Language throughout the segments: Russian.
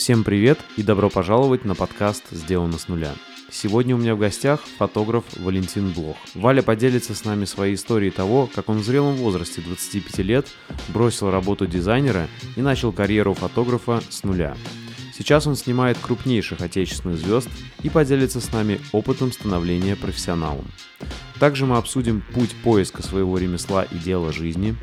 Всем привет и добро пожаловать на подкаст «Сделано с нуля». Сегодня у меня в гостях фотограф Валентин Блох. Валя поделится с нами своей историей того, как он в зрелом возрасте 25 лет бросил работу дизайнера и начал карьеру фотографа с нуля. Сейчас он снимает крупнейших отечественных звезд и поделится с нами опытом становления профессионалом. Также мы обсудим путь поиска своего ремесла и дела жизни,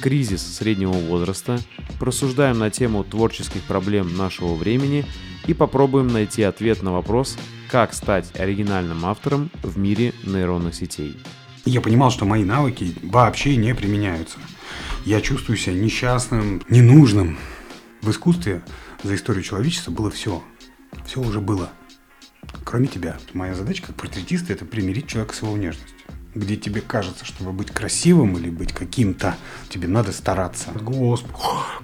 кризис среднего возраста, просуждаем на тему творческих проблем нашего времени и попробуем найти ответ на вопрос, как стать оригинальным автором в мире нейронных сетей. Я понимал, что мои навыки вообще не применяются. Я чувствую себя несчастным, ненужным. В искусстве за историю человечества было все. Все уже было. Кроме тебя. Моя задача как портретиста – это примирить человека с его внешностью где тебе кажется, чтобы быть красивым или быть каким-то, тебе надо стараться. Господи,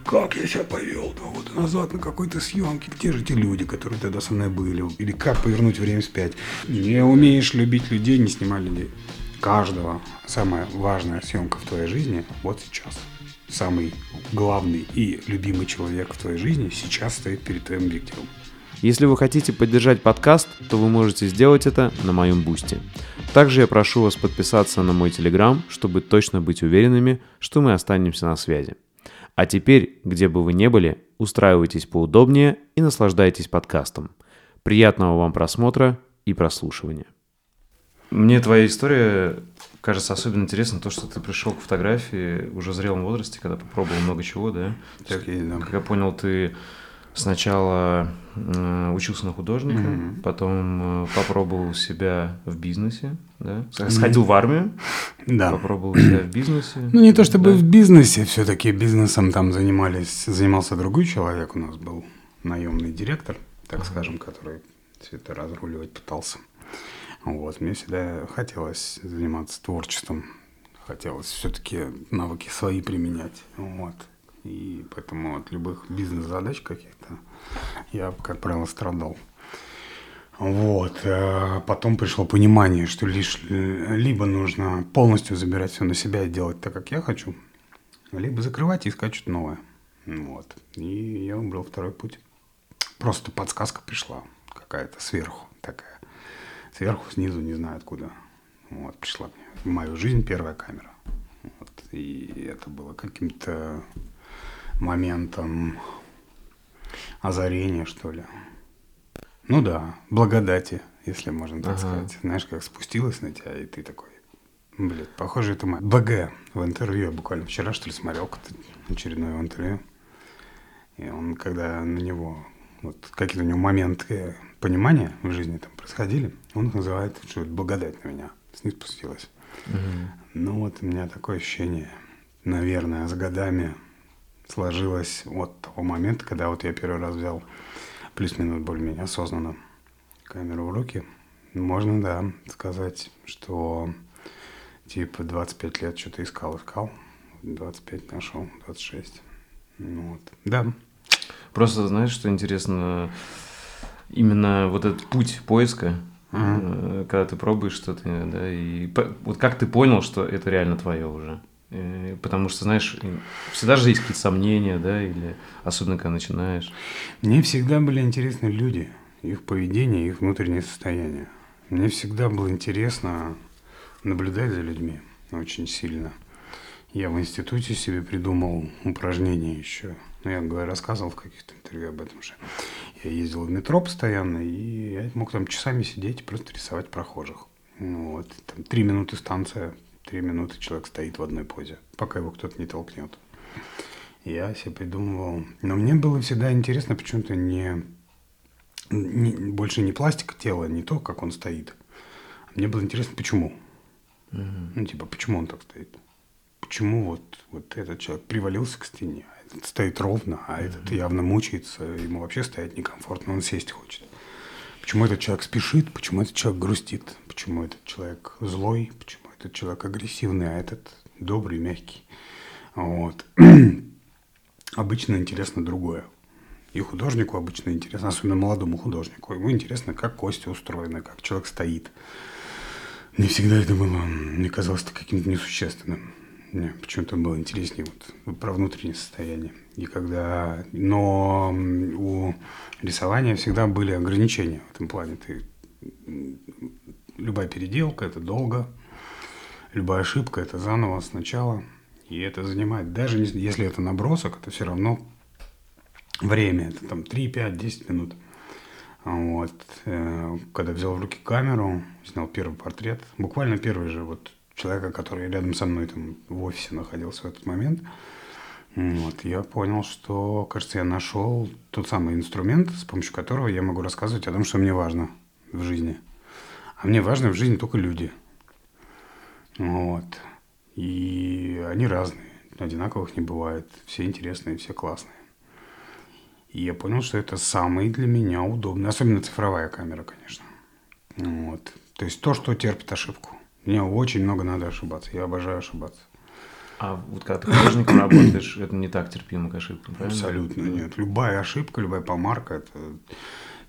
как я себя повел два года назад на какой-то съемке. Те же те люди, которые тогда со мной были. Или как повернуть время вспять. Не умеешь любить людей, не снимай людей. Каждого самая важная съемка в твоей жизни вот сейчас. Самый главный и любимый человек в твоей жизни сейчас стоит перед твоим объективом. Если вы хотите поддержать подкаст, то вы можете сделать это на моем бусте. Также я прошу вас подписаться на мой телеграм, чтобы точно быть уверенными, что мы останемся на связи. А теперь, где бы вы ни были, устраивайтесь поудобнее и наслаждайтесь подкастом. Приятного вам просмотра и прослушивания. Мне твоя история кажется особенно интересно то, что ты пришел к фотографии уже в зрелом возрасте, когда попробовал много чего, да? Так, да. Как я понял, ты Сначала учился на художника, mm-hmm. потом э, попробовал себя в бизнесе, да? Сходил mm-hmm. в армию, да. попробовал себя в бизнесе. Ну, не то чтобы да. в бизнесе, все-таки бизнесом там занимались, занимался другой человек у нас был, наемный директор, так mm-hmm. скажем, который все это разруливать пытался. Вот, мне всегда хотелось заниматься творчеством, хотелось все-таки навыки свои применять, вот. И поэтому от любых бизнес-задач каких-то я, как правило, страдал. Вот. А потом пришло понимание, что лишь либо нужно полностью забирать все на себя и делать так, как я хочу, либо закрывать и искать что-то новое. Вот. И я выбрал второй путь. Просто подсказка пришла какая-то сверху такая. Сверху, снизу, не знаю откуда. Вот, пришла в мою жизнь первая камера. Вот. И это было каким-то моментом озарения, что ли. Ну да, благодати, если можно так ага. сказать. Знаешь, как спустилась на тебя, и ты такой, блин, похоже, это мой БГ в интервью. Я буквально вчера, что ли, смотрел очередное интервью. И он, когда на него, вот какие-то у него моменты понимания в жизни там происходили, он называет, что это благодать на меня. С ней спустилась. Угу. Ну вот у меня такое ощущение, наверное, с годами сложилось от того момента, когда вот я первый раз взял плюс-минус более-менее осознанно камеру в руки. Можно, да, сказать, что типа 25 лет что-то искал, искал. 25 нашел, 26. Ну вот, да. Просто знаешь, что интересно, именно вот этот путь поиска, uh-huh. когда ты пробуешь что-то, да, и вот как ты понял, что это реально твое уже? Э, потому что, знаешь, всегда же есть какие-то сомнения, да, или особенно когда начинаешь. Мне всегда были интересны люди, их поведение, их внутреннее состояние. Мне всегда было интересно наблюдать за людьми очень сильно. Я в институте себе придумал упражнения еще. Ну, я рассказывал в каких-то интервью об этом же. Я ездил в метро постоянно, и я мог там часами сидеть и просто рисовать прохожих. Ну, вот, там три минуты станция, Три минуты человек стоит в одной позе, пока его кто-то не толкнет. Я себе придумывал. Но мне было всегда интересно почему-то не, не больше не пластика тела, не то, как он стоит. Мне было интересно, почему. Uh-huh. Ну, типа, почему он так стоит? Почему вот, вот этот человек привалился к стене, а этот стоит ровно, а uh-huh. этот явно мучается, ему вообще стоять некомфортно, он сесть хочет. Почему этот человек спешит, почему этот человек грустит, почему этот человек злой, почему этот человек агрессивный, а этот добрый, мягкий. Вот. обычно интересно другое. И художнику обычно интересно, особенно молодому художнику, ему интересно, как кости устроены, как человек стоит. Не всегда это было, мне казалось, каким-то несущественным. Мне почему-то было интереснее вот про внутреннее состояние. И когда... Но у рисования всегда были ограничения в этом плане. Ты, любая переделка – это долго, любая ошибка – это заново сначала. И это занимает, даже если это набросок, это все равно время. Это там 3, 5, 10 минут. Вот. Э, когда взял в руки камеру, снял первый портрет, буквально первый же вот человека, который рядом со мной там в офисе находился в этот момент, вот, я понял, что, кажется, я нашел тот самый инструмент, с помощью которого я могу рассказывать о том, что мне важно в жизни. А мне важно в жизни только люди. Вот. И они разные. Одинаковых не бывает. Все интересные, все классные. И я понял, что это самый для меня удобный, особенно цифровая камера, конечно. Вот. То есть то, что терпит ошибку. Мне очень много надо ошибаться. Я обожаю ошибаться. А вот когда ты художником работаешь, это не так терпимо к ошибкам, правильно? Абсолютно нет. Любая ошибка, любая помарка – это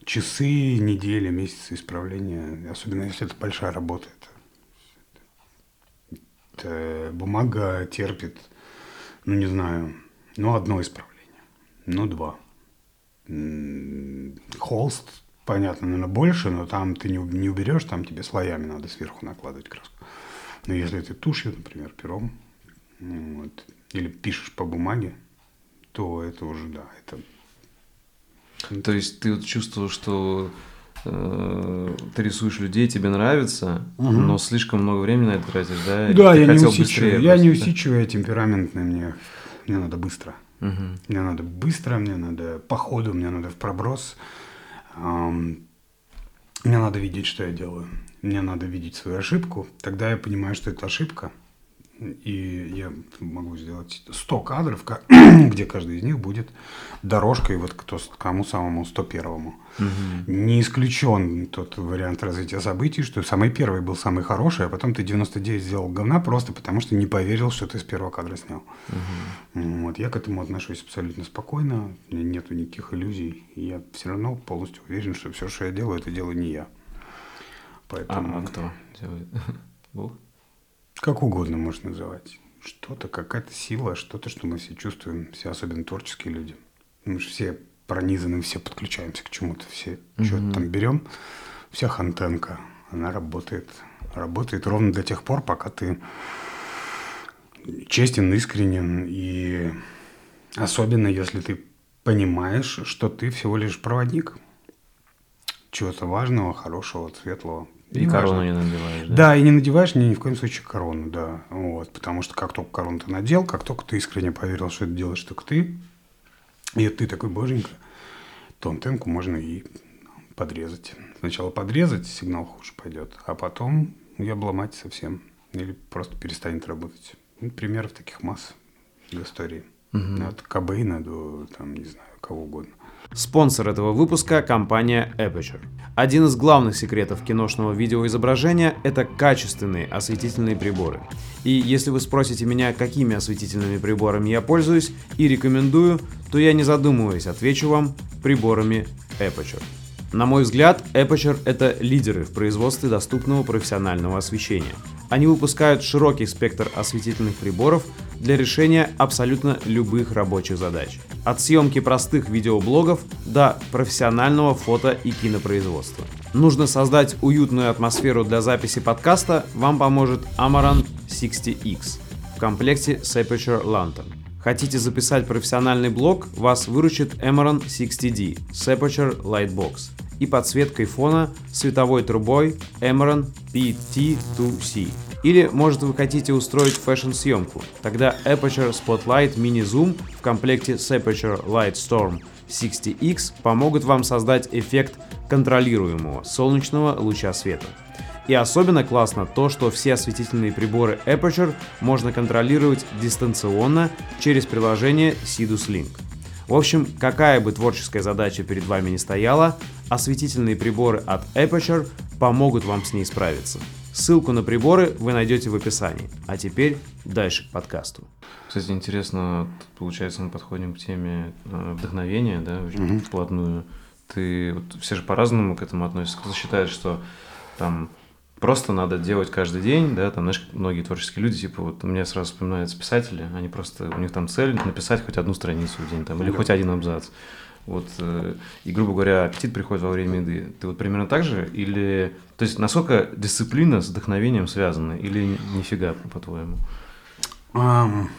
часы, недели, месяцы исправления. Особенно если это большая работа. Это бумага терпит, ну не знаю, ну одно исправление, ну два. Холст, понятно, наверное, больше, но там ты не, не уберешь, там тебе слоями надо сверху накладывать краску. Но если ты тушью, например, пером, вот, или пишешь по бумаге, то это уже, да, это... То есть ты вот чувствовал, что э, ты рисуешь людей, тебе нравится, угу. но слишком много времени на это тратишь, да? Да, я не усидчивый, я не усидчивый, я темпераментный, мне, мне надо быстро. Угу. Мне надо быстро, мне надо по ходу, мне надо в проброс. Эм, мне надо видеть, что я делаю. Мне надо видеть свою ошибку. Тогда я понимаю, что это ошибка и я могу сделать 100 кадров, где каждый из них будет дорожкой вот к тому самому 101-му. Угу. Не исключен тот вариант развития событий, что самый первый был самый хороший, а потом ты 99 сделал говна просто потому, что не поверил, что ты с первого кадра снял. Угу. Вот, я к этому отношусь абсолютно спокойно, у меня нету никаких иллюзий, я все равно полностью уверен, что все, что я делаю, это делаю не я. Поэтому... А, а кто делает? Бог? Как угодно можно называть. Что-то, какая-то сила, что-то, что мы все чувствуем, все особенно творческие люди. Мы же все пронизаны, все подключаемся к чему-то, все mm-hmm. что-то там берем. Вся хантенка, она работает. Работает ровно до тех пор, пока ты честен, искренен. И особенно, если ты понимаешь, что ты всего лишь проводник чего-то важного, хорошего, светлого. И корону не надеваешь, да? Да, и не надеваешь ни, ни в коем случае корону, да. Вот, потому что как только корону ты надел, как только ты искренне поверил, что это делаешь только ты, и ты такой боженька, то антенку можно и подрезать. Сначала подрезать, сигнал хуже пойдет, а потом ее обломать совсем. Или просто перестанет работать. Ну, примеров таких масс в истории. Угу. От Кобейна до, там, не знаю, кого угодно. Спонсор этого выпуска – компания Aperture. Один из главных секретов киношного видеоизображения – это качественные осветительные приборы. И если вы спросите меня, какими осветительными приборами я пользуюсь и рекомендую, то я не задумываясь отвечу вам – приборами Aperture. На мой взгляд, Aperture – это лидеры в производстве доступного профессионального освещения. Они выпускают широкий спектр осветительных приборов для решения абсолютно любых рабочих задач. От съемки простых видеоблогов до профессионального фото и кинопроизводства. Нужно создать уютную атмосферу для записи подкаста, вам поможет Amaran 60X в комплекте с Aperture Lantern. Хотите записать профессиональный блог, вас выручит Amaran 60D с Aperture Lightbox и подсветкой фона световой трубой Amaran PT2C. Или, может, вы хотите устроить фэшн-съемку. Тогда Aperture Spotlight Mini Zoom в комплекте с Aperture Light Storm 60X помогут вам создать эффект контролируемого солнечного луча света. И особенно классно то, что все осветительные приборы Aperture можно контролировать дистанционно через приложение Sidus Link. В общем, какая бы творческая задача перед вами не стояла, осветительные приборы от Aperture помогут вам с ней справиться. Ссылку на приборы вы найдете в описании. А теперь дальше к подкасту. Кстати, интересно, получается, мы подходим к теме э, вдохновения, да, очень mm-hmm. вплотную. Ты, вот, все же по-разному к этому относятся. Кто считает, что там просто надо делать каждый день, да, там, знаешь, многие творческие люди, типа, вот мне сразу вспоминаются писатели, они просто, у них там цель написать хоть одну страницу в день, там, или хоть один абзац. вот, э, и, грубо говоря, аппетит приходит во время еды. Ты вот примерно так же? Или, то есть, насколько дисциплина с вдохновением связаны? Или нифига, по-твоему? Um,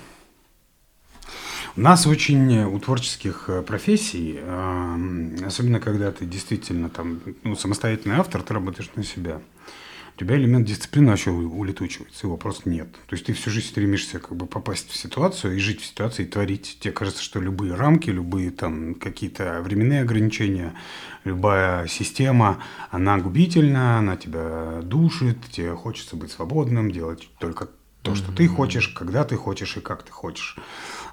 у нас очень у творческих э, профессий, особенно когда ты действительно там ну, самостоятельный автор, ты работаешь на себя у тебя элемент дисциплины вообще улетучивается, его просто нет. То есть ты всю жизнь стремишься как бы попасть в ситуацию и жить в ситуации, и творить. Тебе кажется, что любые рамки, любые там какие-то временные ограничения, любая система, она губительна, она тебя душит, тебе хочется быть свободным, делать только то, что ты хочешь, когда ты хочешь и как ты хочешь.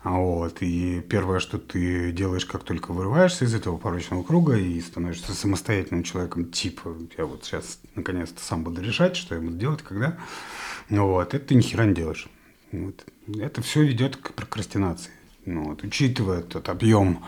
Вот. И первое, что ты делаешь, как только вырываешься из этого порочного круга и становишься самостоятельным человеком, типа, я вот сейчас наконец-то сам буду решать, что я буду делать, когда, вот, это ты ни хера не делаешь. Вот. Это все ведет к прокрастинации. Ну, вот, учитывая тот объем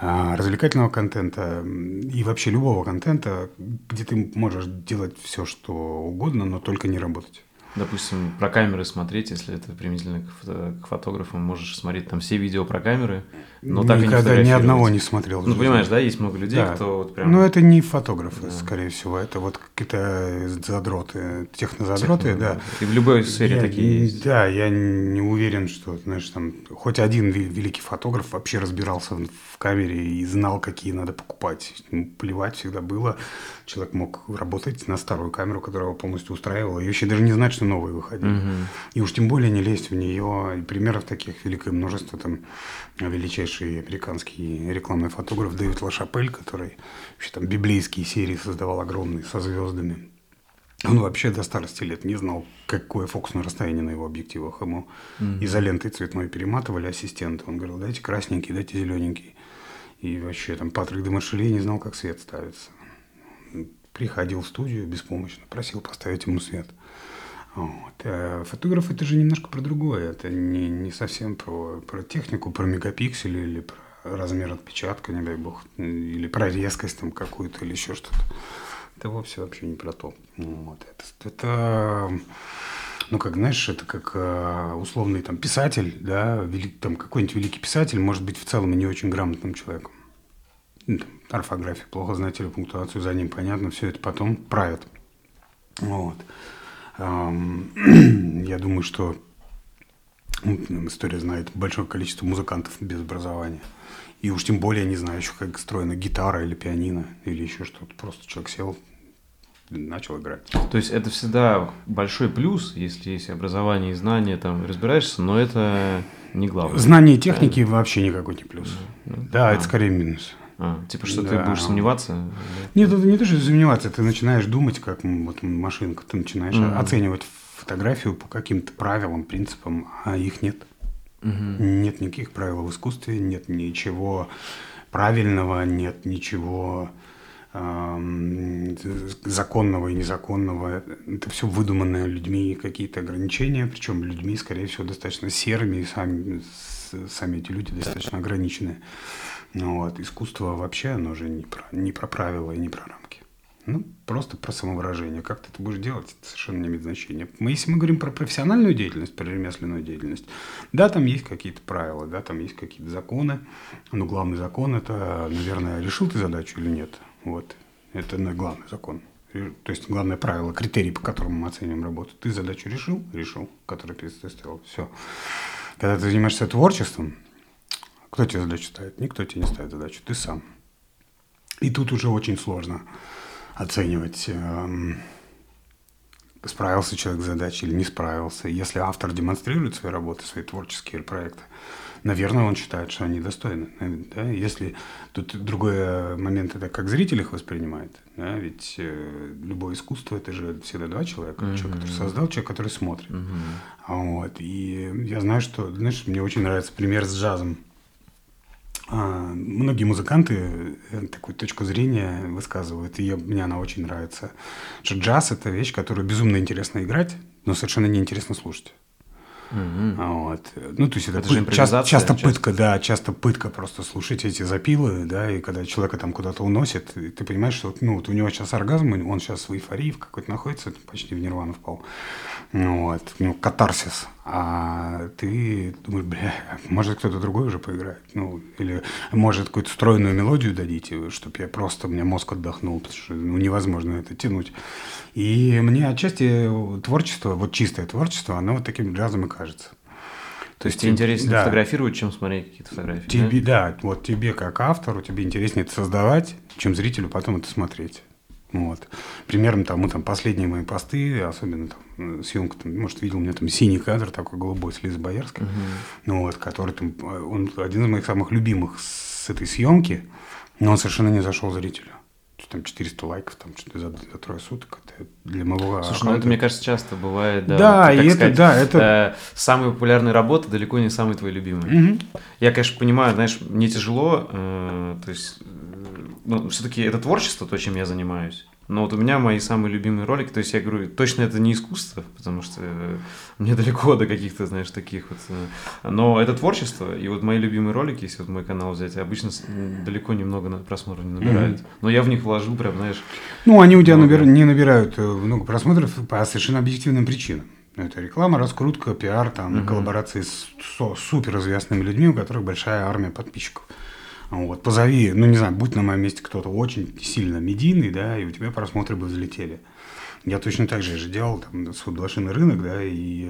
а, развлекательного контента и вообще любого контента, где ты можешь делать все, что угодно, но только не работать допустим, про камеры смотреть, если это применительно к, фото, к фотографам, можешь смотреть там все видео про камеры, но Никогда так и не ни одного не смотрел. Ну, понимаешь, да, есть много людей, да. кто вот прям... Ну, это не фотографы, да. скорее всего, это вот какие-то задроты, технозадроты, Техно, да. И в любой сфере я, такие есть. Да, я не уверен, что, знаешь, там, хоть один великий фотограф вообще разбирался в камере и знал, какие надо покупать. Плевать всегда было. Человек мог работать на старую камеру, которая его полностью устраивала, и вообще даже не знать, что новые выходили. Угу. И уж тем более не лезть в нее. И примеров таких великое множество. Там величайший американский рекламный фотограф Дэвид Лашапель, который вообще там библейские серии создавал огромные, со звездами. Он вообще до старости лет не знал, какое фокусное расстояние на его объективах. Ему mm-hmm. изолентой цветной перематывали ассистенты. Он говорил, дайте красненький, дайте зелененький. И вообще там Патрик де Маршеле не знал, как свет ставится. Приходил в студию беспомощно, просил поставить ему свет. Вот. А фотограф это же немножко про другое. Это не, не совсем про, про технику, про мегапиксели или про размер отпечатка, не дай бог, или про резкость там какую-то или еще что-то. Это вовсе вообще не про то. Вот. Это, это ну, как, знаешь, это как э, условный там писатель, да, вели, там какой-нибудь великий писатель может быть в целом не очень грамотным человеком. Ну, там, орфография плохо знать или пунктуацию, за ним понятно, все это потом правят. Вот. Я думаю, что ну, история знает большое количество музыкантов без образования. И уж тем более не знаю еще, как устроена гитара или пианино, или еще что-то. Просто человек сел, начал играть. То есть это всегда большой плюс, если есть образование и знания, там разбираешься, но это не главное. Знание техники Правильно? вообще никакой не плюс. Да, да а. это скорее минус. А, типа, что да. ты будешь сомневаться? Нет, это не то, что сомневаться, ты начинаешь думать, как вот машинка, ты начинаешь mm-hmm. оценивать фотографию по каким-то правилам, принципам, а их нет. Mm-hmm. Нет никаких правил в искусстве, нет ничего правильного, нет ничего законного и незаконного. Это все выдуманное людьми какие-то ограничения, причем людьми, скорее всего, достаточно серыми, и сами, сами эти люди достаточно ограничены. Ну вот. Искусство вообще, оно же не про, не про правила и не про рамки. Ну, просто про самовыражение. Как ты это будешь делать, это совершенно не имеет значения. Мы, если мы говорим про профессиональную деятельность, про ремесленную деятельность, да, там есть какие-то правила, да, там есть какие-то законы. Но главный закон – это, наверное, решил ты задачу или нет. Вот. Это главный закон. То есть главное правило, критерий, по которому мы оцениваем работу. Ты задачу решил? Решил, который перед тобой стоял. Все. Когда ты занимаешься творчеством, кто тебе задачу ставит? Никто тебе не ставит задачу, ты сам. И тут уже очень сложно оценивать, эм, справился человек с задачей или не справился. Если автор демонстрирует свои работы, свои творческие проекты, наверное, он считает, что они достойны. Да? Если тут другой момент, это как зритель их воспринимает. Да? Ведь э, любое искусство это же всегда два человека. Mm-hmm. Человек, который создал, человек, который смотрит. Mm-hmm. Вот. И я знаю, что, знаешь, мне очень нравится пример с джазом. А, многие музыканты э, такую точку зрения высказывают, и мне она очень нравится, что джаз – это вещь, которую безумно интересно играть, но совершенно неинтересно слушать. Mm-hmm. Вот. Ну, то есть это, это пы- часто, часто пытка, да, часто пытка просто слушать эти запилы, да, и когда человека там куда-то уносит, ты понимаешь, что ну, вот у него сейчас оргазм, он сейчас в эйфории в какой-то находится, почти в нирвану впал. Вот. У него катарсис А ты думаешь, бля, может кто-то другой уже поиграет. Ну, или может какую-то стройную мелодию дадите, чтобы я просто, у меня мозг отдохнул, потому что ну, невозможно это тянуть. И мне отчасти творчество, вот чистое творчество, оно вот таким джазом и кажется. То есть тебе интереснее да. фотографировать, чем смотреть какие-то фотографии? Тебе, да? да, вот тебе как автору, тебе интереснее это создавать, чем зрителю потом это смотреть. Вот. Примерно там, мы там последние мои посты, особенно там съемка, там, может, видел, у меня там синий кадр такой голубой с Лизой Боярской, uh-huh. ну вот, который там, он один из моих самых любимых с этой съемки, но он совершенно не зашел зрителю. Там 400 лайков, там что-то за, за трое суток. Это для моего Слушай, аккаунта. ну это, мне кажется, часто бывает, да. Да, вот, и это, сказать, да, это... Э, самые популярные работы далеко не самые твои любимые. Угу. Я, конечно, понимаю, знаешь, мне тяжело, э, то есть ну, все-таки это творчество, то, чем я занимаюсь. Но вот у меня мои самые любимые ролики, то есть я говорю, точно это не искусство, потому что мне далеко до каких-то, знаешь, таких вот. Э, но это творчество, и вот мои любимые ролики, если вот мой канал взять, обычно далеко немного просмотров не набирают. Mm-hmm. Но я в них вложил прям, знаешь... Ну, они у тебя много... набир... не набирают э, много просмотров по совершенно объективным причинам. Это реклама, раскрутка, пиар, там, mm-hmm. коллаборации с, с суперизвестными людьми, у которых большая армия подписчиков. Вот, позови, ну не знаю, будь на моем месте кто-то очень сильно медийный, да, и у тебя просмотры бы взлетели. Я точно так же же делал там свой блошиный рынок, да, и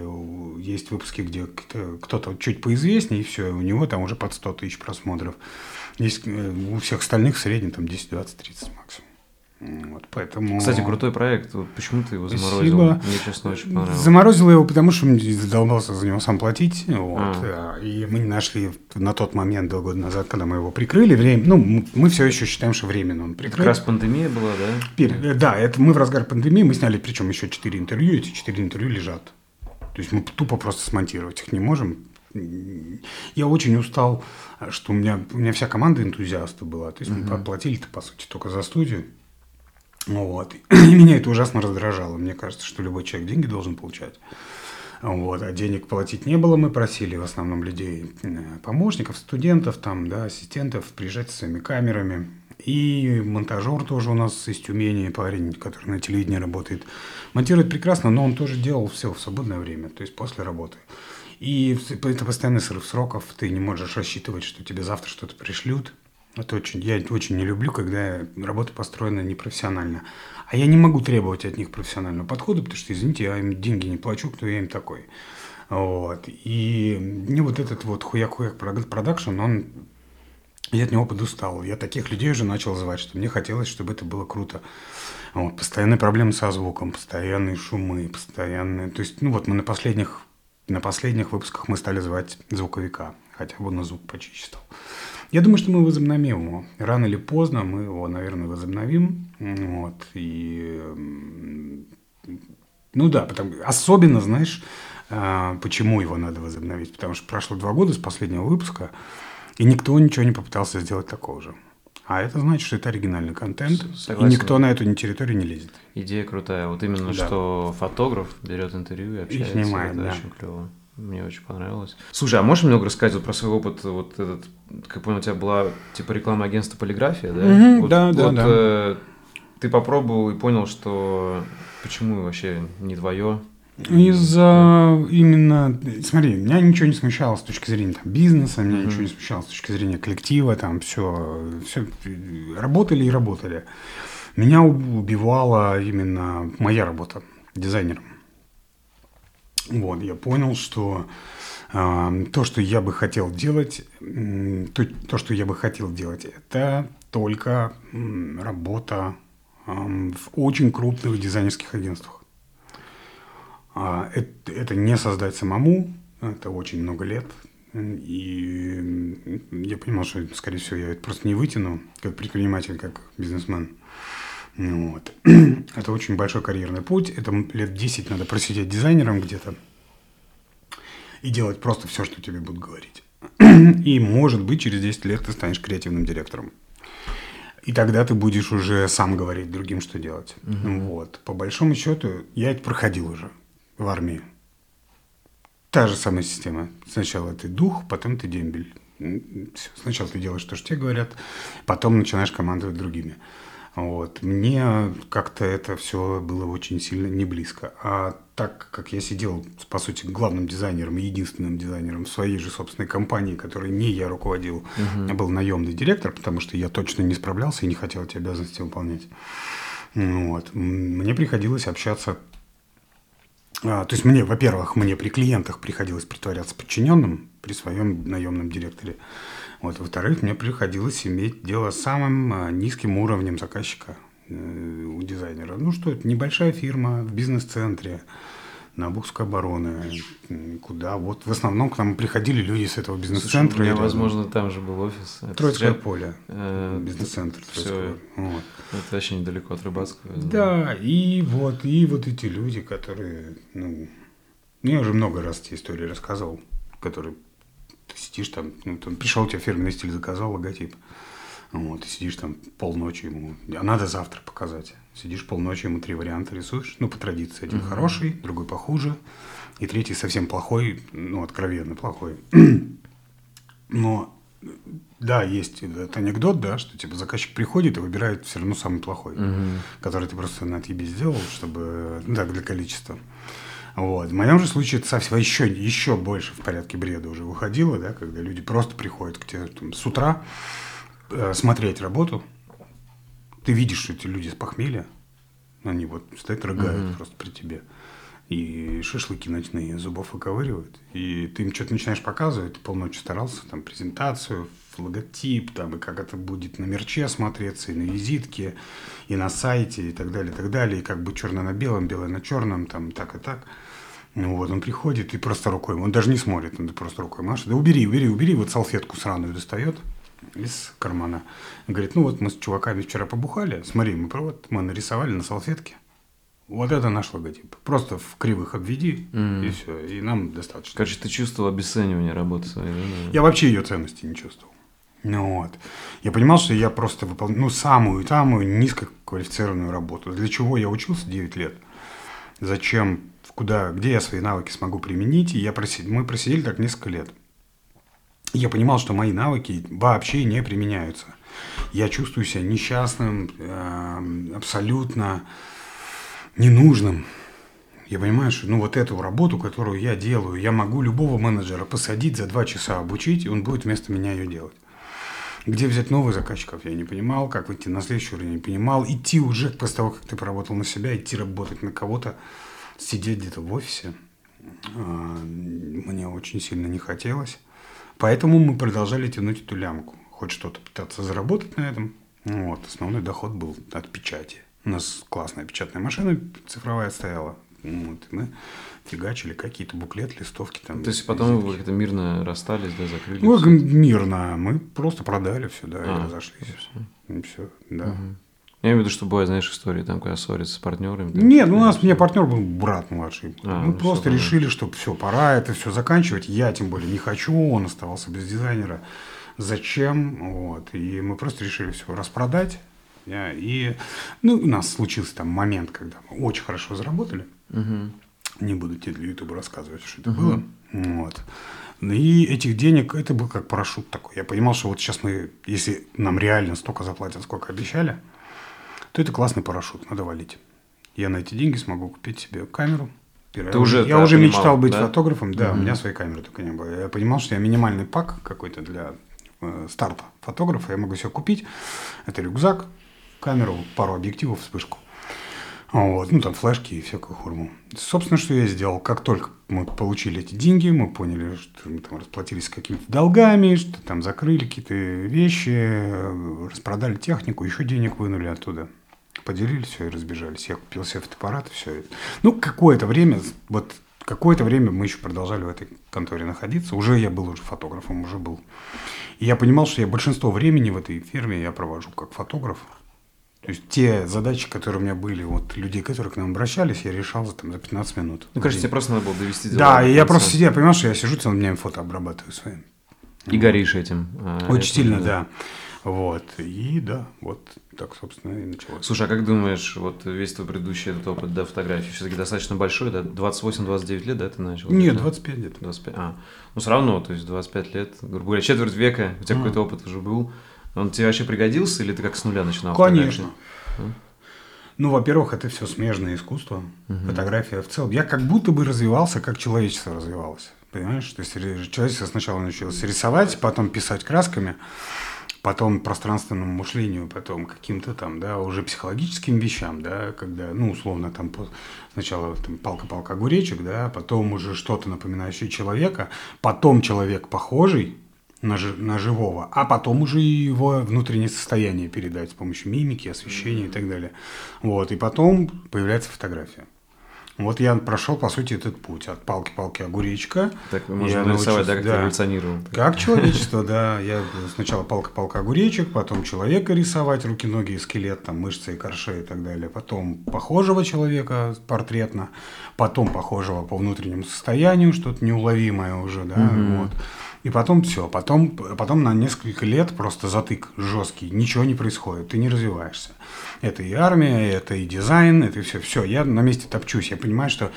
есть выпуски, где кто-то чуть поизвестнее, и все, у него там уже под 100 тысяч просмотров. Есть э, у всех остальных в среднем там 10, 20, 30 максимум. Вот, поэтому... Кстати, крутой проект. Почему ты его заморозил? Спасибо. Мне, честно, очень понравилось. Заморозил его, потому что задолбался за него сам платить. Вот, а. И мы не нашли на тот момент, два года назад, когда мы его прикрыли, время, ну, мы все еще считаем, что временно он прикрыт. Как раз пандемия была, да? Пер... Да, это мы в разгар пандемии, мы сняли, причем еще четыре интервью, эти четыре интервью лежат. То есть мы тупо просто смонтировать их не можем. Я очень устал, что у меня, у меня вся команда энтузиастов была. То есть угу. мы платили-то, по сути, только за студию. Вот. И меня это ужасно раздражало. Мне кажется, что любой человек деньги должен получать. Вот. А денег платить не было. Мы просили в основном людей, помощников, студентов, там, да, ассистентов приезжать со своими камерами. И монтажер тоже у нас из Тюмени, парень, который на телевидении работает. Монтирует прекрасно, но он тоже делал все в свободное время, то есть после работы. И это постоянный срыв сроков, ты не можешь рассчитывать, что тебе завтра что-то пришлют, это очень, я очень не люблю, когда работа построена непрофессионально. А я не могу требовать от них профессионального подхода, потому что, извините, я им деньги не плачу, кто я им такой. Вот. И мне вот этот вот хуяк-хуяк продакшн, он я от него подустал. Я таких людей уже начал звать, что мне хотелось, чтобы это было круто. Вот, постоянные проблемы со звуком, постоянные шумы, постоянные... То есть, ну вот мы на последних, на последних выпусках мы стали звать звуковика, хотя бы на звук почище стал. Я думаю, что мы возобновим его. Рано или поздно мы его, наверное, возобновим. Вот. И, ну да, потому, особенно, знаешь, а, почему его надо возобновить. Потому что прошло два года с последнего выпуска, и никто ничего не попытался сделать такого же. А это значит, что это оригинальный контент, Согласен. и никто на эту территорию не лезет. Идея крутая. Вот именно, да. что фотограф берет интервью и общается. И снимает, это да. очень клево. Мне очень понравилось. Слушай, а можешь немного рассказать вот про свой опыт? Вот этот, как понял, у тебя была типа реклама агентства полиграфия, да? Mm-hmm, вот, да, да, вот, да. Э, ты попробовал и понял, что почему вообще не твое? Из-за именно, смотри, меня ничего не смущало с точки зрения там, бизнеса, меня mm-hmm. ничего не смущало с точки зрения коллектива, там все, все работали и работали. Меня убивала именно моя работа дизайнером. Вот, я понял, что э, то, что я бы хотел делать, то, то, что я бы хотел делать, это только работа в очень крупных дизайнерских агентствах. Это, это не создать самому, это очень много лет. И я понимал, что, скорее всего, я это просто не вытяну, как предприниматель, как бизнесмен. Вот. Это очень большой карьерный путь. Это лет 10 надо просидеть дизайнером где-то и делать просто все, что тебе будут говорить. И, может быть, через 10 лет ты станешь креативным директором. И тогда ты будешь уже сам говорить другим, что делать. Угу. Вот. По большому счету, я это проходил уже в армии. Та же самая система. Сначала ты дух, потом ты дембель. Сначала ты делаешь то, что тебе говорят, потом начинаешь командовать другими. Вот. Мне как-то это все было очень сильно не близко. А так как я сидел, по сути, главным дизайнером единственным дизайнером своей же собственной компании, которой не я руководил, uh-huh. я был наемный директор, потому что я точно не справлялся и не хотел эти обязанности выполнять. Вот. Мне приходилось общаться а, то есть мне, во-первых, мне при клиентах приходилось притворяться подчиненным при своем наемном директоре. Вот, во-вторых, мне приходилось иметь дело с самым а, низким уровнем заказчика э, у дизайнера. Ну что, это небольшая фирма в бизнес-центре на Бухской обороны, куда вот в основном к нам приходили люди с этого бизнес-центра. У меня, возможно, там же был офис. Троицкое сейчас... поле, э, бизнес-центр. Все, вот. Это вообще недалеко от Рыбацкого. Да, и вот, и вот эти люди, которые, ну, я уже много раз эти истории рассказывал, которые ты сидишь там, ну, там пришел, тебе фирменный стиль заказал, логотип. Вот, ты сидишь там полночи ему, а надо завтра показать. Сидишь полночи, ему три варианта рисуешь, ну, по традиции. Один uh-huh. хороший, другой похуже, и третий совсем плохой, ну, откровенно плохой. Но, да, есть этот анекдот, да, что, типа, заказчик приходит и выбирает все равно самый плохой, uh-huh. который ты просто на тебе сделал, чтобы, ну, так, для количества. Вот. В моем же случае это совсем еще, еще больше в порядке бреда уже выходило, да, когда люди просто приходят к тебе там, с утра э, смотреть работу. Ты видишь, что эти люди с похмелья, они вот стоят, рыгают mm-hmm. просто при тебе. И шашлыки ночные зубов выковыривают. И ты им что-то начинаешь показывать, ты полночи старался, там, презентацию, логотип, там, и как это будет на мерче смотреться, и на визитке, и на сайте, и так далее, и так далее, и как бы черное на белом, белое на черном, там, так и так. Ну вот, он приходит и просто рукой, он даже не смотрит, он просто рукой машет. Да убери, убери, убери, вот салфетку сраную достает из кармана. И говорит, ну вот мы с чуваками вчера побухали, смотри, мы, вот, мы нарисовали на салфетке. Вот это наш логотип. Просто в кривых обведи, mm. и все, и нам достаточно. Короче, ты чувствовал обесценивание работы своей, да? Я вообще ее ценности не чувствовал. Ну вот. Я понимал, что я просто выполняю ну, самую-самую низкоквалифицированную работу. Для чего я учился 9 лет? Зачем куда, где я свои навыки смогу применить. И я просид... мы просидели так несколько лет. И я понимал, что мои навыки вообще не применяются. Я чувствую себя несчастным, э, абсолютно ненужным. Я понимаю, что ну, вот эту работу, которую я делаю, я могу любого менеджера посадить за два часа обучить, и он будет вместо меня ее делать. Где взять новых заказчиков, я не понимал. Как выйти на следующий уровень, не понимал. Идти уже после того, как ты поработал на себя, идти работать на кого-то, сидеть где-то в офисе а, мне очень сильно не хотелось. Поэтому мы продолжали тянуть эту лямку. Хоть что-то пытаться заработать на этом. Вот, основной доход был от печати. У нас классная печатная машина цифровая стояла. Вот, мы фигачили какие-то буклеты, листовки там. То есть потом вы как-то мирно расстались, да, закрыли? Ну, мирно. Мы просто продали все, да, а, и разошлись. И все, да. Угу. Я имею в виду, что бывают, знаешь, истории, там, когда ссорятся с партнерами. Нет, ну, у нас, мне партнер был брат младший. А, Мы ну, просто решили, что все, пора это все заканчивать. Я, тем более, не хочу, он оставался без дизайнера. Зачем? Вот. И мы просто решили все распродать. И, ну, у нас случился там момент, когда мы очень хорошо заработали. Угу. Не буду тебе для Ютуба рассказывать, что это угу. было. Вот. И этих денег, это был как парашют такой. Я понимал, что вот сейчас мы, если нам реально столько заплатят, сколько обещали, то это классный парашют, надо валить. Я на эти деньги смогу купить себе камеру. Ты я уже, я уже понимал, мечтал быть да? фотографом, да, угу. у меня своей камеры только не было. Я понимал, что я минимальный пак какой-то для э, старта фотографа, я могу себе купить. Это рюкзак, камеру, пару объективов, вспышку. Вот, ну, там флешки и всякую хурму. Собственно, что я сделал. Как только мы получили эти деньги, мы поняли, что мы там расплатились с какими-то долгами, что там закрыли какие-то вещи, распродали технику, еще денег вынули оттуда поделили все и разбежались. Я купил себе фотоаппарат и все. Ну, какое-то время, вот какое-то время мы еще продолжали в этой конторе находиться. Уже я был уже фотографом, уже был. И я понимал, что я большинство времени в этой фирме я провожу как фотограф. То есть те задачи, которые у меня были, вот людей, которые к нам обращались, я решал за, там, за 15 минут. Ну, кажется, тебе просто надо было довести дела. Да, и я просто сидел, понимал, что я сижу целым днем фото обрабатываю своим. И горишь этим. А, Очень этим, сильно, да. да. Вот. И да, вот так, собственно, и началось. Слушай, а как думаешь, вот весь твой предыдущий этот опыт да, фотографии все-таки достаточно большой, да? 28-29 лет, да, ты начал? Нет, 25 лет. 25, а, ну все равно, то есть 25 лет, грубо говоря, четверть века, у тебя mm. какой-то опыт уже был. Он тебе вообще пригодился или ты как с нуля начинал? Конечно. Ну, во-первых, это все смежное искусство, угу. фотография в целом. Я как будто бы развивался, как человечество развивалось. Понимаешь? То есть человечество сначала научилось рисовать, потом писать красками, потом пространственному мышлению, потом каким-то там, да, уже психологическим вещам, да, когда, ну, условно, там сначала там, палка-палка огуречек, да, потом уже что-то напоминающее человека, потом человек похожий, на, на живого, а потом уже его внутреннее состояние передать с помощью мимики, освещения и так далее. Вот, и потом появляется фотография. Вот я прошел, по сути, этот путь от палки-палки огуречка. Так можно нарисовать, да, как да, эволюционировал. Как человечество, да. Я сначала палка-палка огуречек, потом человека рисовать, руки, ноги, скелет, там, мышцы и корши и так далее. Потом похожего человека портретно, потом похожего по внутреннему состоянию, что-то неуловимое уже, да, угу. вот. И потом все, потом, потом на несколько лет просто затык жесткий, ничего не происходит, ты не развиваешься. Это и армия, это и дизайн, это и все. Все, я на месте топчусь, я понимаю, что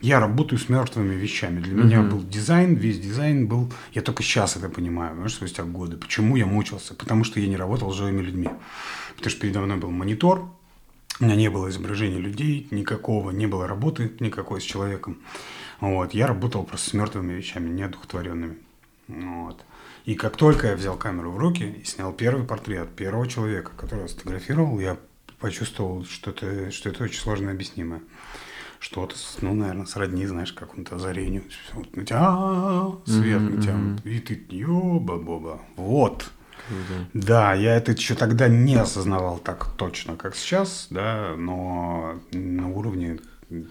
я работаю с мертвыми вещами. Для mm-hmm. меня был дизайн, весь дизайн был, я только сейчас это понимаю, знаешь, спустя годы. Почему я мучился? Потому что я не работал с живыми людьми. Потому что передо мной был монитор, у меня не было изображения людей никакого, не было работы никакой с человеком. Вот, я работал просто с мертвыми вещами, неодухотворенными. Вот. И как только я взял камеру в руки и снял первый портрет первого человека, которого сфотографировал, я почувствовал, что это, что это очень сложно объяснимое. Что-то, ну, наверное, сродни, знаешь, какому-то озарению. Вот на тебя, свет на тебя, и ты, ёба-боба, вот. Да, я это еще тогда не осознавал так точно, как сейчас, да, но на уровне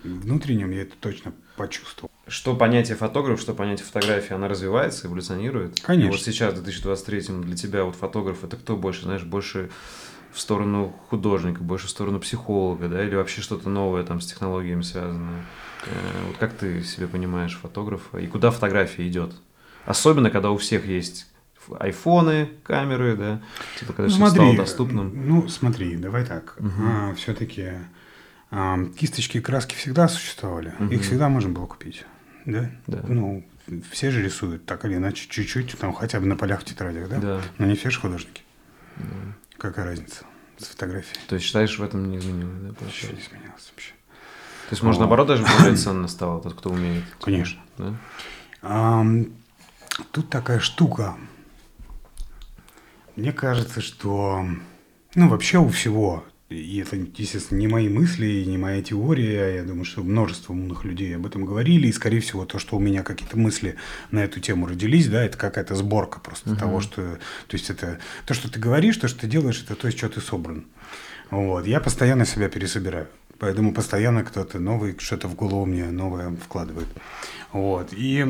внутреннем я это точно почувствовал что понятие фотограф, что понятие фотографии, она развивается, эволюционирует. Конечно. И вот сейчас, в 2023 для тебя вот фотограф, это кто больше, знаешь, больше в сторону художника, больше в сторону психолога, да, или вообще что-то новое там с технологиями связанное? Э, вот как ты себе понимаешь фотографа и куда фотография идет? Особенно, когда у всех есть айфоны, камеры, да, типа когда смотри, все стало доступным. Ну, смотри, давай так. Угу. А, все-таки кисточки и краски всегда существовали. Угу. Их всегда можно было купить да? Да. Ну, все же рисуют так или иначе, чуть-чуть, там хотя бы на полях в тетрадях, да? Да. Но не все же художники. Да. Какая разница с фотографией? То есть считаешь, в этом не изменилось, да? Вообще не изменилось вообще. То есть, может, наоборот, даже более ценно стало тот, кто умеет. Конечно. Да? А, тут такая штука. Мне кажется, что ну, вообще у всего и это, естественно, не мои мысли, не моя теория. Я думаю, что множество умных людей об этом говорили. И, скорее всего, то, что у меня какие-то мысли на эту тему родились, да, это какая-то сборка просто uh-huh. того, что... То есть, это то, что ты говоришь, то, что ты делаешь, это то, из чего ты собран. Вот. Я постоянно себя пересобираю. Поэтому постоянно кто-то новый, что-то в голову мне новое вкладывает. Вот. И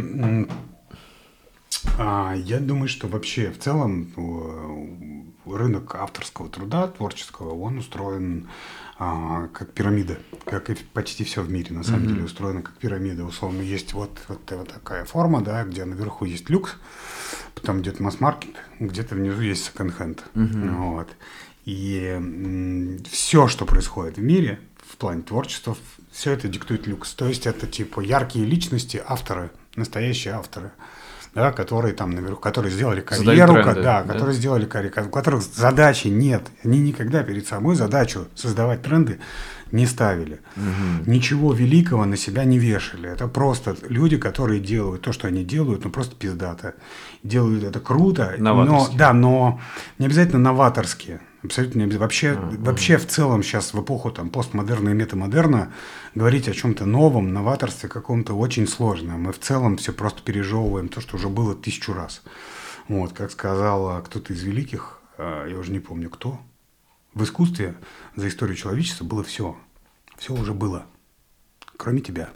а, я думаю, что вообще в целом рынок авторского труда, творческого, он устроен а, как пирамида, как и почти все в мире на самом mm-hmm. деле устроено как пирамида. Условно есть вот, вот, вот такая форма, да, где наверху есть люкс, потом идет масс-маркет, где-то внизу есть секонд-хенд. Mm-hmm. Вот. И все, что происходит в мире в плане творчества, все это диктует люкс. То есть это типа яркие личности, авторы, настоящие авторы да, которые там наверху, которые сделали карьеру, тренды, да, да, которые сделали карьеру, у которых задачи нет. Они никогда перед собой задачу создавать тренды не ставили. Угу. Ничего великого на себя не вешали. Это просто люди, которые делают то, что они делают, ну просто пиздато. Делают это круто, но да, но не обязательно новаторские. Абсолютно не обязательно. Вообще, mm-hmm. вообще в целом сейчас в эпоху там, постмодерна и метамодерна говорить о чем-то новом, новаторстве каком-то очень сложно. Мы в целом все просто пережевываем то, что уже было тысячу раз. Вот, как сказал кто-то из великих, а, я уже не помню кто, в искусстве за историю человечества было все. Все уже было, кроме тебя.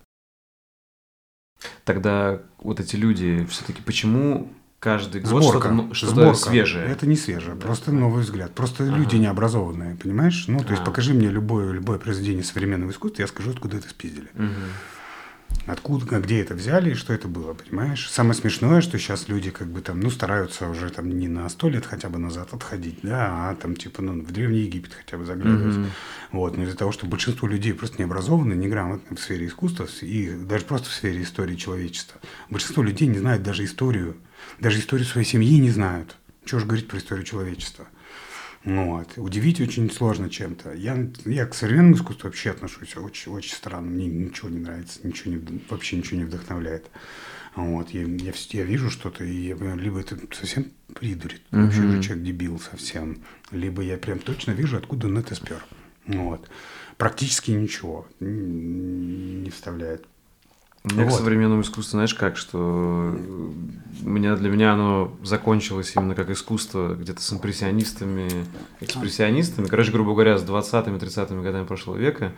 Тогда вот эти люди все-таки почему каждый год сборка, что-то, что сборка. свежее. Это не свежее, да. просто новый взгляд. Просто ага. люди необразованные, понимаешь? Ну, то есть, а. покажи мне любое, любое произведение современного искусства, я скажу, откуда это спиздили. Угу. Откуда, где это взяли и что это было, понимаешь? Самое смешное, что сейчас люди как бы там, ну, стараются уже там не на сто лет хотя бы назад отходить, да, а там типа, ну, в Древний Египет хотя бы заглядывать. Mm-hmm. Вот, но из-за того, что большинство людей просто не образованы, неграмотны в сфере искусства и даже просто в сфере истории человечества. Большинство людей не знают даже историю даже историю своей семьи не знают. Чего же говорить про историю человечества? Ну вот. Удивить очень сложно чем-то. Я, я к современному искусству вообще отношусь очень, очень странно. Мне ничего не нравится, ничего не, вообще ничего не вдохновляет. Вот. Я, я, я вижу что-то, и я понимаю, либо это совсем придурит, uh-huh. вообще уже человек дебил совсем, либо я прям точно вижу, откуда он это спер. Вот. Практически ничего не вставляет. Меня вот. к современному искусству, знаешь, как, что у меня, для меня оно закончилось именно как искусство где-то с импрессионистами, экспрессионистами, короче, грубо говоря, с 20-ми, 30-ми годами прошлого века,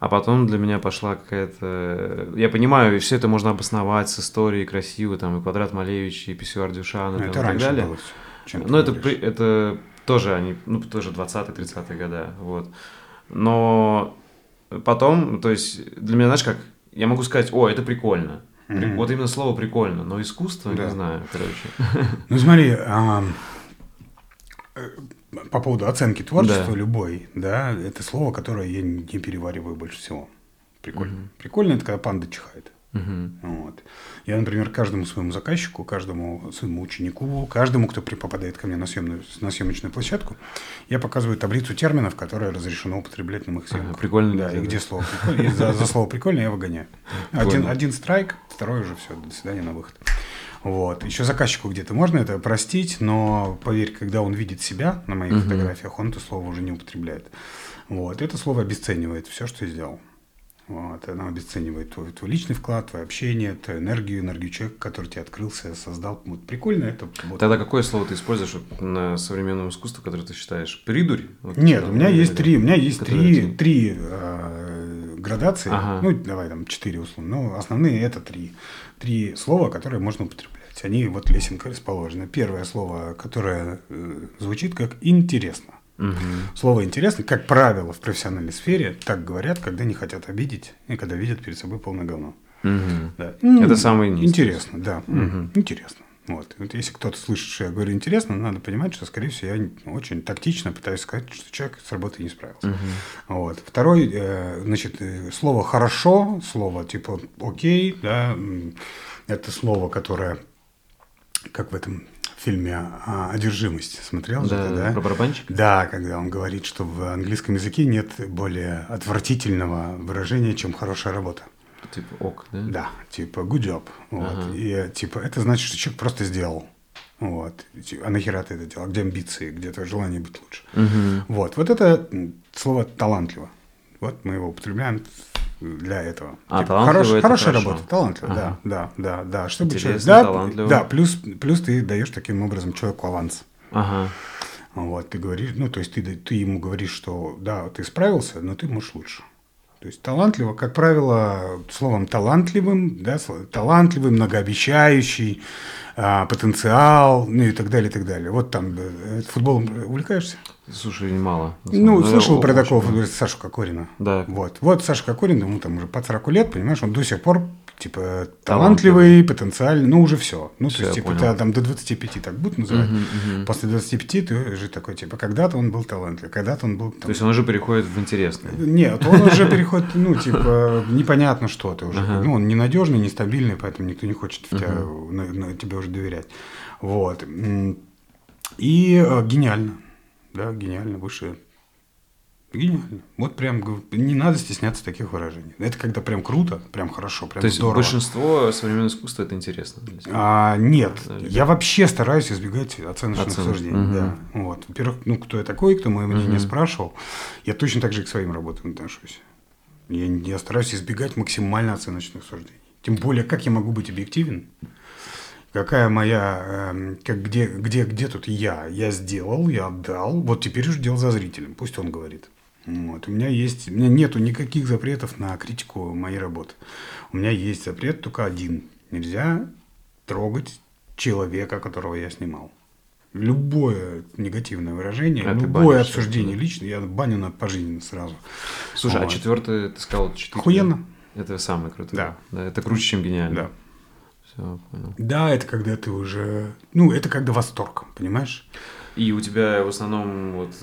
а потом для меня пошла какая-то... Я понимаю, все это можно обосновать с историей красиво, там, и Квадрат Малевич, и Писюар Дюшана, там, это и так далее. Было, Но это, это тоже они, ну, тоже 20-30-е годы, вот. Но потом, то есть, для меня, знаешь, как, я могу сказать, о, это прикольно. Mm-hmm. Вот именно слово прикольно, но искусство, да. не знаю, короче. Ну смотри, а, по поводу оценки творчества да. любой, да, это слово, которое я не перевариваю больше всего. Прикольно. Mm-hmm. Прикольно это когда панда чихает. Угу. Вот. Я, например, каждому своему заказчику, каждому своему ученику, каждому, кто попадает ко мне на, съемную, на съемочную площадку, я показываю таблицу терминов, которые разрешено употреблять на моих съемках. Ага, прикольно. Да, и где слово прикольно. За, за слово прикольно я выгоняю. Один, один страйк, второй уже все, до свидания на выход. Вот. Еще заказчику где-то можно это простить, но поверь, когда он видит себя на моих угу. фотографиях, он это слово уже не употребляет. Вот. Это слово обесценивает все, что я сделал. Вот, она обесценивает твой, твой личный вклад, твое общение, твою энергию, энергию человека, который тебе открылся, создал. Вот прикольно это. Вот. Тогда какое слово ты используешь вот, на современном искусстве, которое ты считаешь? Придурь? Вот, Нет, у меня есть три, у меня есть три, три э, градации. Ага. Ну, давай там четыре условно. Но основные это три. Три слова, которые можно употреблять. Они вот лесенка расположены. Первое слово, которое э, звучит как интересно. Угу. Слово интересно, как правило, в профессиональной сфере так говорят, когда не хотят обидеть и когда видят перед собой полное говно. Угу. Да. Это самое интересно, да. Угу. Интересно. Вот. вот если кто-то слышит, что я говорю интересно, надо понимать, что, скорее всего, я очень тактично пытаюсь сказать, что человек с работой не справился. Угу. Вот. Второй, э, значит, э, слово хорошо, слово типа окей, да, это слово, которое, как в этом фильме а, «Одержимость». Смотрел да, же да? Про барабанщик? Да, когда он говорит, что в английском языке нет более отвратительного выражения, чем «хорошая работа». Типа ок, да? Да, типа good job. Вот. Ага. И типа это значит, что человек просто сделал. Вот. А нахера ты это делал? Где амбиции? Где твое желание быть лучше? Угу. Вот. Вот это слово талантливо. Вот мы его употребляем для этого. А, типа, хорош, Хорошая хорошо. работа, талантливо, ага. да, да, да, да. Чтобы человек, да, талантливо. да, плюс, плюс ты даешь таким образом человеку аванс. Ага. Вот, ты говоришь, ну, то есть ты, ты ему говоришь, что да, ты справился, но ты можешь лучше. То есть талантливо, как правило, словом талантливым, да, талантливый, многообещающий, а, потенциал, ну и так далее, и так далее. Вот там э, футболом увлекаешься? Слушай, мало. Ну, слышал про такого футболиста Сашу Кокорина. Да. Вот. Вот Саша Кокорин, ему там уже под 40 лет, понимаешь, он до сих пор типа талантливый, потенциальный, ну уже все. Ну, все, то есть, типа, понял. там до 25 так будут называть. Угу, угу. После 25 ты уже такой, типа, когда-то он был талантливый, когда-то он был... Там... То есть он уже переходит в интересное? Нет, он уже переходит, ну, типа, непонятно что ты уже. Ну, он ненадежный, нестабильный, поэтому никто не хочет в тебя, на, на, тебе уже доверять. Вот. И э, гениально. Да, гениально, выше Гениально. Вот прям не надо стесняться таких выражений. Это когда прям круто, прям хорошо, прям То есть здорово. большинство современного искусства это интересно? А, нет, да, я вообще стараюсь избегать оценочных Оценок. суждений. Угу. Да. Вот. Во-первых, ну кто я такой, кто мое мнение угу. спрашивал, я точно так же и к своим работам отношусь. Я, я стараюсь избегать максимально оценочных суждений. Тем более, как я могу быть объективен? Какая моя, э, как, где, где, где тут я? Я сделал, я отдал. Вот теперь уже дело за зрителем. Пусть он говорит. Вот. У меня есть, у меня нету никаких запретов на критику моей работы. У меня есть запрет только один. Нельзя трогать человека, которого я снимал. Любое негативное выражение, а любое обсуждение лично, я баню на пожизненно сразу. Слушай, а вот. а четвертое, ты сказал четыре? Охуенно. Это самое крутое. Да. да. Это круче, чем гениально. Да. Все, понял. Да, это когда ты уже... Ну, это когда восторг, понимаешь? И у тебя в основном вот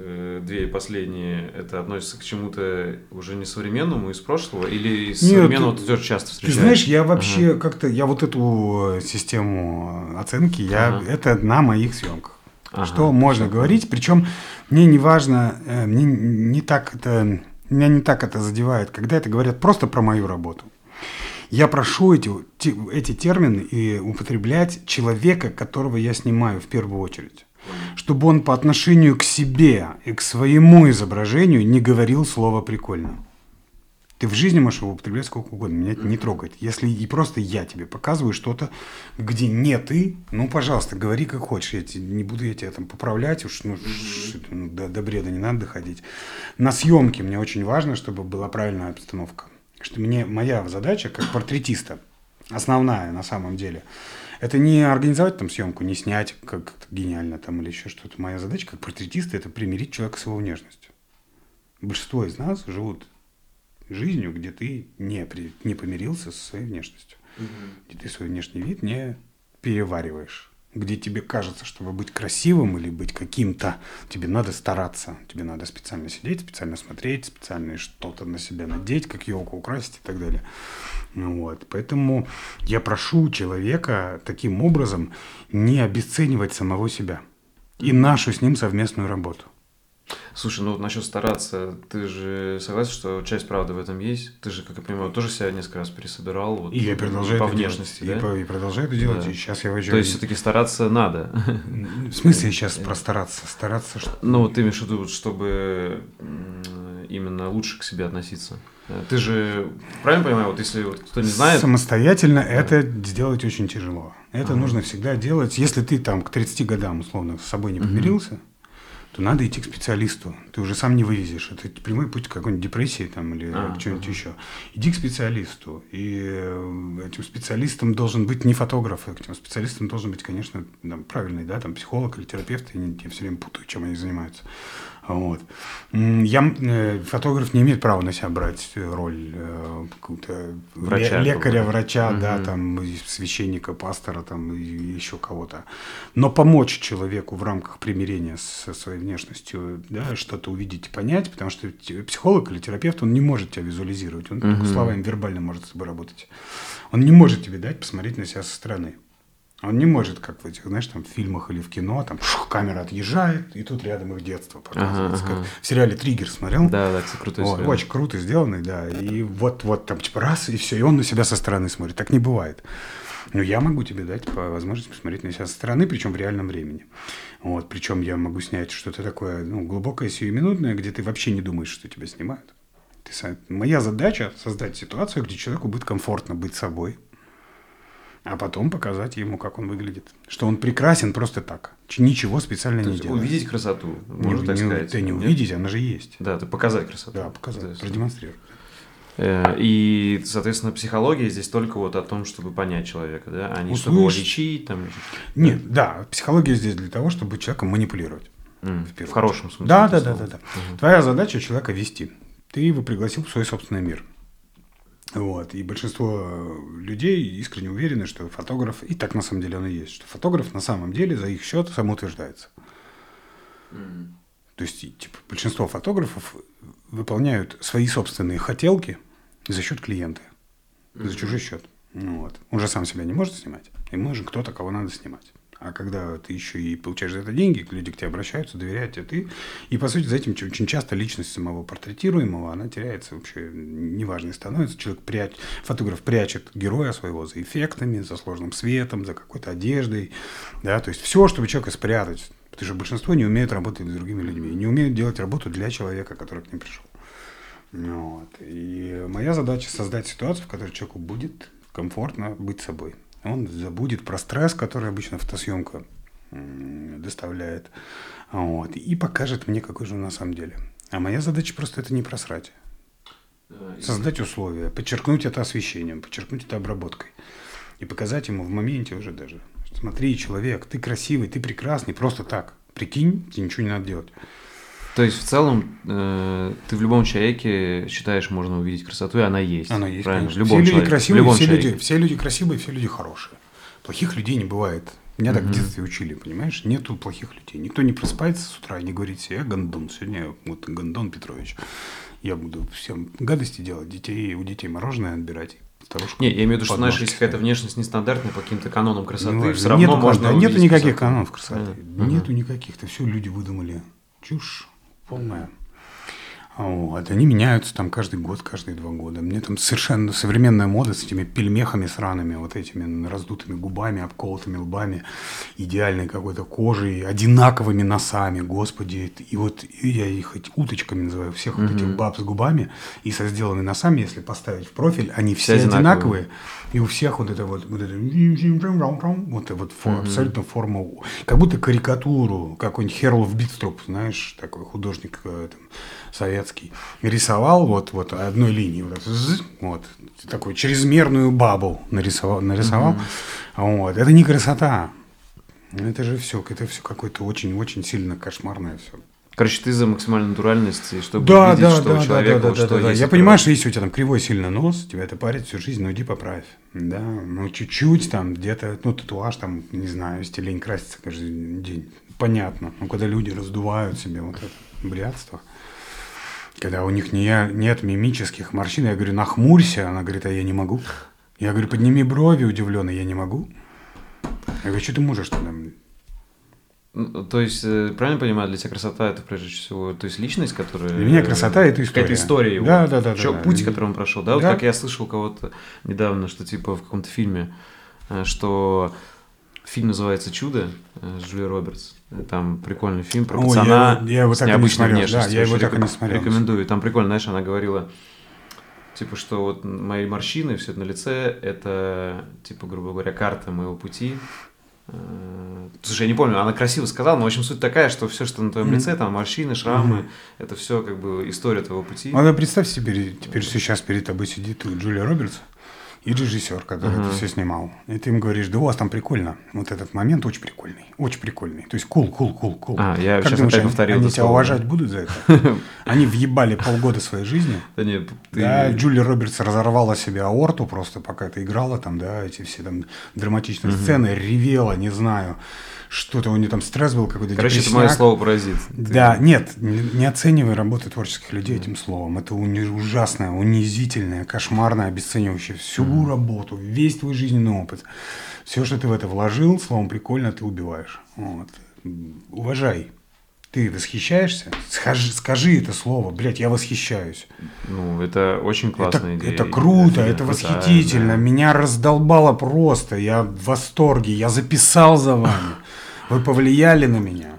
Э, две последние, это относится к чему-то уже не современному, из прошлого, или из Нет, современного ты, ты тоже часто встречаешь? Ты знаешь, я вообще ага. как-то, я вот эту систему оценки, я, ага. это на моих съемках. Ага, что можно все говорить. Причем мне не важно, э, мне не так это, меня не так это задевает, когда это говорят просто про мою работу. Я прошу эти, эти термины и употреблять человека, которого я снимаю в первую очередь. Чтобы он по отношению к себе и к своему изображению не говорил слово «прикольно». Ты в жизни можешь его употреблять сколько угодно, меня это не трогает. Если и просто я тебе показываю что-то, где не ты, ну, пожалуйста, говори как хочешь. Я тебе, не буду я тебя там поправлять, уж ну, ну, до, до бреда не надо доходить. На съемке мне очень важно, чтобы была правильная обстановка. Что мне моя задача как портретиста, основная на самом деле, это не организовать там съемку, не снять как гениально там или еще что-то. Моя задача как портретиста это примирить человека с его внешностью. Большинство из нас живут жизнью, где ты не, при, не помирился со своей внешностью, угу. где ты свой внешний вид не перевариваешь, где тебе кажется, чтобы быть красивым или быть каким-то, тебе надо стараться, тебе надо специально сидеть, специально смотреть, специально что-то на себя надеть, как елку украсить и так далее. Ну вот. Поэтому я прошу человека таким образом не обесценивать самого себя и нашу с ним совместную работу. Слушай, ну вот насчет стараться, ты же согласен, что часть правды в этом есть? Ты же, как я понимаю, тоже себя несколько раз пересобирал. Вот, и я продолжаю по это внешности, делать. да? И, и продолжаю это делать, да. и сейчас я вожу. То есть все-таки стараться надо. В смысле сейчас про стараться? Стараться что? Ну, вот ты имеешь в виду, чтобы именно лучше к себе относиться. Ты же, правильно понимаю, вот если вот кто не знает... Самостоятельно да. это сделать очень тяжело. Это ага. нужно всегда делать. Если ты там к 30 годам, условно, с собой не помирился, угу то надо идти к специалисту. Ты уже сам не вывезешь. Это прямой путь к какой-нибудь депрессии там, или а, к чему-нибудь ага. еще. Иди к специалисту. И э, этим специалистом должен быть не фотограф, а этим специалистом должен быть, конечно, там, правильный, да, там психолог или терапевт. Я, я все время путаю, чем они занимаются. Вот. Я, э, фотограф не имеет права на себя брать роль э, какого-то врача, лекаря, врача, угу. да, там, священника, пастора, там, и еще кого-то. Но помочь человеку в рамках примирения со своей внешностью, да, что-то увидеть и понять, потому что психолог или терапевт, он не может тебя визуализировать, он угу. только словами вербально может с тобой работать. Он не может тебе дать посмотреть на себя со стороны. Он не может, как в этих, знаешь, там, в фильмах или в кино, там, шух, камера отъезжает, и тут рядом их детство показывается. Ага, ага. В сериале «Триггер» смотрел? Да, да, кстати, крутой вот, Очень круто сделанный, да. И вот, вот там, типа, раз, и все, и он на себя со стороны смотрит. Так не бывает. Но я могу тебе дать по возможности посмотреть на себя со стороны, причем в реальном времени. Вот, причем я могу снять что-то такое, ну, глубокое, сиюминутное, где ты вообще не думаешь, что тебя снимают. Ты, моя задача создать ситуацию, где человеку будет комфортно быть собой, а потом показать ему, как он выглядит. Что он прекрасен просто так. Ничего специально То не делает. Увидеть красоту, можно не, так не, сказать. Да не увидеть, она же есть. Да, это показать красоту. Да, показать, продемонстрировать. Э, и, соответственно, психология здесь только вот о том, чтобы понять человека, да, а не Услышь... чтобы его лечить. Там, Нет, да, психология здесь для того, чтобы человеком манипулировать. Mm, в, в хорошем смысле. Да, да, да, да, да. Угу. Твоя задача человека вести. Ты его пригласил в свой собственный мир. Вот. И большинство людей искренне уверены, что фотограф, и так на самом деле он и есть, что фотограф на самом деле за их счет самоутверждается. Mm-hmm. То есть, типа, большинство фотографов выполняют свои собственные хотелки за счет клиента, mm-hmm. за чужой счет. Ну, вот. Он же сам себя не может снимать. Ему нужен кто-то, кого надо снимать. А когда ты еще и получаешь за это деньги, люди к тебе обращаются, доверяют тебе ты. И, по сути, за этим очень часто личность самого портретируемого, она теряется вообще, неважно становится. Человек, пряч... фотограф прячет героя своего за эффектами, за сложным светом, за какой-то одеждой. Да? То есть все, чтобы человека спрятать. Потому что большинство не умеет работать с другими людьми. Не умеют делать работу для человека, который к ним пришел. Вот. И моя задача создать ситуацию, в которой человеку будет комфортно быть собой. Он забудет про стресс, который обычно фотосъемка доставляет. Вот, и покажет мне, какой же он на самом деле. А моя задача просто это не просрать. Создать условия, подчеркнуть это освещением, подчеркнуть это обработкой. И показать ему в моменте уже даже. Смотри, человек, ты красивый, ты прекрасный, просто так. Прикинь, тебе ничего не надо делать. То есть в целом э, ты в любом человеке считаешь, можно увидеть красоту, и она есть. Она есть. Правильно? В любом все люди красивые, все люди, все люди красивые, все люди хорошие. Плохих людей не бывает. Меня так в детстве учили, понимаешь? Нету плохих людей. Никто не просыпается с утра и не говорит себе, я Гондон, сегодня вот Гондон Петрович. Я буду всем гадости делать, детей, у детей мороженое отбирать, Старушка Не, я имею в виду, что, знаешь, если какая-то внешность нестандартная по каким-то канонам красоты, Ну, все равно нету, можно да, нету никаких красоту. канонов красоты. Ага. Нету никаких. Это все люди выдумали. Чушь полная. Вот. Они меняются там каждый год, каждые два года. Мне там совершенно современная мода с этими пельмехами сраными, вот этими раздутыми губами, обколотыми лбами, идеальной какой-то кожей, одинаковыми носами, господи. И вот я их эти уточками называю, всех вот этих баб с губами и со сделанными носами, если поставить в профиль, они все, Все одинаковые. одинаковые. И у всех вот это вот, вот это, вот вот фо- абсолютно форма, как будто карикатуру, какой-нибудь Херлов Битстроп, знаешь, такой художник э, там, советский, рисовал вот, вот одной линией, вот, вот, такую чрезмерную бабу нарисовал, нарисовал. Вот. Это не красота. Это же все, это все какое-то очень-очень сильно кошмарное все. Короче, ты за максимальную натуральность, и чтобы Да, увидеть, да, что да, у да, человека да, вот да, что да, да. есть. Я от понимаю, что если у тебя там кривой сильно нос, тебя это парит всю жизнь, ну иди поправь. Да, ну чуть-чуть там где-то, ну татуаж там, не знаю, если лень краситься каждый день. Понятно. Но когда люди раздувают себе вот это блядство, когда у них не, нет мимических морщин, я говорю, нахмурься, она говорит, а я не могу. Я говорю, подними брови удивленно, я не могу. Я говорю, что ты можешь тогда? То есть, э, правильно понимаю, для тебя красота это прежде всего, то есть личность, которая... Для меня красота – это история. Какая-то история его. Да, да, да, Чё- да, да. Путь, который он прошел. Да, вот Да. как я слышал у кого-то недавно, что типа в каком-то фильме, э, что фильм называется «Чудо» э, с Джулией Робертс. Э, Там прикольный фильм про пацана я- я его с так и не необычной смотрел, да, внешностью. я его Очень так и не смотрел. Рекомендую. Там прикольно, знаешь, она говорила, типа, что вот мои морщины, все это на лице, это, типа, грубо говоря, карта моего пути. Э, Слушай, я не помню, она красиво сказала, но в общем суть такая, что все, что на твоем лице, там морщины, шрамы, это все как бы история твоего пути. Да, представь себе, теперь сейчас перед тобой сидит Джулия Робертс и режиссер, который Ага. это все снимал. И ты им говоришь, да у вас там прикольно. Вот этот момент очень прикольный. Очень прикольный. То есть кул, кул, кул, кул. А, я Как сейчас думаешь, опять они- повторил Они это тебя уважать будут за это? Они въебали полгода своей жизни. Да нет, ты... Да, Джулия Робертс разорвала себе аорту просто, пока это играла, там, да, эти все там драматичные сцены, ревела, не знаю, что-то у нее там стресс был какой-то, Короче, это депрессняк. мое слово паразит. Ты- Да, нет, не, не оценивай работу творческих людей этим словом. Это ужасное, унизительное, кошмарное, обесценивающее всю работу, весь твой жизненный опыт. Все, что ты в это вложил, словом прикольно, ты убиваешь. Вот. Уважай. Ты восхищаешься? Скажи, скажи это слово. Блядь, я восхищаюсь. Ну, это очень классная это, идея. это круто, это крутая, восхитительно. да. Меня раздолбало просто. Я в восторге. Я записал за вами. Вы повлияли на меня.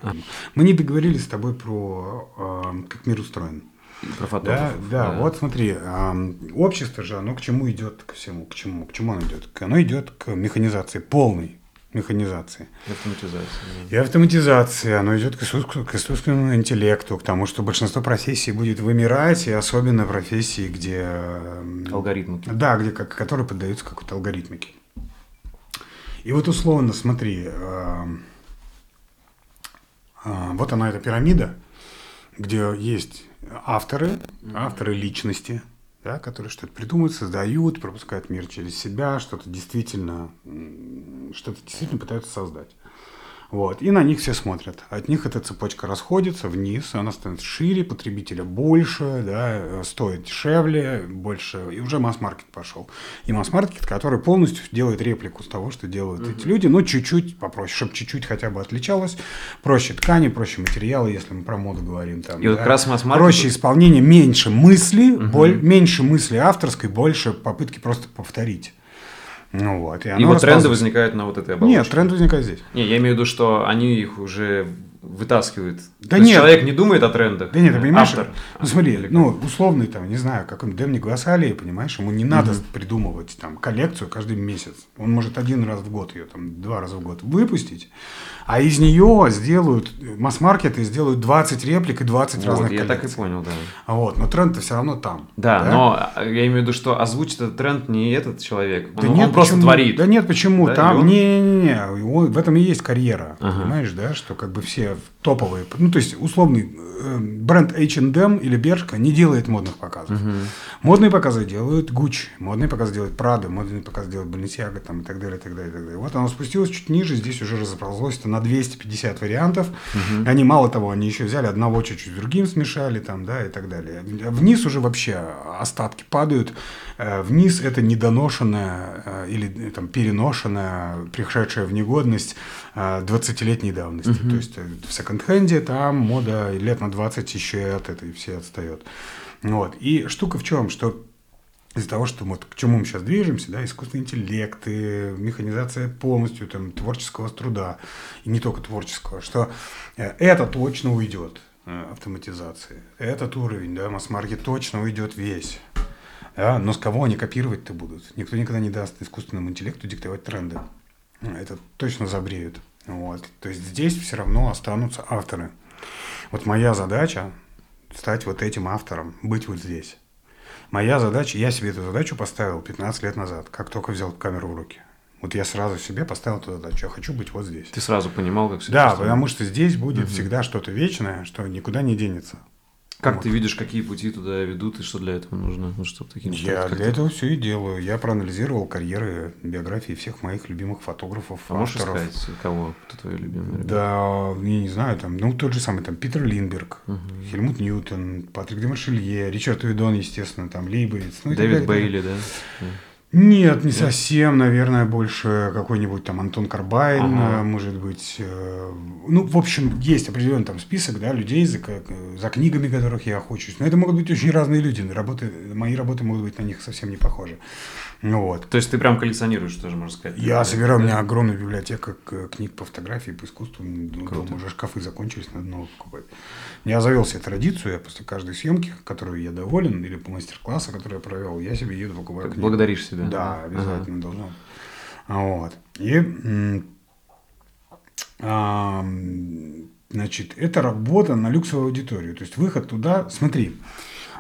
Мы не договорились с тобой про э, как мир устроен. Про Да, фотографов. да, вот смотри, ам, общество же, оно к чему идет ко всему? К чему? К чему оно идет? Оно идет к механизации, полной механизации. Автоматизация. да. И автоматизации, оно идет к, искусству- к искусственному интеллекту, к тому, что большинство профессий будет вымирать, и особенно профессии, где... м, Алгоритмы. Да, где, как, которые поддаются какой-то алгоритмике. И вот условно, смотри, а, вот она, эта пирамида, где есть авторы, авторы личности, да, которые что-то придумывают, создают, пропускают мир через себя, что-то действительно, что-то действительно пытаются создать. Вот. И на них все смотрят. От них эта цепочка расходится вниз, она становится шире, потребителя больше, да, э, стоит дешевле, больше, и уже масс-маркет пошел. И масс-маркет, который полностью делает реплику с того, что делают эти люди, но чуть-чуть попроще, чтобы чуть-чуть хотя бы отличалось. Проще ткани, проще материалы, если мы про моду говорим. Там, И вот да. как раз масс-маркет- Проще исполнение, меньше мысли, боль- меньше мысли авторской, больше попытки просто повторить. Ну вот. И оно вот тренды возникают на вот этой оболочке. Нет, тренд возникает здесь. Не, я имею в виду, что они их уже вытаскивают. Да То нет. человек не думает о трендах. Да нет, ты понимаешь, Автор. ну смотри, как? ну условный там, не знаю, как он Демни Гвасалии, понимаешь, ему не надо придумывать там коллекцию каждый месяц. Он может один раз в год ее, там, два раза в год выпустить, а из нее сделают масс-маркеты, сделают 20 реплик и 20 Вот, разных я так и коллекций. понял, да. Вот, но тренд-то все равно там. Да, но а, я имею в виду, что озвучит этот тренд не этот человек. Он, Да он нет, просто почему? творит. Да нет, почему? Да, Там он- не-не-не, в этом и есть карьера, Ага. понимаешь, да, что как бы все топовые. Ну, то есть, условный э, бренд H&M или Бершка не делает модных показов. Мгм. Модные показы делают Gucci, модные показы делают Prada, модные показы делают Balenciaga там, и так далее, и так далее, и так далее. Вот оно спустилось чуть ниже, здесь уже расползлось это на 250 вариантов. Они, мало того, они еще взяли одного чуть-чуть другим смешали там, да, и так далее. Вниз уже вообще остатки падают. Э, Вниз это недоношенная э, или э, там переношенная, пришедшая в негодность э, 20-летней давности. То есть секонд-хенде там мода лет на 20 еще от этой все отстает. Вот. И штука в чем, что из-за того, что вот к чему мы сейчас движемся, да, искусственный интеллект, и механизация полностью там, творческого труда, и не только творческого, что э, это точно уйдет, э, автоматизации. Этот уровень, да, масс-маркет точно уйдет весь. Да, но с кого они копировать-то будут? Никто никогда не даст искусственному интеллекту диктовать тренды. Это точно забреют. Вот. То есть здесь все равно останутся авторы. Вот моя задача стать вот этим автором, быть вот здесь. Моя задача, я себе эту задачу поставил 15 лет назад, как только взял камеру в руки. Вот я сразу себе поставил эту задачу. Я хочу быть вот здесь. Ты сразу понимал, как все Да, потому что здесь будет всегда что-то вечное, что никуда не денется. Как Вот. ты видишь, какие пути туда ведут и что для этого нужно? Ну, чтобы таким Я для этого все и делаю. Я проанализировал карьеры, биографии всех моих любимых фотографов, А можешь авторов. сказать, кого? Кто твои любимые? ребята? Да, я не знаю, там, ну, тот же самый, там, Питер Линдберг, Хельмут Ньютон, Патрик де Маршелье, Ричард Уидон, естественно, там, Лейбовиц. ну Дэвид. Бейли, да? Нет, не совсем, наверное, больше какой-нибудь там Антон Карбайн, Ага. э, может быть. э, Ну, в общем, есть определенный там список, да, людей, за, за книгами которых я охочусь. Но это могут быть очень разные люди. Работы, мои работы могут быть на них совсем не похожи. Ну вот. То есть ты прям коллекционируешь, тоже можно сказать. Я Да, собираю, у да? меня огромная библиотека книг по фотографии, по искусству. Ну. Дома уже шкафы закончились, надо новых покупать. Я завел себе традицию, я после каждой съемки, которую я доволен, или по мастер-классу, который я провел, я себе еду покупаю Как книгу. благодаришь себя. Да, Ага. обязательно должно. А Вот. И, а, значит, это работа на люксовую аудиторию. То есть выход туда, смотри,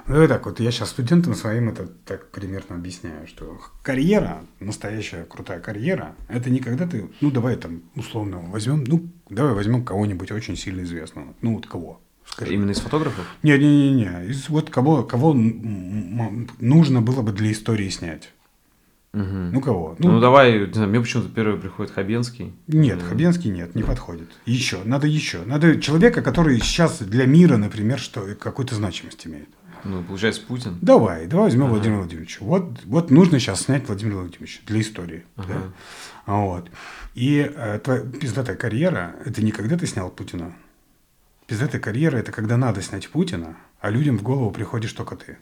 ну, давай так вот, я сейчас студентам своим это так примерно объясняю, что карьера, настоящая крутая карьера, это не когда ты, ну давай там условно возьмем, ну давай возьмем кого-нибудь очень сильно известного, ну вот кого, скажи. Именно из фотографов? Не-не-не, из вот кого, кого нужно было бы для истории снять. Мгм. Ну кого? Ну, давай, не знаю, мне почему-то первый приходит Хабенский. Нет, Хабенский нет, не подходит. Еще, надо еще. Надо человека, который сейчас для мира, например, что какую-то значимость имеет. Ну, получается, Путин. Давай, давай возьмем Ага. Владимира Владимировича. Вот, вот нужно сейчас снять Владимира Владимировича для истории. Ага. Да? Вот. И э, твоя пиздатая карьера – это не когда ты снял Путина. Пиздатая карьера – это когда надо снять Путина, а людям в голову приходишь только ты,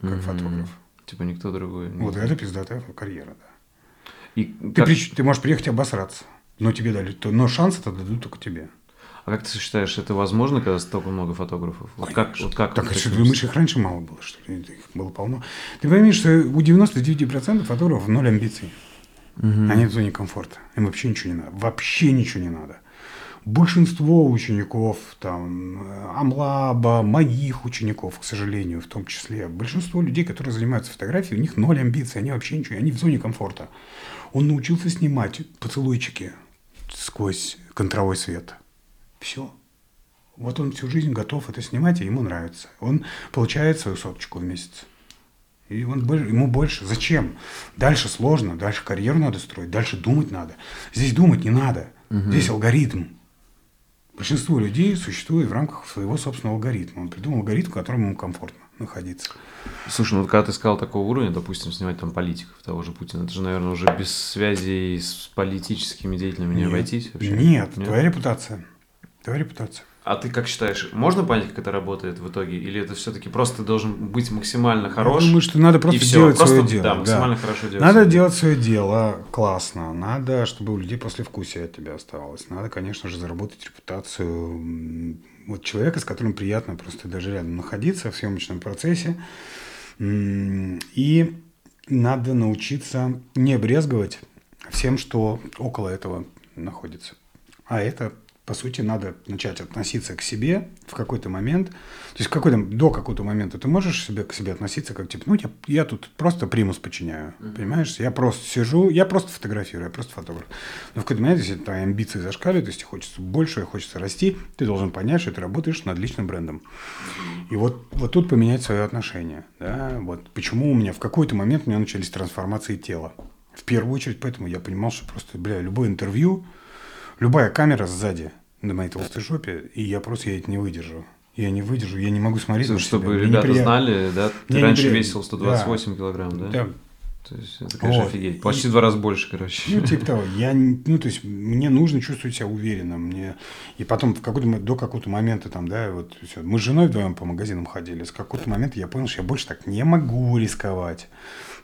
как Мгм. фотограф. Типа никто другой. Вот это пиздатая карьера, да. И Ты, как- при- ты можешь приехать и обосраться, но тебе дали, но шанс это дадут только тебе. А как ты считаешь, это возможно, когда столько много фотографов? Вот как, вот как так, а что, думаешь, их раньше мало было, что ли? Их было полно. Ты пойми, что у 99% фотографов ноль амбиций. Мгм. Они в зоне комфорта. Им вообще ничего не надо. Вообще ничего не надо. Большинство учеников, там, э, Амлаба, моих учеников, к сожалению, в том числе, большинство людей, которые занимаются фотографией, у них ноль амбиций, они вообще ничего, они в зоне комфорта. Он научился снимать поцелуйчики сквозь контровой свет. Все. Вот он всю жизнь готов это снимать, и ему нравится. Он получает свою соточку в месяц. И он, ему больше. Зачем? Дальше сложно, дальше карьеру надо строить, дальше думать надо. Здесь думать не надо. Здесь алгоритм. Большинство людей существует в рамках своего собственного алгоритма. Он придумал алгоритм, в котором ему комфортно находиться. Слушай, ну вот когда ты сказал такого уровня, допустим, снимать там политиков, того же Путина, это же, наверное, уже без связи с политическими деятелями не Нет. обойтись вообще? Нет, твоя репутация. Твоя репутация. А ты как считаешь, можно понять, как это работает в итоге? Или это все-таки просто должен быть максимально хорош? Я думаю, что надо просто и всё, делать просто, свое дело. Да, да. максимально хорошо делать. Надо своё делать свое дело классно. Надо, чтобы у людей послевкусие от тебя оставалось. Надо, конечно же, заработать репутацию вот человека, с которым приятно просто даже рядом находиться в съемочном процессе. И надо научиться не брезговать всем, что около этого находится. А это по сути, надо начать относиться к себе в какой-то момент. То есть какой-то, до какого-то момента ты можешь себе, к себе относиться как, типа, ну, я, я тут просто примус подчиняю, mm-hmm. понимаешь? Я просто сижу, я просто фотографирую, я просто фотограф. Но в какой-то момент, если твои амбиции зашкаливают, если хочется больше, хочется расти, ты должен понять, что ты работаешь над личным брендом. И вот, вот тут поменять свое отношение. Да? Вот почему у меня в какой-то момент у меня начались трансформации тела. В первую очередь, поэтому я понимал, что просто, бля, любое интервью, любая камера сзади на моей толстой жопе, и я просто я это не выдержу. Я не выдержу, я не могу смотреть на Чтобы себя. ребята неприятно. знали, да, ты Мне раньше неприятно. весил 128 да. килограмм, да? Да. То есть это, конечно, вот. офигеть. Почти и, два раза больше, короче. Ну, типа того. Я, ну, то есть, мне нужно чувствовать себя уверенно. Мне... И потом в какой-то, до какого-то момента там, да, вот все. Мы с женой вдвоем по магазинам ходили. С какого-то момента я понял, что я больше так не могу рисковать.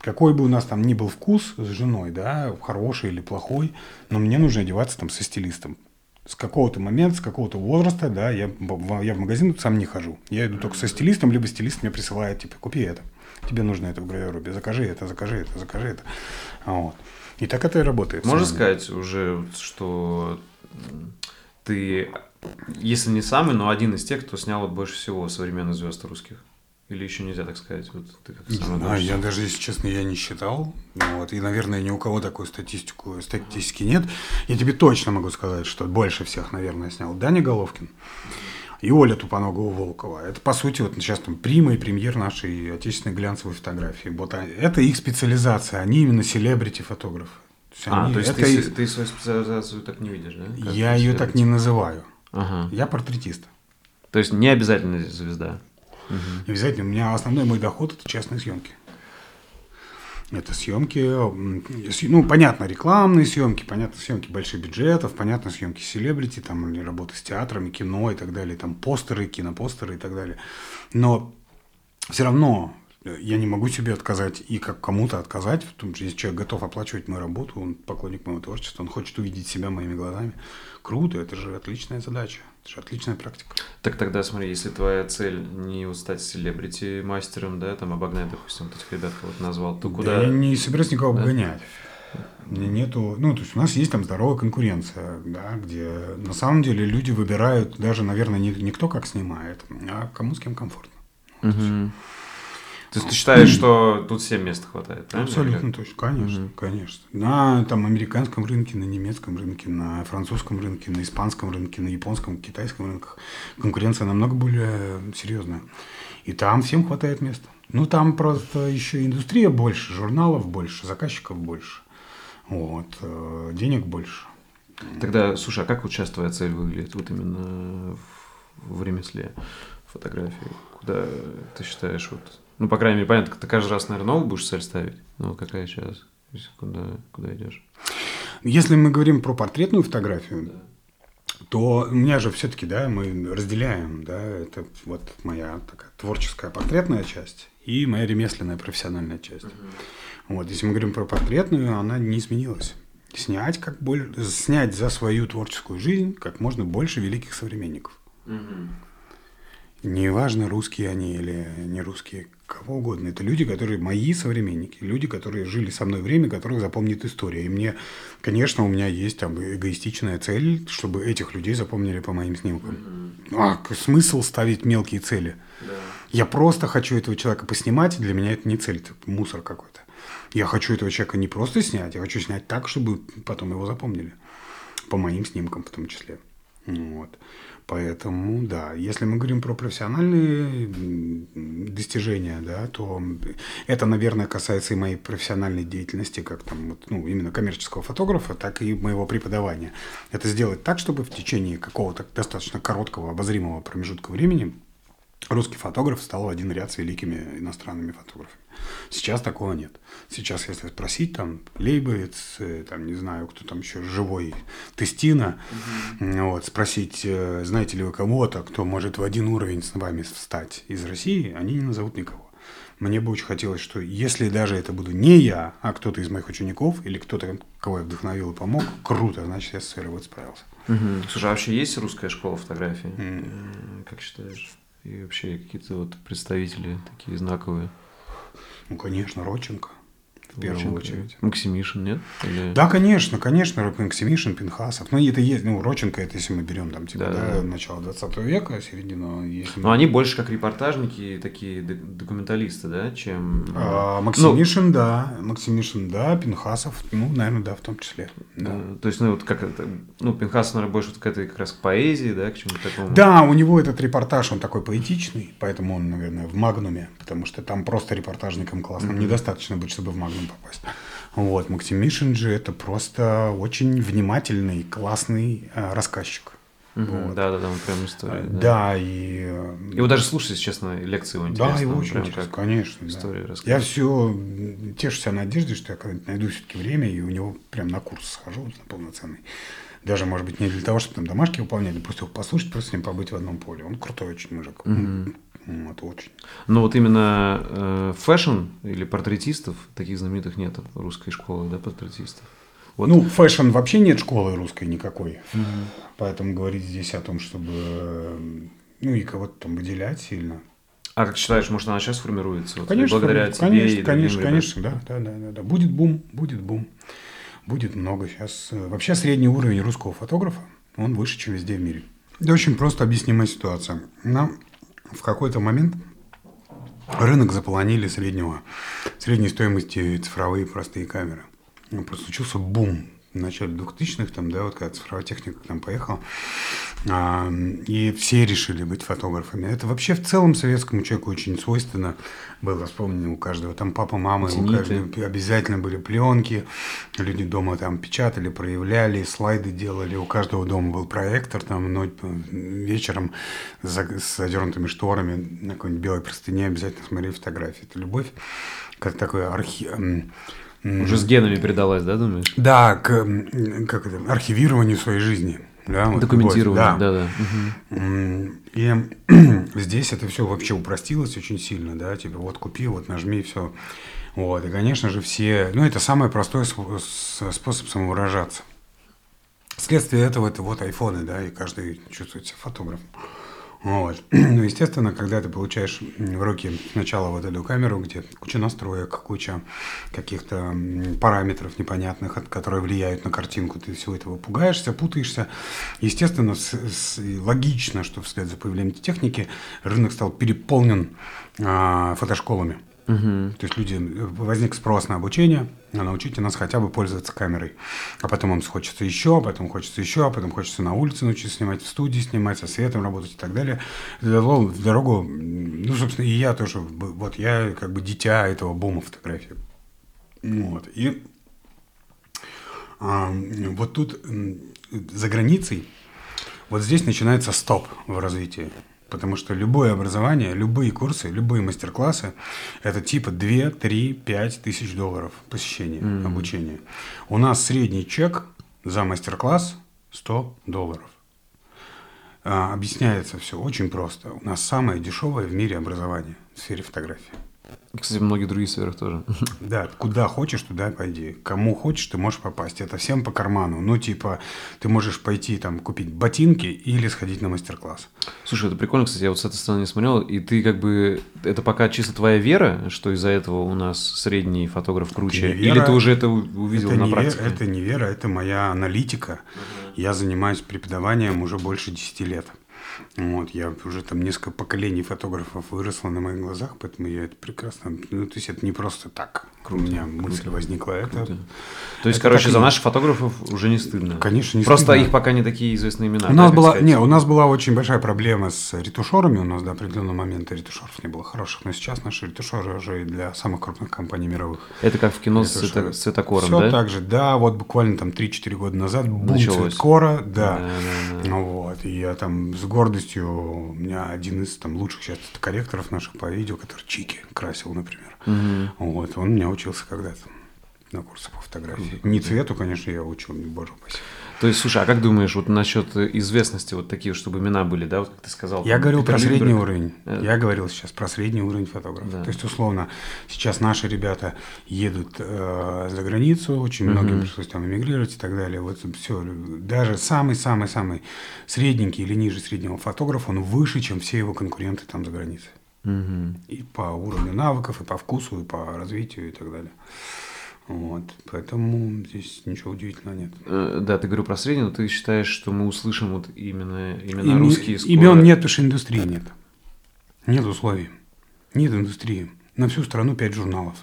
Какой бы у нас там ни был вкус с женой, да, хороший или плохой, но мне нужно одеваться там со стилистом с какого-то момента, с какого-то возраста, да, я, я в магазин сам не хожу. Я иду только со стилистом, либо стилист мне присылает, типа, купи это. Тебе нужно это в гравируме, закажи это, закажи это, закажи это. Вот. И так это и работает. Можно сказать уже, что ты, если не самый, но один из тех, кто снял вот больше всего современных звезд русских? Или еще нельзя так сказать? Вот ты как а, я даже, если честно, я не считал. Вот, и, наверное, ни у кого такой статистику, статистики нет. Я тебе точно могу сказать, что больше всех, наверное, снял Даня Головкин и Оля Тупоногова-Волкова. Это, по сути, вот сейчас там прима и премьер нашей отечественной глянцевой фотографии. Вот это их специализация, они именно селебрити-фотографы. То а, то есть ты, их... ты свою специализацию так не видишь, да? Как я ее так не называю. Ага. Я портретист. То есть не обязательно звезда. Угу. Обязательно. У меня основной мой доход это частные съемки. Это съемки, ну, понятно, рекламные съемки, понятно, съемки больших бюджетов, понятно, съемки селебрити, там, или работа с театрами, кино и так далее, там, постеры, кинопостеры и так далее. Но все равно я не могу себе отказать и как кому-то отказать, в том, что если человек готов оплачивать мою работу, он поклонник моего творчества, он хочет увидеть себя моими глазами. Круто, это же отличная задача. Это же отличная практика. Так тогда смотри, если твоя цель не стать селебрити мастером, да, там обогнать, допустим, вот этих ребят, кого ты назвал, то куда? Да я не собираюсь никого да? обгонять. Мне нету, ну, то есть у нас есть там здоровая конкуренция, да, где на самом деле люди выбирают даже, наверное, не, не кто как снимает, а кому с кем комфортно. Угу. То есть ты считаешь, что тут всем места хватает, правильно? Абсолютно точно, конечно, угу. конечно. На там американском рынке, на немецком рынке, на французском рынке, на испанском рынке, на японском, китайском рынках конкуренция намного более серьезная. И там всем хватает места. Ну, там просто еще индустрия больше, журналов больше, заказчиков больше. Вот, э, денег больше. Тогда, слушай, а как вот сейчас твоя цель выглядит вот именно в ремесле фотографии? Куда ты считаешь вот ну, по крайней мере, понятно, ты каждый раз, наверное, новую будешь цель ставить. Ну, какая сейчас? Куда, куда идешь? Если мы говорим про портретную фотографию, да. то у меня же все-таки, да, мы разделяем, да, это вот моя такая творческая портретная часть и моя ремесленная профессиональная часть. Угу. Вот, если мы говорим про портретную, она не изменилась. Снять, как боль... снять за свою творческую жизнь как можно больше великих современников. Угу. Неважно, русские они или не русские, кого угодно. Это люди, которые мои современники, люди, которые жили со мной время, которых запомнит история. И мне, конечно, у меня есть там эгоистичная цель, чтобы этих людей запомнили по моим снимкам. Mm-hmm. А смысл ставить мелкие цели? Да. Я просто хочу этого человека поснимать, для меня это не цель, это мусор какой-то. Я хочу этого человека не просто снять, я хочу снять так, чтобы потом его запомнили. По моим снимкам в том числе. Вот. Поэтому, да, если мы говорим про профессиональные достижения, да, то это, наверное, касается и моей профессиональной деятельности, как там, вот, ну, именно коммерческого фотографа, так и моего преподавания. Это сделать так, чтобы в течение какого-то достаточно короткого обозримого промежутка времени русский фотограф стал в один ряд с великими иностранными фотографами. Сейчас такого нет. Сейчас, если спросить, там, Лейбовец, э, там, не знаю, кто там еще живой, Тестина, угу. вот, спросить, э, знаете ли вы кого-то, кто может в один уровень с вами встать из России, они не назовут никого. Мне бы очень хотелось, что если даже это буду не я, а кто-то из моих учеников или кто-то, кого я вдохновил и помог, круто, значит, я с своей работой справился. Угу. Слушай, а вообще есть русская школа фотографии? Mm. Как считаешь? И вообще какие-то вот представители такие знаковые? Ну, конечно, Родченко. В первую очередь. Максимишин, нет? Или... Да, конечно, конечно, Максимишин, Пинхасов. Ну, это есть, ну, Роченко, это если мы берем там, типа, Да, да, да. начало 20 века, середину, если Но мы- они больше как репортажники, такие документалисты, да, чем... А, Ну, Максимишин, да, Максимишин, да, Пинхасов, ну, наверное, да, в том числе. Да. э, То есть, ну, вот как это... Ну, Пинхас, наверное, больше вот к этой как раз к поэзии, да, к чему-то такому. Да, у него этот репортаж, он такой поэтичный, поэтому он, наверное, в Магнуме, потому что там просто репортажником классным недостаточно быть, чтобы в Магнум попасть. Вот, Максимишин же это просто очень внимательный, классный э, рассказчик. Мгм, Вот. Да, да, да, он прям история. Да, да. и... э, Его даже слушать, если честно, лекции его интересно. Да, его очень интересно, как конечно. да. история Я рассказывает. все тешусь надеждой, что я когда-нибудь найду все-таки время и у него прям на курс схожу на полноценный. Даже, может быть, не для того, чтобы там домашки выполнять, а просто его послушать, просто с ним побыть в одном поле. Он крутой очень мужик. Вот, очень. Но вот именно э, фэшн или портретистов, таких знаменитых нет русской школы, да, портретистов. Вот. Ну, фэшн вообще нет школы русской никакой. Поэтому говорить здесь о том, чтобы э, ну и кого-то там выделять сильно. А как считаешь, может, она сейчас формируется? Вот Конечно, благодаря тебе конечно, и другим конечно, конечно, да, да, да, да, да. Будет бум, будет бум. Будет много сейчас. э, Вообще средний уровень русского фотографа, он выше, чем везде в мире. Это очень просто объяснимая ситуация. Нам в какой-то момент рынок заполонили среднего, средней стоимости цифровые простые камеры. Ну, Просто случился бум в начале 2000-х, там, да, вот когда цифровая техника к нам поехала, а, и все решили быть фотографами. Это вообще в целом советскому человеку очень свойственно было. Вспомни, у каждого там папа, мама, у Зениты. каждого обязательно были пленки, люди дома там печатали, проявляли, слайды делали, у каждого дома был проектор, там но, вечером за- с задернутыми шторами на какой-нибудь белой простыне обязательно смотрели фотографии. Это любовь, как такой архи... м, м, Уже с генами передалась, да, думаешь? да, к как это, архивированию своей жизни. Да, вот да, да. М, И здесь это все вообще упростилось очень сильно, да, типа вот купи, вот нажми, все. Вот, и, конечно же, все, ну, это самый простой способ самовыражаться. Следствие этого это вот айфоны, да, и каждый чувствует себя фотографом. Вот. Ну, естественно, когда ты получаешь в руки сначала вот эту камеру, где куча настроек, куча каких-то параметров непонятных, от- которые влияют на картинку, ты всего этого пугаешься, путаешься. Естественно, с- с- логично, что вслед за появлением техники рынок стал переполнен а, фотошколами. Мгм. То есть люди, возник спрос на обучение, а научите нас хотя бы пользоваться камерой. А потом им хочется еще, а потом хочется еще, а потом хочется на улице научиться снимать, в студии снимать, со светом работать и так далее. Это дало в дорогу, ну, собственно, и я тоже, вот я как бы дитя этого бума фотографии. Вот. И а, вот тут за границей, вот здесь начинается стоп в развитии. Потому что любое образование, любые курсы, любые мастер-классы – это типа 2, 3, 5 тысяч долларов посещения, обучения. У нас средний чек за мастер-класс 100 долларов. А, объясняется все очень просто. У нас самое дешевое в мире образование в сфере фотографии. Кстати, в многих других сферах тоже. Да, куда хочешь, туда пойди. Кому хочешь, ты можешь попасть. Это всем по карману. Ну, типа, ты можешь пойти там купить ботинки или сходить на мастер-класс. Слушай, это прикольно, кстати, я вот с этой стороны не смотрел, и ты как бы, это пока чисто твоя вера, что из-за этого у нас средний фотограф круче, или вера, ты уже это увидел это, на практике? это не вера, это моя аналитика. Я занимаюсь преподаванием уже больше 10 лет. Вот, я уже там несколько поколений фотографов выросло на моих глазах, поэтому я это прекрасно... Ну, то есть это не просто так. У меня мысль возникла. Это, Круто. То есть, это короче, так за наших фотографов уже не стыдно. Конечно, не Просто стыдно. их пока не такие известные имена. У да, нас как была, не, у нас была очень большая проблема с ретушерами. У нас до определенного момента ретушеров не было хороших, но сейчас наши ретушеры уже и для самых крупных компаний мировых. Это как в кино с, Это цвета- с цветокором, Все да? так же, да, вот буквально там 3-4 года назад бум Началось. цветкора, да. Да, да, да. Вот, и я там с гордостью, у меня один из там лучших сейчас корректоров наших по видео, который Чики красил, например. Мгм. Вот, он меня учился когда-то на курсах по фотографии. Не цвету, конечно, я учил, не боже упаси. То есть, слушай, а как думаешь, вот насчет э, известности, вот такие, чтобы имена были, да, вот как ты сказал? Я там, говорил Питер про средний Линдберг. уровень. Э. Я говорил сейчас про средний уровень фотографа. Да. То есть, условно, сейчас наши ребята едут э, за границу, очень многим пришлось там эмигрировать и так далее. Вот все, даже самый-самый-самый средненький или ниже среднего фотограф, он выше, чем все его конкуренты там за границей. Мгм. И по уровню навыков, и по вкусу, и по развитию, и так далее. Вот, поэтому здесь ничего удивительного нет. Э, Да, ты говорил про средний, но ты считаешь, что мы услышим вот именно, именно Име- русские скоро? Имен нет, потому что индустрии нет. Нет условий. Нет индустрии. На всю страну пять журналов.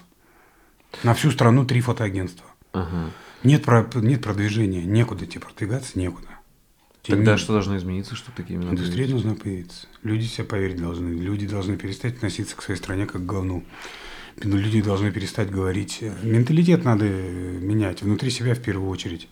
На всю страну три фотоагентства. Ага. Нет, про, нет продвижения, некуда тебе продвигаться, некуда. Тебе Тогда не- что должно измениться, чтобы такие имена Индустрия появились? должна появиться. Люди себе поверить должны. Люди должны перестать относиться к своей стране как к говну. Ну, Люди должны перестать говорить. Менталитет надо менять внутри себя в первую очередь.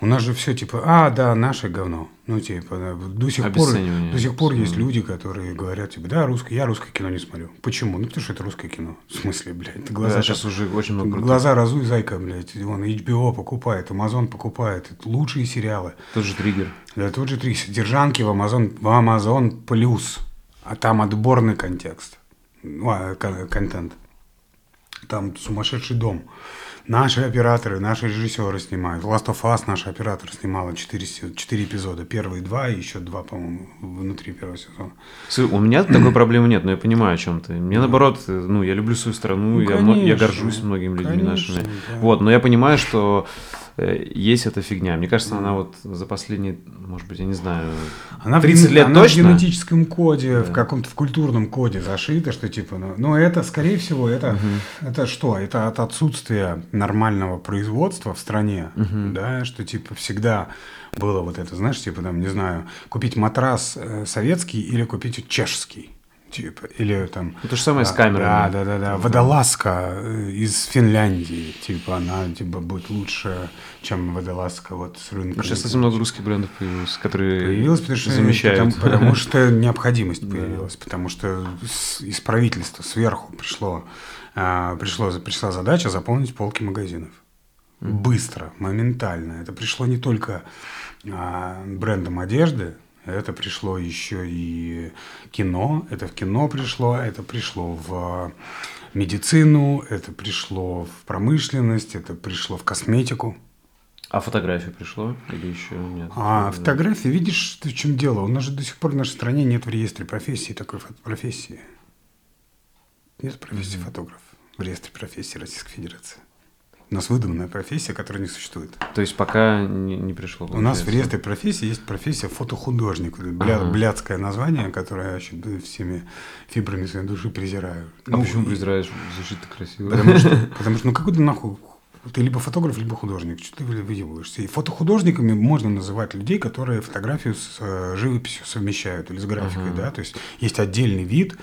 У нас же все типа, а, да, наше говно. Ну, типа, до сих пор, до сих пор есть люди, которые говорят, типа, да, русское, я русское кино не смотрю. Почему? Ну, потому что это русское кино. В смысле, блядь, глаза, Да, сейчас уже очень много крутых. глаза разуй, зайка, блядь. Он HBO покупает, Amazon покупает. Это лучшие сериалы. Тот же триггер. Да, тут же три содержанки в Amazon, в Amazon Plus, а там отборный контекст, ну, а, кон- контент. Там сумасшедший дом. Наши операторы, наши режиссеры снимают. Last of Us наш оператор снимала 4, 4 эпизода. Первые два и еще два, по-моему, внутри первого сезона. Слушай, У меня такой проблемы нет, но я понимаю, о чем ты. Мне наоборот, э, ну, я люблю свою страну, Ну, я, мо- я конечно. горжусь многими людьми Конечно, нашими. да. Вот, но я понимаю, что есть эта фигня. Мне кажется, она вот за последние, может быть, я не знаю, Она, в 30 ген- лет она точно? в генетическом коде, в Да. каком-то в культурном коде зашита, что типа, ну, ну, это, скорее всего, это, это что? Это от отсутствия нормального производства в стране, да, что типа всегда было вот это, знаешь, типа там, не знаю, купить матрас э, советский или купить чешский. Типа, или там... Ну, то же самое с да, камерами. Да, да, да, да. Водолазка из Финляндии, типа, она типа будет лучше, чем водолазка вот с рынка. Ну, сейчас, кстати, много русских брендов появилось, которые Появилась, потому что, замещают. потому, потому что необходимость появилась, потому что с- из правительства сверху пришло, а, пришло, пришла задача заполнить полки магазинов. Быстро, моментально. Это пришло не только а, брендом одежды, это пришло еще и кино, это в кино пришло, это пришло в медицину, это пришло в промышленность, это пришло в косметику. А фотография пришло или еще нет? А Да. фотографии, видишь, в чем дело? У нас же до сих пор в нашей стране нет в реестре профессии такой профессии. Нет профессии фотограф в реестре профессии Российской Федерации. У нас выдуманная профессия, которая не существует. То есть пока не, не пришло. У нас в реестре профессии есть профессия фотохудожник. Бля- Ага. Блядское название, которое я вообще всеми фибрами своей души презираю. А Ну, почему и- презираешь? Звучит так красиво. Потому что, потому что, ну какой ты нахуй ты либо фотограф, либо художник. Что ты выебываешься? И фотохудожниками можно называть людей, которые фотографию с э, живописью совмещают или с графикой, Ага. да. То есть есть отдельный вид.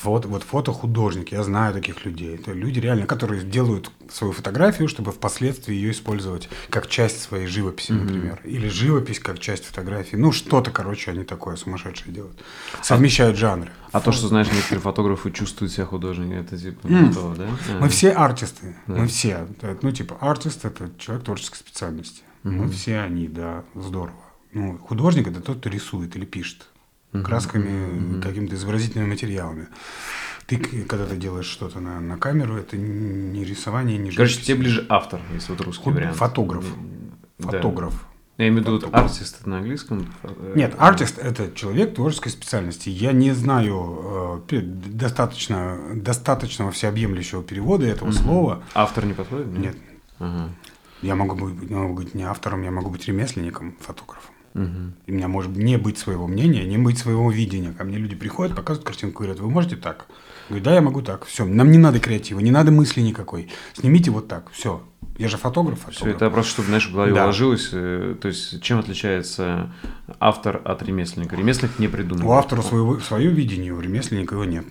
Вот, вот фотохудожник. Я знаю таких людей. Это люди реально, которые делают свою фотографию, чтобы впоследствии ее использовать как часть своей живописи, Мгм. например. Или живопись как часть фотографии. Ну, что-то, короче, они такое сумасшедшее делают. Совмещают жанры. А то, что, знаешь, некоторые фотографы чувствуют себя художниками, это типа М. не то, да? А. Мы все артисты. Да. Мы все. Ну, типа, артист это человек творческой специальности. Мы Мгм. все они, да, здорово. Ну, художник это тот, кто рисует или пишет. Красками, какими-то изобразительными материалами. Ты, когда ты делаешь что-то на, на камеру, это не рисование, не Короче, тебе ближе автор, если вот русский вариант. фотограф. Да. Фотограф. Я имею в виду артист на английском. Нет, артист это человек творческой специальности. Я не знаю э, достаточно, достаточного всеобъемлющего перевода этого Мгм. слова. Автор не подходит? Нет. Ага. Я могу быть, я могу быть не автором, я могу быть ремесленником, фотографом. Мгм. И у меня может не быть своего мнения, не быть своего видения. Ко мне люди приходят, показывают картинку, говорят, вы можете так? Говорю, да, я могу так. Все, нам не надо креатива, не надо мысли никакой. Снимите вот так, все. Я же фотограф, Все фотограф. это просто, чтобы, знаешь, в голове Да. уложилось. э, То есть, чем отличается автор от ремесленника? Ремесленник не придумал. У автора своего, свое видение, у ремесленника его нет.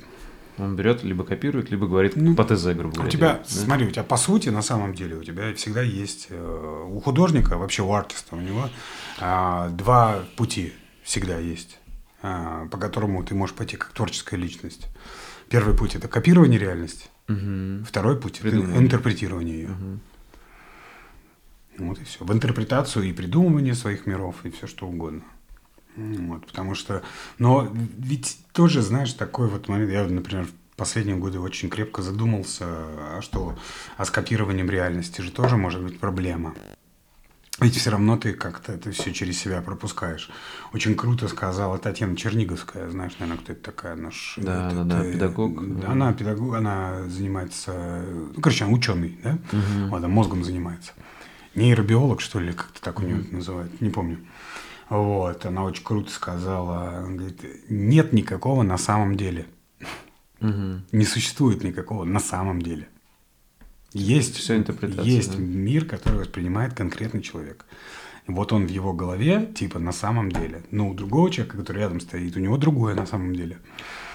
Он берет, либо копирует, либо говорит Ну, по ТЗ, грубо говоря. У тебя, да? смотри, у тебя по сути, на самом деле, у тебя всегда есть, э, у художника, вообще у артиста, у него два пути всегда есть, а, по которому ты можешь пойти как творческая личность. Первый путь – это копирование реальности. Мгм. Второй путь – это интерпретирование ее. Мгм. Вот и все. В интерпретацию и придумывание своих миров, и все что угодно. Вот, потому что, но ведь тоже, знаешь, такой вот момент, я, например, в последние годы очень крепко задумался, а что, а с копированием реальности же тоже может быть проблема. Ведь все равно ты как-то это все через себя пропускаешь. Очень круто сказала Татьяна Черниговская, знаешь, наверное, кто это такая наш... Да, этот, да, да, э, педагог. Она педагог, она занимается... Ну, короче, она ученый, да? Мгм. Вот, она мозгом занимается. Нейробиолог, что ли, как-то так у нее это называют, не помню. Вот, она очень круто сказала, она говорит, нет никакого на самом деле. Мгм. Не существует никакого на самом деле. Есть, Всё интерпретация, есть да. мир, который воспринимает конкретный человек. И вот он в его голове, типа, на самом деле. Но у другого человека, который рядом стоит, у него другое на самом деле.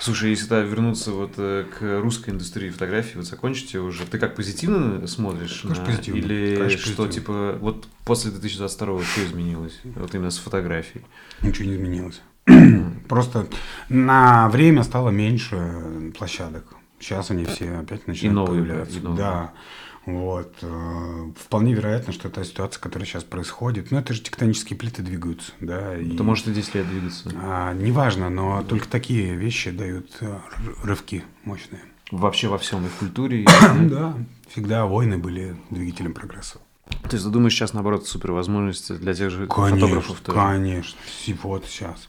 Слушай, если тогда вернуться вот э, к русской индустрии фотографии, вот закончите уже, ты как позитивно смотришь? Конечно, на- позитивно. Или Конечно, что, позитивно. типа, вот после 2022 что изменилось? Вот именно с фотографией. Ничего не изменилось. Просто на время стало меньше площадок. Сейчас они все опять начинают новые, появляться. и новые. Да. Вот. э, Вполне вероятно, что та ситуация, которая сейчас происходит, ну, это же тектонические плиты двигаются, да. и- Это может и 10 лет двигаться. А, неважно, но только такие вещи дают рывки мощные. Вообще во всем, и в культуре. и- Да, всегда войны были двигателем прогресса. То есть ты думаешь, сейчас, наоборот, супер возможности для тех же Конечно, фотографов тоже? конечно. Си- Вот сейчас.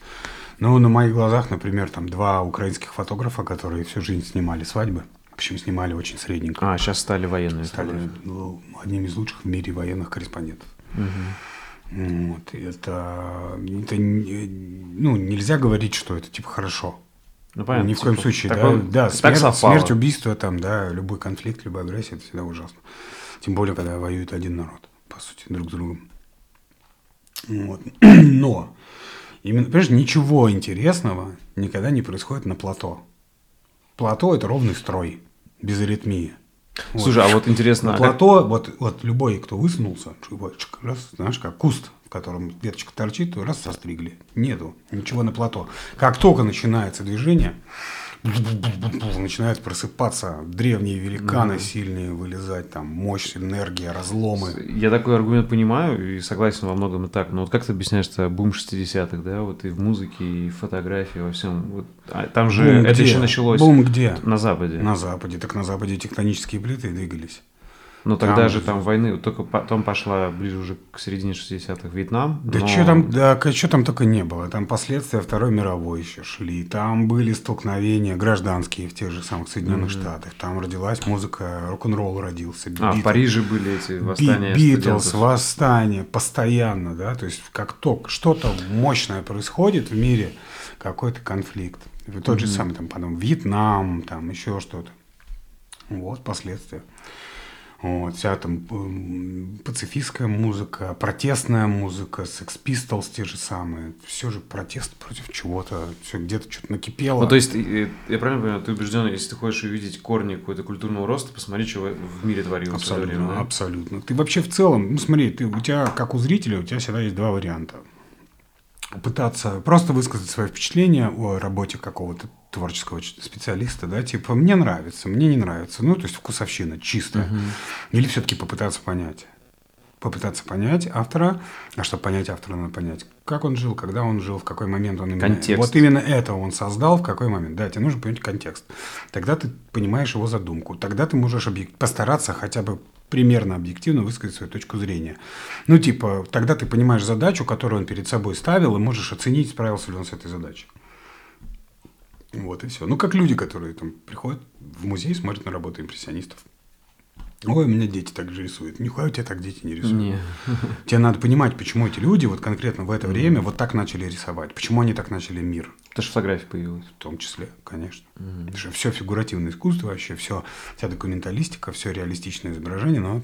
Ну, на моих глазах, например, там два украинских фотографа, которые всю жизнь снимали свадьбы. Причем снимали очень средненько. А, сейчас стали военные Стали ну, одними из лучших в мире военных корреспондентов. Мгм. Вот. Это, это ну, нельзя говорить, что это типа хорошо. Ну, понятно. Ни в коем типа, случае, такой- да, да смерть, совпало. смерть, убийство, там, да, любой конфликт, любая агрессия, это всегда ужасно. Тем более, когда воюет один народ, по сути, друг с другом. Вот. Но, именно, понимаешь, ничего интересного никогда не происходит на плато. Плато – это ровный строй, без аритмии. Вот. Слушай, а вот интересно, На а как- плато, вот, вот любой, кто высунулся, раз, знаешь, как куст, в котором веточка торчит, то раз состригли. Нету ничего на плато. Как только начинается движение, начинают просыпаться древние великаны сильные, вылезать, там, мощь, энергия, разломы. Я такой аргумент понимаю и согласен во многом и так, но вот как ты объясняешь это бум 60-х, да, вот и в музыке, и в фотографии, во всем. Вот, а там же Бум это где? еще началось Бум где? на Западе. На Западе. Так на Западе тектонические плиты двигались. Но тогда Там- же там войны, только потом пошла ближе уже к середине 60-х Вьетнам. Да но- что там, да, что там только не было. Там последствия Второй мировой еще шли. Там были столкновения гражданские в тех же самых Соединенных Штатах. Там родилась музыка, рок-н-ролл родился. А, в Бит- Париже были эти Би- восстания Битлз, студентов. восстание, постоянно, да, то есть как только что-то мощное происходит в мире, какой-то конфликт. Тот же самый там потом Вьетнам, там еще что-то. Вот последствия. Вот, вся там м, пацифистская музыка, протестная музыка, Sex Pistols те же самые. Все же протест против чего-то, все где-то что-то накипело. Ну, то есть, я правильно понимаю, ты убежден, если ты хочешь увидеть корни какого-то культурного роста, посмотри, что в мире творилось Абсолютно, время, да? абсолютно. Ты вообще в целом, ну смотри, ты, у тебя, как у зрителя, у тебя всегда есть два варианта. Пытаться просто высказать свое впечатление о работе какого-то творческого специалиста, да, типа, мне нравится, мне не нравится, ну, то есть вкусовщина чистая. Или все-таки попытаться понять. Попытаться понять автора, а чтобы понять автора, надо понять, как он жил, когда он жил, в какой момент он именно... Контекст. Вот именно это он создал, в какой момент. Да, тебе нужно понять контекст. Тогда ты понимаешь его задумку. Тогда ты можешь объек- постараться хотя бы примерно объективно высказать свою точку зрения. Ну, типа, тогда ты понимаешь задачу, которую он перед собой ставил, и можешь оценить, справился ли он с этой задачей. Вот и все. Ну, как люди, которые там приходят в музей, смотрят на работу импрессионистов. Ой, у меня дети так же рисуют. Нихуя у тебя так дети не рисуют. Не. Тебе надо понимать, почему эти люди вот конкретно в это время вот так начали рисовать. Почему они так начали мир. Это же фотография появилась. В том числе, конечно. Потому что все фигуративное искусство вообще, все, вся документалистика, все реалистичное изображение, но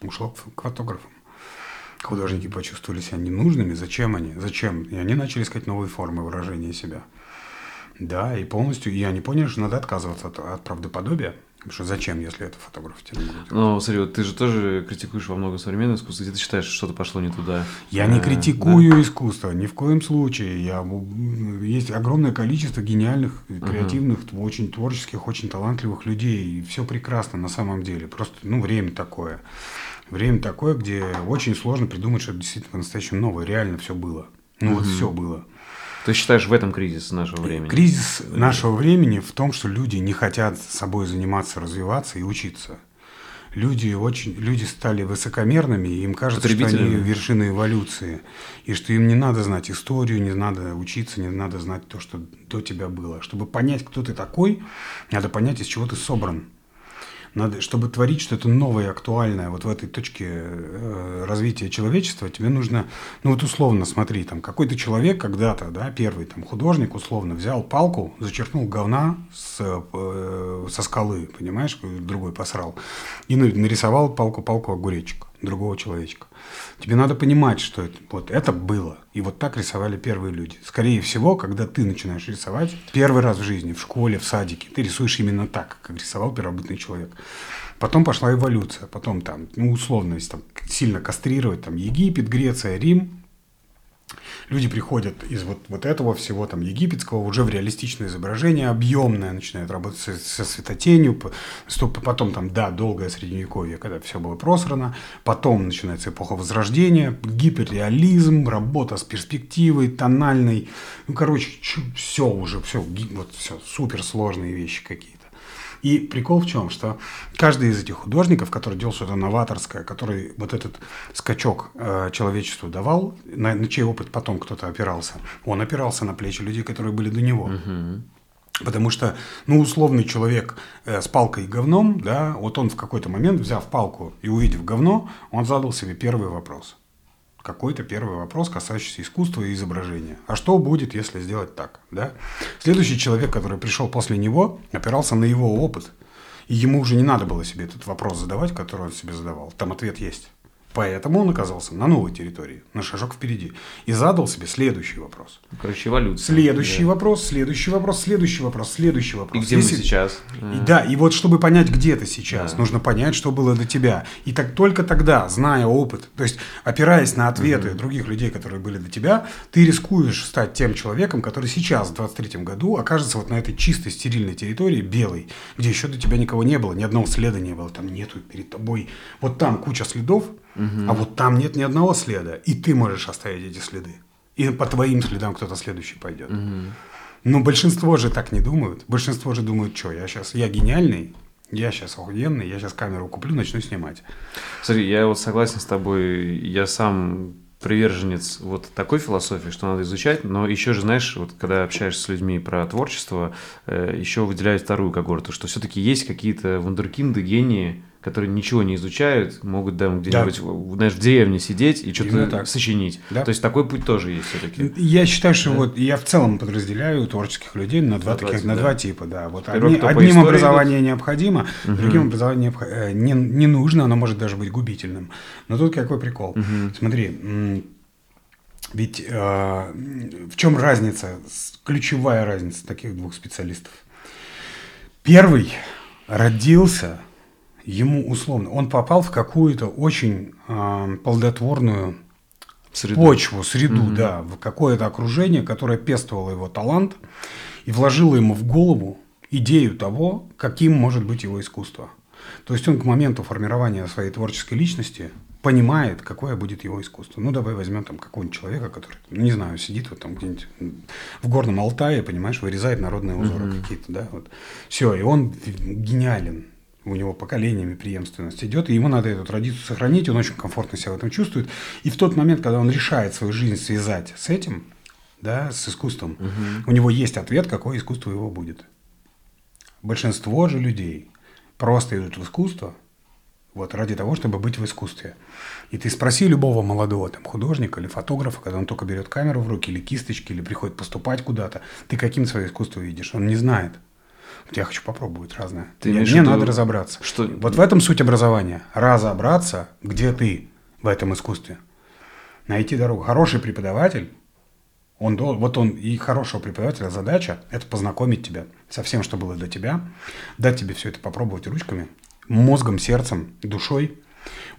ушло к фотографам. Художники почувствовали себя ненужными. Зачем они? Зачем? И они начали искать новые формы выражения себя. Да, и полностью, и они поняли, что надо отказываться от, от правдоподобия. Потому что зачем, если это фотограф тебе? Ну, смотри, вот ты же тоже критикуешь во много современного искусства, где ты считаешь, что что-то пошло не туда. Я не Э, критикую искусство, ни в коем случае. Я, есть огромное количество гениальных, креативных, очень творческих, очень талантливых людей. И все прекрасно на самом деле. Просто, ну, время такое. Время такое, где очень сложно придумать что-то действительно по-настоящему новое. Реально все было. Ну, вот все было. Ты считаешь в этом кризис нашего времени? Кризис нашего времени в том, что люди не хотят собой заниматься, развиваться и учиться. люди очень, люди стали высокомерными, и им кажется, что они вершины эволюции, и что им не надо знать историю, не надо учиться, не надо знать то, что до тебя было. Чтобы понять, кто ты такой, надо понять, из чего ты собран. Надо, чтобы творить что-то новое, актуальное вот в этой точке э, развития человечества, тебе нужно, ну вот условно, смотри, там какой-то человек когда-то, да, первый там художник условно взял палку, зачеркнул говна с, э, со скалы, понимаешь, другой посрал, и нарисовал палку-палку огуречек другого человечка. Тебе надо понимать, что это, вот это было. И вот так рисовали первые люди. Скорее всего, когда ты начинаешь рисовать первый раз в жизни, в школе, в садике, ты рисуешь именно так, как рисовал первобытный человек. Потом пошла эволюция, потом там, ну, условно, если там сильно кастрировать, там, Египет, Греция, Рим, люди приходят из вот, вот этого всего там египетского уже в реалистичное изображение, объемное, начинают работать со, со светотенью, потом там, да, долгое средневековье, когда все было просрано, потом начинается эпоха Возрождения, гиперреализм, работа с перспективой, тональной, ну, короче, все уже, все, вот все, суперсложные вещи какие-то. И прикол в чем, что каждый из этих художников, который делал что-то новаторское, который вот этот скачок э, человечеству давал, на, на чей опыт потом кто-то опирался, он опирался на плечи людей, которые были до него. Угу. Потому что, ну, условный человек э, с палкой и говном, да, вот он в какой-то момент, взяв палку и увидев говно, он задал себе первый вопрос – какой-то первый вопрос, касающийся искусства и изображения. А что будет, если сделать так? Да? Следующий человек, который пришел после него, опирался на его опыт. И ему уже не надо было себе этот вопрос задавать, который он себе задавал. Там ответ есть. Поэтому он оказался на новой территории, на шажок впереди. И задал себе следующий вопрос. Короче, эволюция. Следующий да. вопрос, следующий вопрос, следующий вопрос, следующий вопрос. И где Если... мы сейчас? И, да, и вот чтобы понять, где ты сейчас, да. нужно понять, что было до тебя. И так только тогда, зная опыт, то есть опираясь на ответы угу. других людей, которые были до тебя, ты рискуешь стать тем человеком, который сейчас, в 23 году, окажется вот на этой чистой, стерильной территории, белой, где еще до тебя никого не было, ни одного следа не было, там нету перед тобой. Вот там куча следов, Угу. А вот там нет ни одного следа, и ты можешь оставить эти следы. И по твоим следам кто-то следующий пойдет. Угу. Но большинство же так не думают. Большинство же думают, что я сейчас, я гениальный, я сейчас охуенный, я сейчас камеру куплю, начну снимать. Смотри, я вот согласен с тобой, я сам приверженец вот такой философии, что надо изучать, но еще же, знаешь, вот когда общаешься с людьми про творчество, э, еще выделяют вторую когорту, что все-таки есть какие-то вундеркинды, гении, которые ничего не изучают, могут там где-нибудь, да. знаешь, в деревне сидеть и что-то сочинить. Да. То есть такой путь тоже есть все-таки. Я считаю, что да? вот я в целом подразделяю творческих людей на два, на таких, два, на да. два типа, да. Вот одни, одним образование идет. необходимо, угу. другим образование э, не, не нужно, оно может даже быть губительным. Но тут какой прикол. Угу. Смотри, ведь э, в чем разница, ключевая разница таких двух специалистов? Первый родился ему условно, он попал в какую-то очень э, плодотворную среду. почву, среду, угу. да, в какое-то окружение, которое пестовало его талант и вложило ему в голову идею того, каким может быть его искусство. То есть он к моменту формирования своей творческой личности понимает, какое будет его искусство. Ну, давай возьмем там какого-нибудь человека, который, не знаю, сидит вот там где-нибудь в горном Алтае, понимаешь, вырезает народные узоры mm какие-то, да, вот. Все, и он гениален у него поколениями преемственность идет, и ему надо эту традицию сохранить, он очень комфортно себя в этом чувствует. И в тот момент, когда он решает свою жизнь связать с этим, да, с искусством, угу. у него есть ответ, какое искусство его будет. Большинство же людей просто идут в искусство вот, ради того, чтобы быть в искусстве. И ты спроси любого молодого там, художника или фотографа, когда он только берет камеру в руки, или кисточки, или приходит поступать куда-то, ты каким свое искусство видишь? Он не знает. Я хочу попробовать разное. Ты я, мне надо разобраться. Что... Вот в этом суть образования. Разобраться, где ты в этом искусстве. Найти дорогу. Хороший преподаватель, он, вот он и хорошего преподавателя задача – это познакомить тебя со всем, что было до тебя, дать тебе все это попробовать ручками, мозгом, сердцем, душой,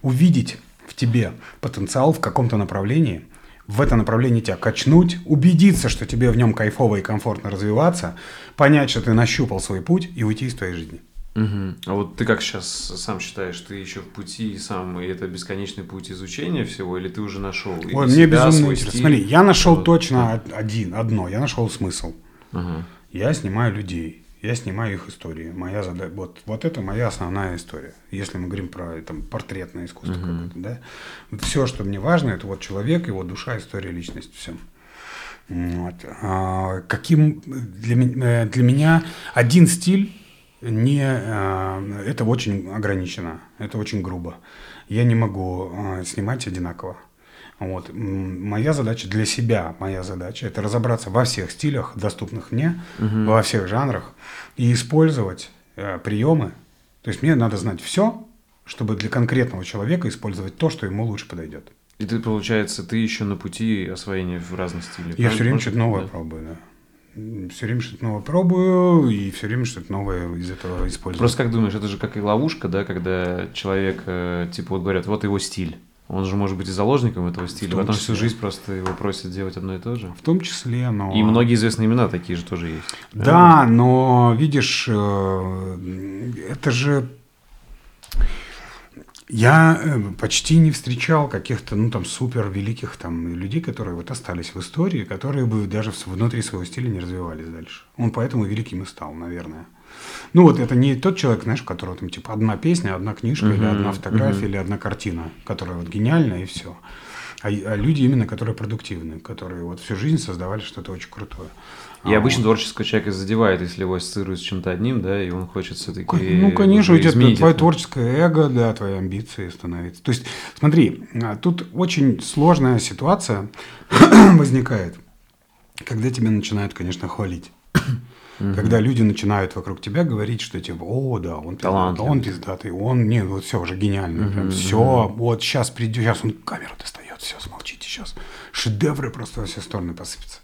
увидеть в тебе потенциал в каком-то направлении – в это направление тебя качнуть, убедиться, что тебе в нем кайфово и комфортно развиваться, понять, что ты нащупал свой путь и уйти из твоей жизни. Угу. А вот ты как сейчас сам считаешь, ты еще в пути и сам, и это бесконечный путь изучения всего, или ты уже нашел? Ой, мне себя, безумно интересно. Смотри, я нашел вот. точно один, одно, я нашел смысл. Угу. Я снимаю людей. Я снимаю их истории. Моя задача, вот, вот это моя основная история. Если мы говорим про там, портретное искусство, uh-huh. да. Все, что мне важно, это вот человек, его душа, история, личность, все. Вот. А, каким для, э, для меня один стиль не, а, это очень ограничено, это очень грубо. Я не могу а, снимать одинаково. Вот. Моя задача для себя, моя задача это разобраться во всех стилях, доступных мне, угу. во всех жанрах, и использовать э, приемы. То есть мне надо знать все, чтобы для конкретного человека использовать то, что ему лучше подойдет. И ты, получается, ты еще на пути освоения в разных стилях. Я все время что-то новое да. пробую, да все время что-то новое пробую, и все время что-то новое из этого использую. Просто как думаешь, это же как и ловушка, да, когда человек, э, типа, вот говорят, вот его стиль. Он же может быть и заложником этого стиля, потом числе. всю жизнь просто его просят делать одно и то же. В том числе, но... И многие известные имена такие же тоже есть. Да, но видишь, э, это же... Я э, почти не встречал каких-то, ну, там, супер великих там людей, которые вот остались в истории, которые бы даже внутри своего стиля не развивались дальше. Он поэтому великим и стал, наверное. Ну вот это не тот человек, знаешь, у которого там типа одна песня, одна книжка uh-huh, или одна фотография uh-huh. или одна картина, которая вот гениальная и все. А, а люди именно, которые продуктивны, которые вот всю жизнь создавали что-то очень крутое. И а обычно творческого человека задевает, если его ассоциируют с чем-то одним, да, и он хочет все-таки Ну, конечно, у тебя твое творческое эго, да, твои амбиции становятся. То есть, смотри, а, тут очень сложная ситуация возникает, когда тебя начинают, конечно, хвалить. Угу. Когда люди начинают вокруг тебя говорить, что типа, о, да, он пиздатый, он пиздатый, он, не, вот все уже гениально, угу, прям, все, угу. вот сейчас придет, сейчас он камеру достает, все, смолчите, сейчас шедевры просто во все стороны посыпятся.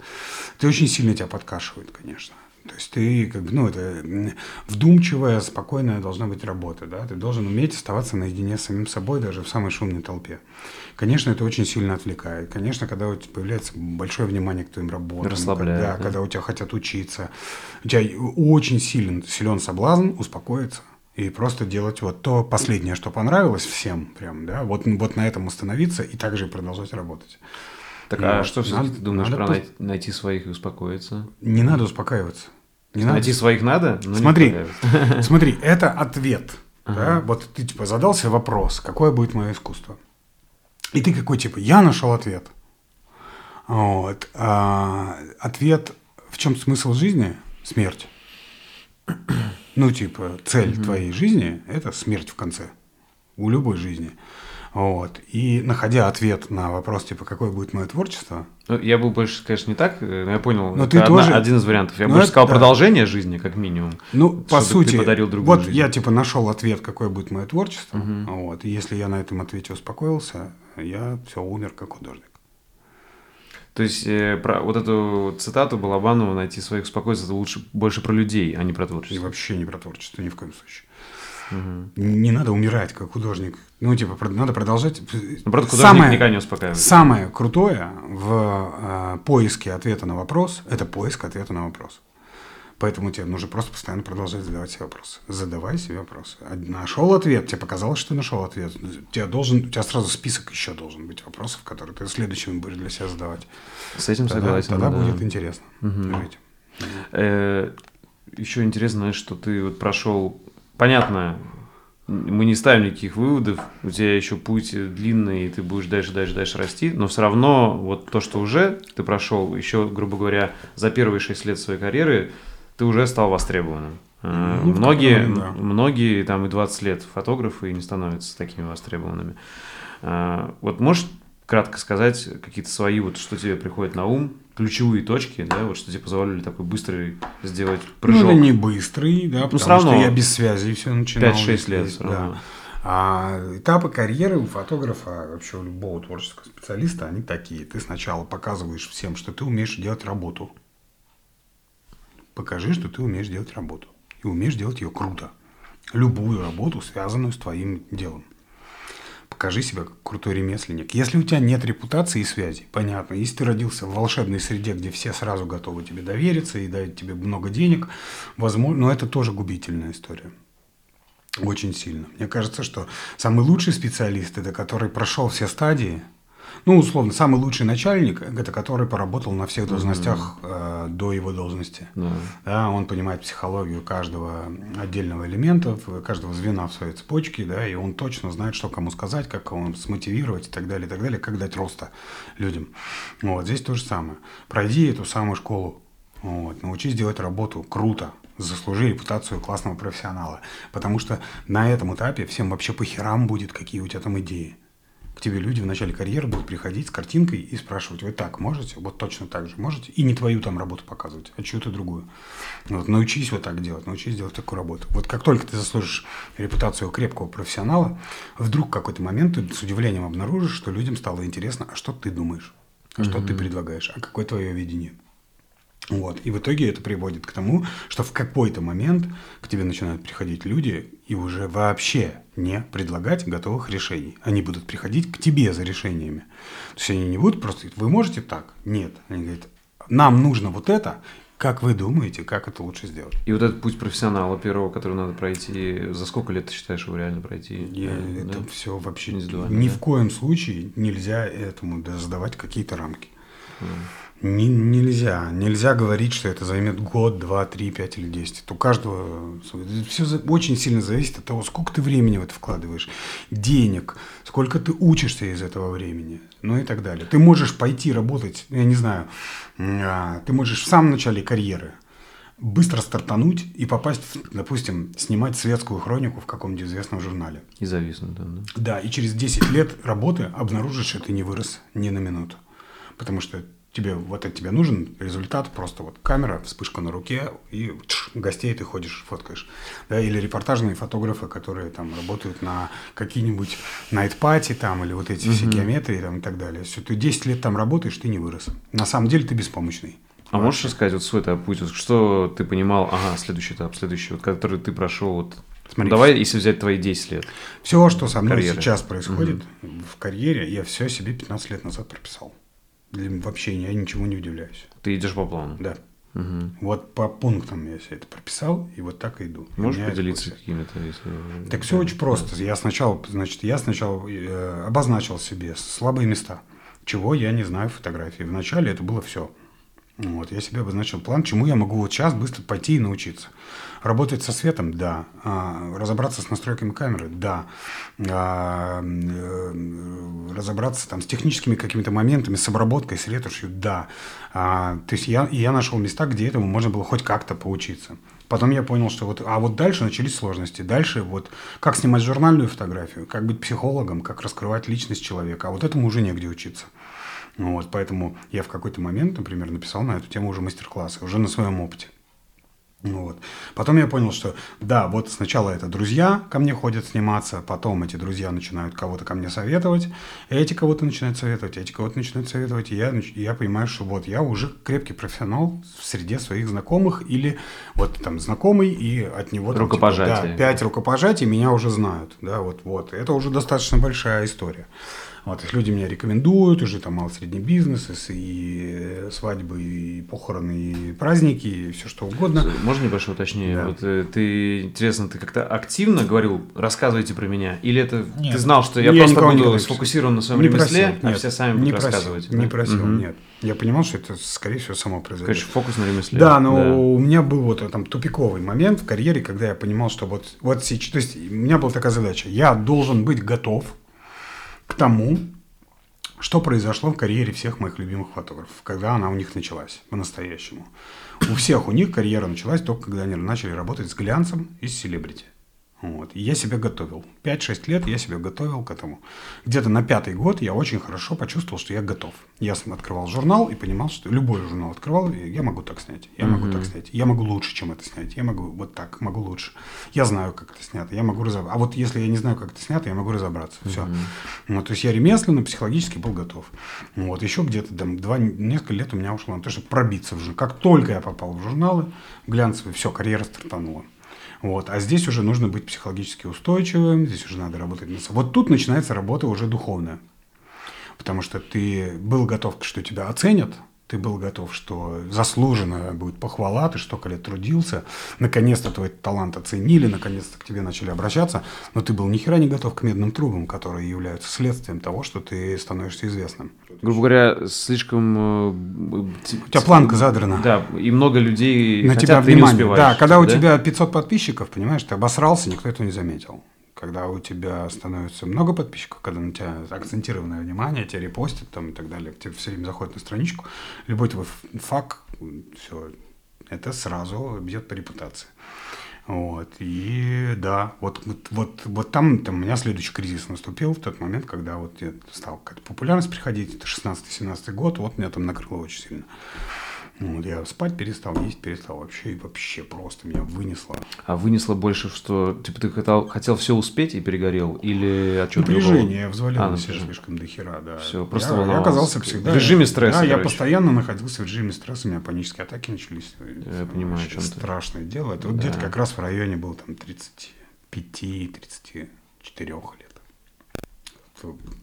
Это очень сильно тебя подкашивает, конечно. То есть ты, как бы, ну, это вдумчивая, спокойная должна быть работа, да, ты должен уметь оставаться наедине с самим собой даже в самой шумной толпе. Конечно, это очень сильно отвлекает. Конечно, когда у тебя появляется большое внимание к твоим работам, Расслабляет, когда, да. когда у тебя хотят учиться, у тебя очень силен, силен соблазн успокоиться и просто делать вот то последнее, что понравилось всем, прям, да, вот, вот на этом остановиться и также продолжать работать. Так, а что все-таки ты думаешь про найти, найти своих и успокоиться? Не надо успокаиваться. Не найти надо. своих надо? Но смотри, смотри, это ответ. Ага. Да? Вот ты типа задался вопрос, какое будет мое искусство? И ты какой типа, я нашел ответ. Вот. А, ответ, в чем смысл жизни? Смерть. Ну, типа, цель твоей жизни – это смерть в конце. У любой жизни. Вот. И находя ответ на вопрос, типа, какое будет мое творчество. Ну, я был больше, конечно, не так, но я понял, но это ты одна, тоже... один из вариантов. Я но больше это, сказал да. продолжение жизни, как минимум. Ну, по сути, ты подарил вот жизнь. я, типа, нашел ответ, какое будет мое творчество. Угу. Вот. И если я на этом ответе успокоился, я все, умер как художник. То есть э, про вот эту цитату Балабанова найти своих успокоиться это лучше больше про людей, а не про творчество. И вообще не про творчество, ни в коем случае. Угу. Не надо умирать как художник. Ну, типа, надо продолжать. Ну, правда, самое, никогда не успокаивает. Самое крутое в э, поиске ответа на вопрос – это поиск ответа на вопрос. Поэтому тебе нужно просто постоянно продолжать задавать себе вопросы. Задавай себе вопросы. Нашел ответ, тебе показалось, что ты нашел ответ. У тебя, должен, у тебя сразу список еще должен быть вопросов, которые ты следующим будешь для себя задавать. С этим тогда, согласен. Тогда да. будет интересно угу. Э, еще интересно, что ты вот прошел понятно, мы не ставим никаких выводов, у тебя еще путь длинный, и ты будешь дальше, дальше, дальше расти, но все равно вот то, что уже ты прошел, еще, грубо говоря, за первые шесть лет своей карьеры, ты уже стал востребованным. Э, ну, многие, да. многие там и 20 лет фотографы не становятся такими востребованными. Э, вот можешь кратко сказать какие-то свои, вот что тебе приходит на ум, ключевые точки, да, вот что тебе позволили такой быстрый сделать прыжок. Ну, это не быстрый, да, ну, потому равно что я без связи все начинал. 5-6 лет все равно. Да. А этапы карьеры у фотографа, вообще у любого творческого специалиста, они такие. Ты сначала показываешь всем, что ты умеешь делать работу. Покажи, что ты умеешь делать работу. И умеешь делать ее круто. Любую работу, связанную с твоим делом покажи себя как крутой ремесленник. Если у тебя нет репутации и связи, понятно. Если ты родился в волшебной среде, где все сразу готовы тебе довериться и дают тебе много денег, возможно, но это тоже губительная история. Очень сильно. Мне кажется, что самый лучший специалист – это который прошел все стадии, Ну, условно, самый лучший начальник, это который поработал на всех должностях э, до его должности. Да. Да, он понимает психологию каждого отдельного элемента, каждого звена в своей цепочке, да, и он точно знает, что кому сказать, как кого смотивировать и так далее, и так далее, как дать роста людям. Вот, здесь то же самое. Пройди эту самую школу, вот, научись делать работу круто, заслужи репутацию классного профессионала. Потому что на этом этапе всем вообще по херам будет, какие у тебя там идеи. К тебе люди в начале карьеры будут приходить с картинкой и спрашивать, вы так можете? Вот точно так же можете? И не твою там работу показывать, а чью-то другую. Вот, научись вот так делать, научись делать такую работу. Вот как только ты заслужишь репутацию крепкого профессионала, вдруг в какой-то момент ты с удивлением обнаружишь, что людям стало интересно, а что ты думаешь? А mm-hmm. что ты предлагаешь? А какое твое видение? Вот. И в итоге это приводит к тому, что в какой-то момент к тебе начинают приходить люди и уже вообще не предлагать готовых решений. Они будут приходить к тебе за решениями. То есть они не будут просто говорить, вы можете так? Нет. Они говорят, нам нужно вот это, как вы думаете, как это лучше сделать? И вот этот путь профессионала первого, который надо пройти, за сколько лет ты считаешь его реально пройти? Я, да? Это все вообще не ни да? в коем случае нельзя этому задавать какие-то рамки. Mm. Не, нельзя. Нельзя говорить, что это займет год, два, три, пять или десять. Это у каждого все очень сильно зависит от того, сколько ты времени в это вкладываешь, денег, сколько ты учишься из этого времени, ну и так далее. Ты можешь пойти работать, я не знаю, а, ты можешь в самом начале карьеры быстро стартануть и попасть, допустим, снимать светскую хронику в каком-нибудь известном журнале. И зависнуть, да, да. Да, и через 10 лет работы обнаружишь, что ты не вырос ни на минуту. Потому что тебе вот от тебя нужен результат, просто вот камера, вспышка на руке, и тш, гостей ты ходишь, фоткаешь. Да, или репортажные фотографы, которые там работают на какие-нибудь найт-пати там, или вот эти mm-hmm. все геометрии там и так далее. Все, ты 10 лет там работаешь, ты не вырос. На самом деле ты беспомощный. А можешь рассказать вот свой этап путь, что ты понимал, ага, следующий этап, следующий, вот, который ты прошел, вот Смотри, давай, если взять твои 10 лет. Все, что со мной карьеры. сейчас происходит угу. в карьере, я все себе 15 лет назад прописал. Вообще я ничего не удивляюсь. Ты идешь по плану? Да. Угу. Вот по пунктам я все это прописал, и вот так и иду. Можешь поделиться какими-то? Если... Так все очень просто. Я сначала, значит, я сначала э, обозначил себе слабые места, чего я не знаю в фотографии. Вначале это было все. Вот, я себе обозначил план, чему я могу вот сейчас быстро пойти и научиться. Работать со светом? Да. А, разобраться с настройками камеры? Да. А, э, разобраться там с техническими какими-то моментами, с обработкой, с ретушью? Да. А, то есть я, я нашел места, где этому можно было хоть как-то поучиться. Потом я понял, что вот, а вот дальше начались сложности. Дальше вот как снимать журнальную фотографию, как быть психологом, как раскрывать личность человека. А вот этому уже негде учиться. Вот, поэтому я в какой-то момент, например, написал на эту тему уже мастер-классы, уже на своем опыте. Ну вот. Потом я понял, что да, вот сначала это друзья ко мне ходят сниматься, потом эти друзья начинают кого-то ко мне советовать, эти кого-то начинают советовать, эти кого-то начинают советовать, и я, я понимаю, что вот я уже крепкий профессионал в среде своих знакомых или вот там знакомый, и от него... Там, рукопожатие. Типа, да, пять рукопожатий меня уже знают, да, вот, вот. Это уже достаточно большая история. Вот, их люди меня рекомендуют, уже там мало-средний бизнес, и свадьбы, и похороны, и праздники, и все что угодно. Можно небольшое уточнение? Да. Вот э, ты, интересно, ты как-то активно говорил, рассказывайте про меня? Или это нет, ты знал, что я, я просто буду сфокусирован на своем не ремесле, просил, а нет, все сами будут не рассказывать? Просил, да? Не просил, угу. нет. Я понимал, что это, скорее всего, само произойдет. Конечно, фокус на ремесле. Да, но да. у меня был вот там тупиковый момент в карьере, когда я понимал, что вот, вот сейчас, то есть у меня была такая задача, я должен быть готов к тому, что произошло в карьере всех моих любимых фотографов, когда она у них началась по-настоящему. У всех у них карьера началась только когда они начали работать с глянцем и с селебрити. Вот. И я себя готовил. 5-6 лет я себя готовил к этому. Где-то на пятый год я очень хорошо почувствовал, что я готов. Я открывал журнал и понимал, что любой журнал открывал, и я могу так снять, я могу так снять, я могу лучше, чем это снять, я могу вот так, могу лучше. Я знаю, как это снято, я могу разобраться. А вот если я не знаю, как это снято, я могу разобраться. Все. Вот, то есть я ремесленно, психологически был готов. Вот. Еще где-то там два, несколько лет у меня ушло на то, чтобы пробиться в журнал. Как только я попал в журналы глянцевые, все, карьера стартанула. Вот. А здесь уже нужно быть психологически устойчивым, здесь уже надо работать над собой. Вот тут начинается работа уже духовная. Потому что ты был готов, что тебя оценят, ты был готов, что заслуженно будет похвала, ты столько лет трудился, наконец-то твой талант оценили, наконец-то к тебе начали обращаться, но ты был ни хера не готов к медным трубам, которые являются следствием того, что ты становишься известным. Грубо говоря, слишком... э, У тебя планка задрана. Да, и много людей на хотят, тебя внимание. Да, когда у да? тебя 500 подписчиков, понимаешь, ты обосрался, никто этого не заметил. Когда у тебя становится много подписчиков, когда на тебя акцентированное внимание, тебя репостят там и так далее, к тебе все время заходят на страничку, любой твой ф- фак, все, это сразу бьет по репутации. Вот, и да, вот, вот, вот, вот там, там у меня следующий кризис наступил в тот момент, когда вот я стал какая-то популярность приходить, это 16-17 год, вот меня там накрыло очень сильно. Вот, я спать перестал, есть перестал вообще, и вообще просто меня вынесло. А вынесло больше, что типа ты хотел, хотел все успеть и перегорел? Или от чего Напряжение, я взвалил А, ну, слишком до хера, да. Всё, просто я, я оказался всегда... В режиме стресса, Да, я короче. постоянно находился в режиме стресса, у меня панические атаки начались. Я понимаю, о Вообще чём ты. Страшное дело. Это вот Да. где-то как раз в районе был там 35-34 лет.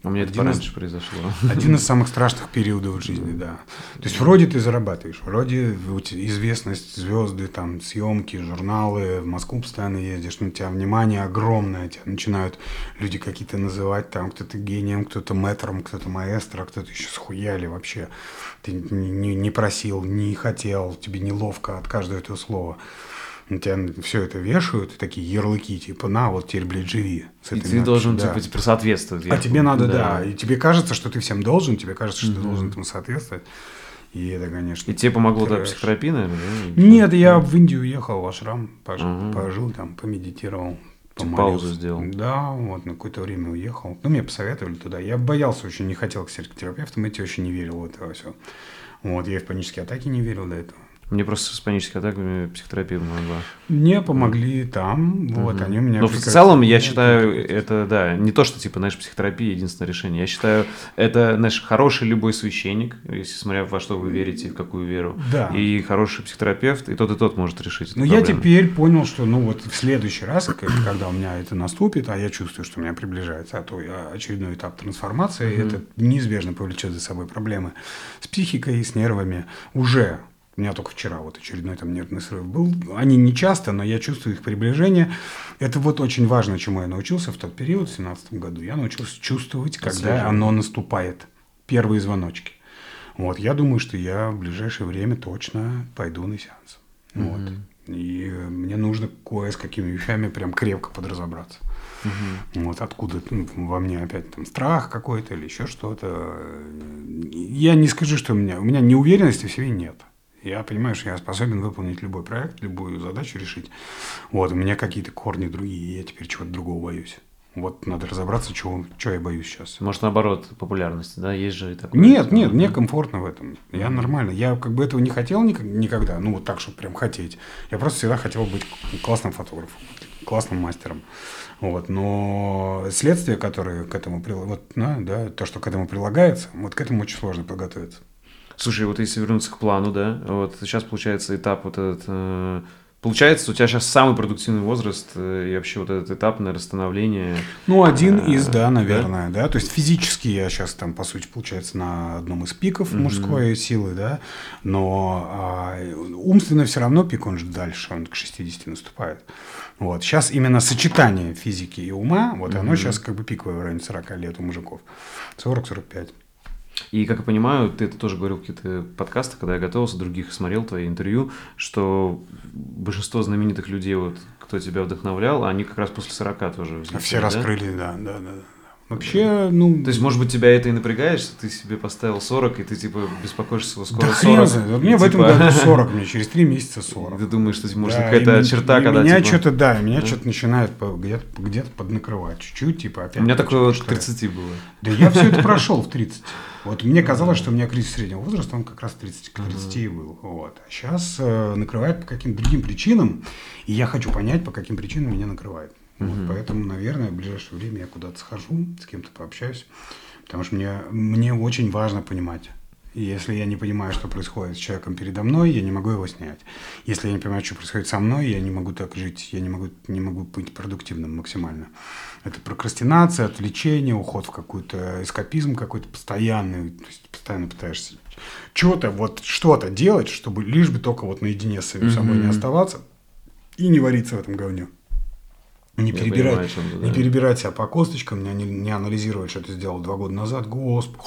У меня это Один из- произошло. Один из самых страшных периодов жизни, да. То есть вроде ты зарабатываешь, вроде у известность, звезды, там, съемки, журналы, в Москву постоянно ездишь, на тебя внимание огромное, тебя начинают люди какие-то называть, там, кто-то гением, кто-то мэтром, кто-то маэстро, кто-то еще схуяли вообще. Ты не- не просил, не хотел, тебе неловко от каждого этого слова. На тебя все это вешают, такие ярлыки, типа, на, вот теперь, блядь, живи. с И ты надписью». должен, Да. типа, теперь соответствовать. А тебе надо, да. И тебе кажется, что ты всем должен, тебе кажется, что ты должен этому соответствовать. И это, конечно... И тебе помогло да, трэш. психотерапия, наверное? да? Нет, я в Индию уехал, в ашрам, пожил, Ага. пожил там, помедитировал. Типа паузу сделал. Да, вот на какое-то время уехал. Ну, мне посоветовали туда. Я боялся очень, не хотел к психотерапевтам идти, очень не верил в это все. Вот, я и в панические атаки не верил до этого. Мне просто с панической атаками психотерапия помогла. Мне помогли там, вот, Мгм. они у меня... Но в прекрасно- целом, я Ну, считаю, это- да, не то, что, типа, знаешь, психотерапия единственное решение. Я считаю, это, знаешь, хороший любой священник, если смотря во что вы верите, в какую веру, Да. и хороший психотерапевт, и тот, и тот может решить Ну, я теперь понял, что, ну, вот в следующий раз, когда у меня это наступит, а я чувствую, что у меня приближается а то я- очередной этап трансформации, это неизбежно повлечет за собой проблемы с психикой и с нервами. Уже у меня только вчера вот очередной там нервный срыв был. Они не часто, но я чувствую их приближение. Это вот очень важно, чему я научился в тот период, в 2017 году. Я научился чувствовать, когда Отслеживать. оно наступает. Первые звоночки. Вот, я думаю, что я в ближайшее время точно пойду на сеанс. Вот. И э, мне нужно кое с какими вещами прям крепко подразобраться. Вот откуда ну, во мне опять там страх какой-то или еще что-то. Я не скажу, что у меня, у меня неуверенности в себе нет. Я понимаю, что я способен выполнить любой проект, любую задачу решить. Вот, у меня какие-то корни другие, и я теперь чего-то другого боюсь. Вот надо разобраться, чего, чего я боюсь сейчас. Может, наоборот, популярности, да? Есть же такое. Нет, что- нет, мне комфортно в этом. Я нормально. Я как бы этого не хотел ник- никогда, ну вот так, чтобы прям хотеть. Я просто всегда хотел быть классным фотографом, классным мастером. Вот, но следствие, которое к этому вот, да, да, то, что к этому прилагается, вот к этому очень сложно подготовиться. Слушай, вот если вернуться к плану, да, вот сейчас получается этап вот этот... э, Получается, у тебя сейчас самый продуктивный возраст э, и вообще вот этот этап, наверное, становления. Ну, один А, из, да, да? наверное, да? То есть физически я сейчас там, по сути, получается, на одном из пиков мужской силы, да, но а, умственно все равно пик, он же дальше, он к 60 наступает. Вот. Сейчас именно сочетание физики и ума, вот оно сейчас как бы пиковое в районе 40 лет у мужиков. 40-45. И, как я понимаю, ты это тоже говорил в каких-то подкастах, когда я готовился, других смотрел твои интервью, что большинство знаменитых людей, вот, кто тебя вдохновлял, они как раз после 40 тоже взлетели, Все да? раскрыли, да, да, да. Вообще, ну... То есть, может быть, тебя это и напрягает, что ты себе поставил 40, и ты, типа, беспокоишься, что скоро да 40. хрен. Вот и, мне в этом типа, году 40, мне через 3 месяца 40. Ты думаешь, что, может, Да, какая-то и черта, м- когда, Меня типа, что-то, да, меня Да? что-то начинает где-то где поднакрывать чуть-чуть, типа опять. У меня такое вот к что я- 30 было. Да я все это прошел в 30. Вот мне казалось, что у меня кризис среднего возраста, он как раз 30, к 30 и был. Вот. А сейчас накрывает по каким-то другим причинам, и я хочу понять, по каким причинам меня накрывает. Вот, поэтому, наверное, в ближайшее время я куда-то схожу, с кем-то пообщаюсь, потому что мне, мне очень важно понимать. И если я не понимаю, что происходит с человеком передо мной, я не могу его снять. Если я не понимаю, что происходит со мной, я не могу так жить, я не могу, не могу быть продуктивным максимально. Это прокрастинация, отвлечение, уход в какой-то эскапизм какой-то постоянный. То есть постоянно пытаешься что-то, вот что-то делать, чтобы лишь бы только вот наедине с самим собой не оставаться и не вариться в этом говне. Не перебирать, понимаю, да. не перебирать себя по косточкам, не, не анализировать, что ты сделал два года назад. Господи,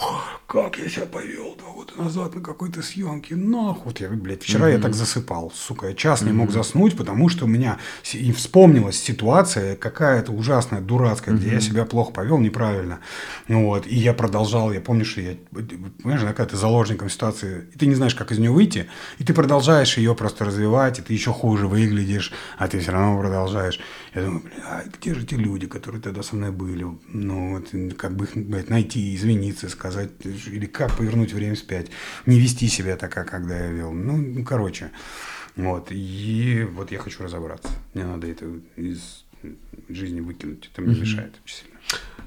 как я себя повел два года назад на какой-то съемке. Нахуй. Вот я, блядь, вчера mm-hmm. я так засыпал. Сука, я час mm-hmm. не мог заснуть, потому что у меня и вспомнилась ситуация какая-то ужасная, дурацкая, mm-hmm. где я себя плохо повел, неправильно. Вот. И я продолжал, я помню, что я, понимаешь, когда ты заложником ситуации, и ты не знаешь, как из нее выйти, и ты продолжаешь ее просто развивать, и ты еще хуже выглядишь, а ты все равно продолжаешь. Я думаю, а где же те люди, которые тогда со мной были? Ну, вот, как бы их блядь, найти, извиниться, сказать, или как повернуть время вспять, не вести себя так, как когда я вел. Ну, ну, короче, вот, и вот я хочу разобраться. Мне надо это из жизни выкинуть, это мне mm-hmm. мешает очень сильно.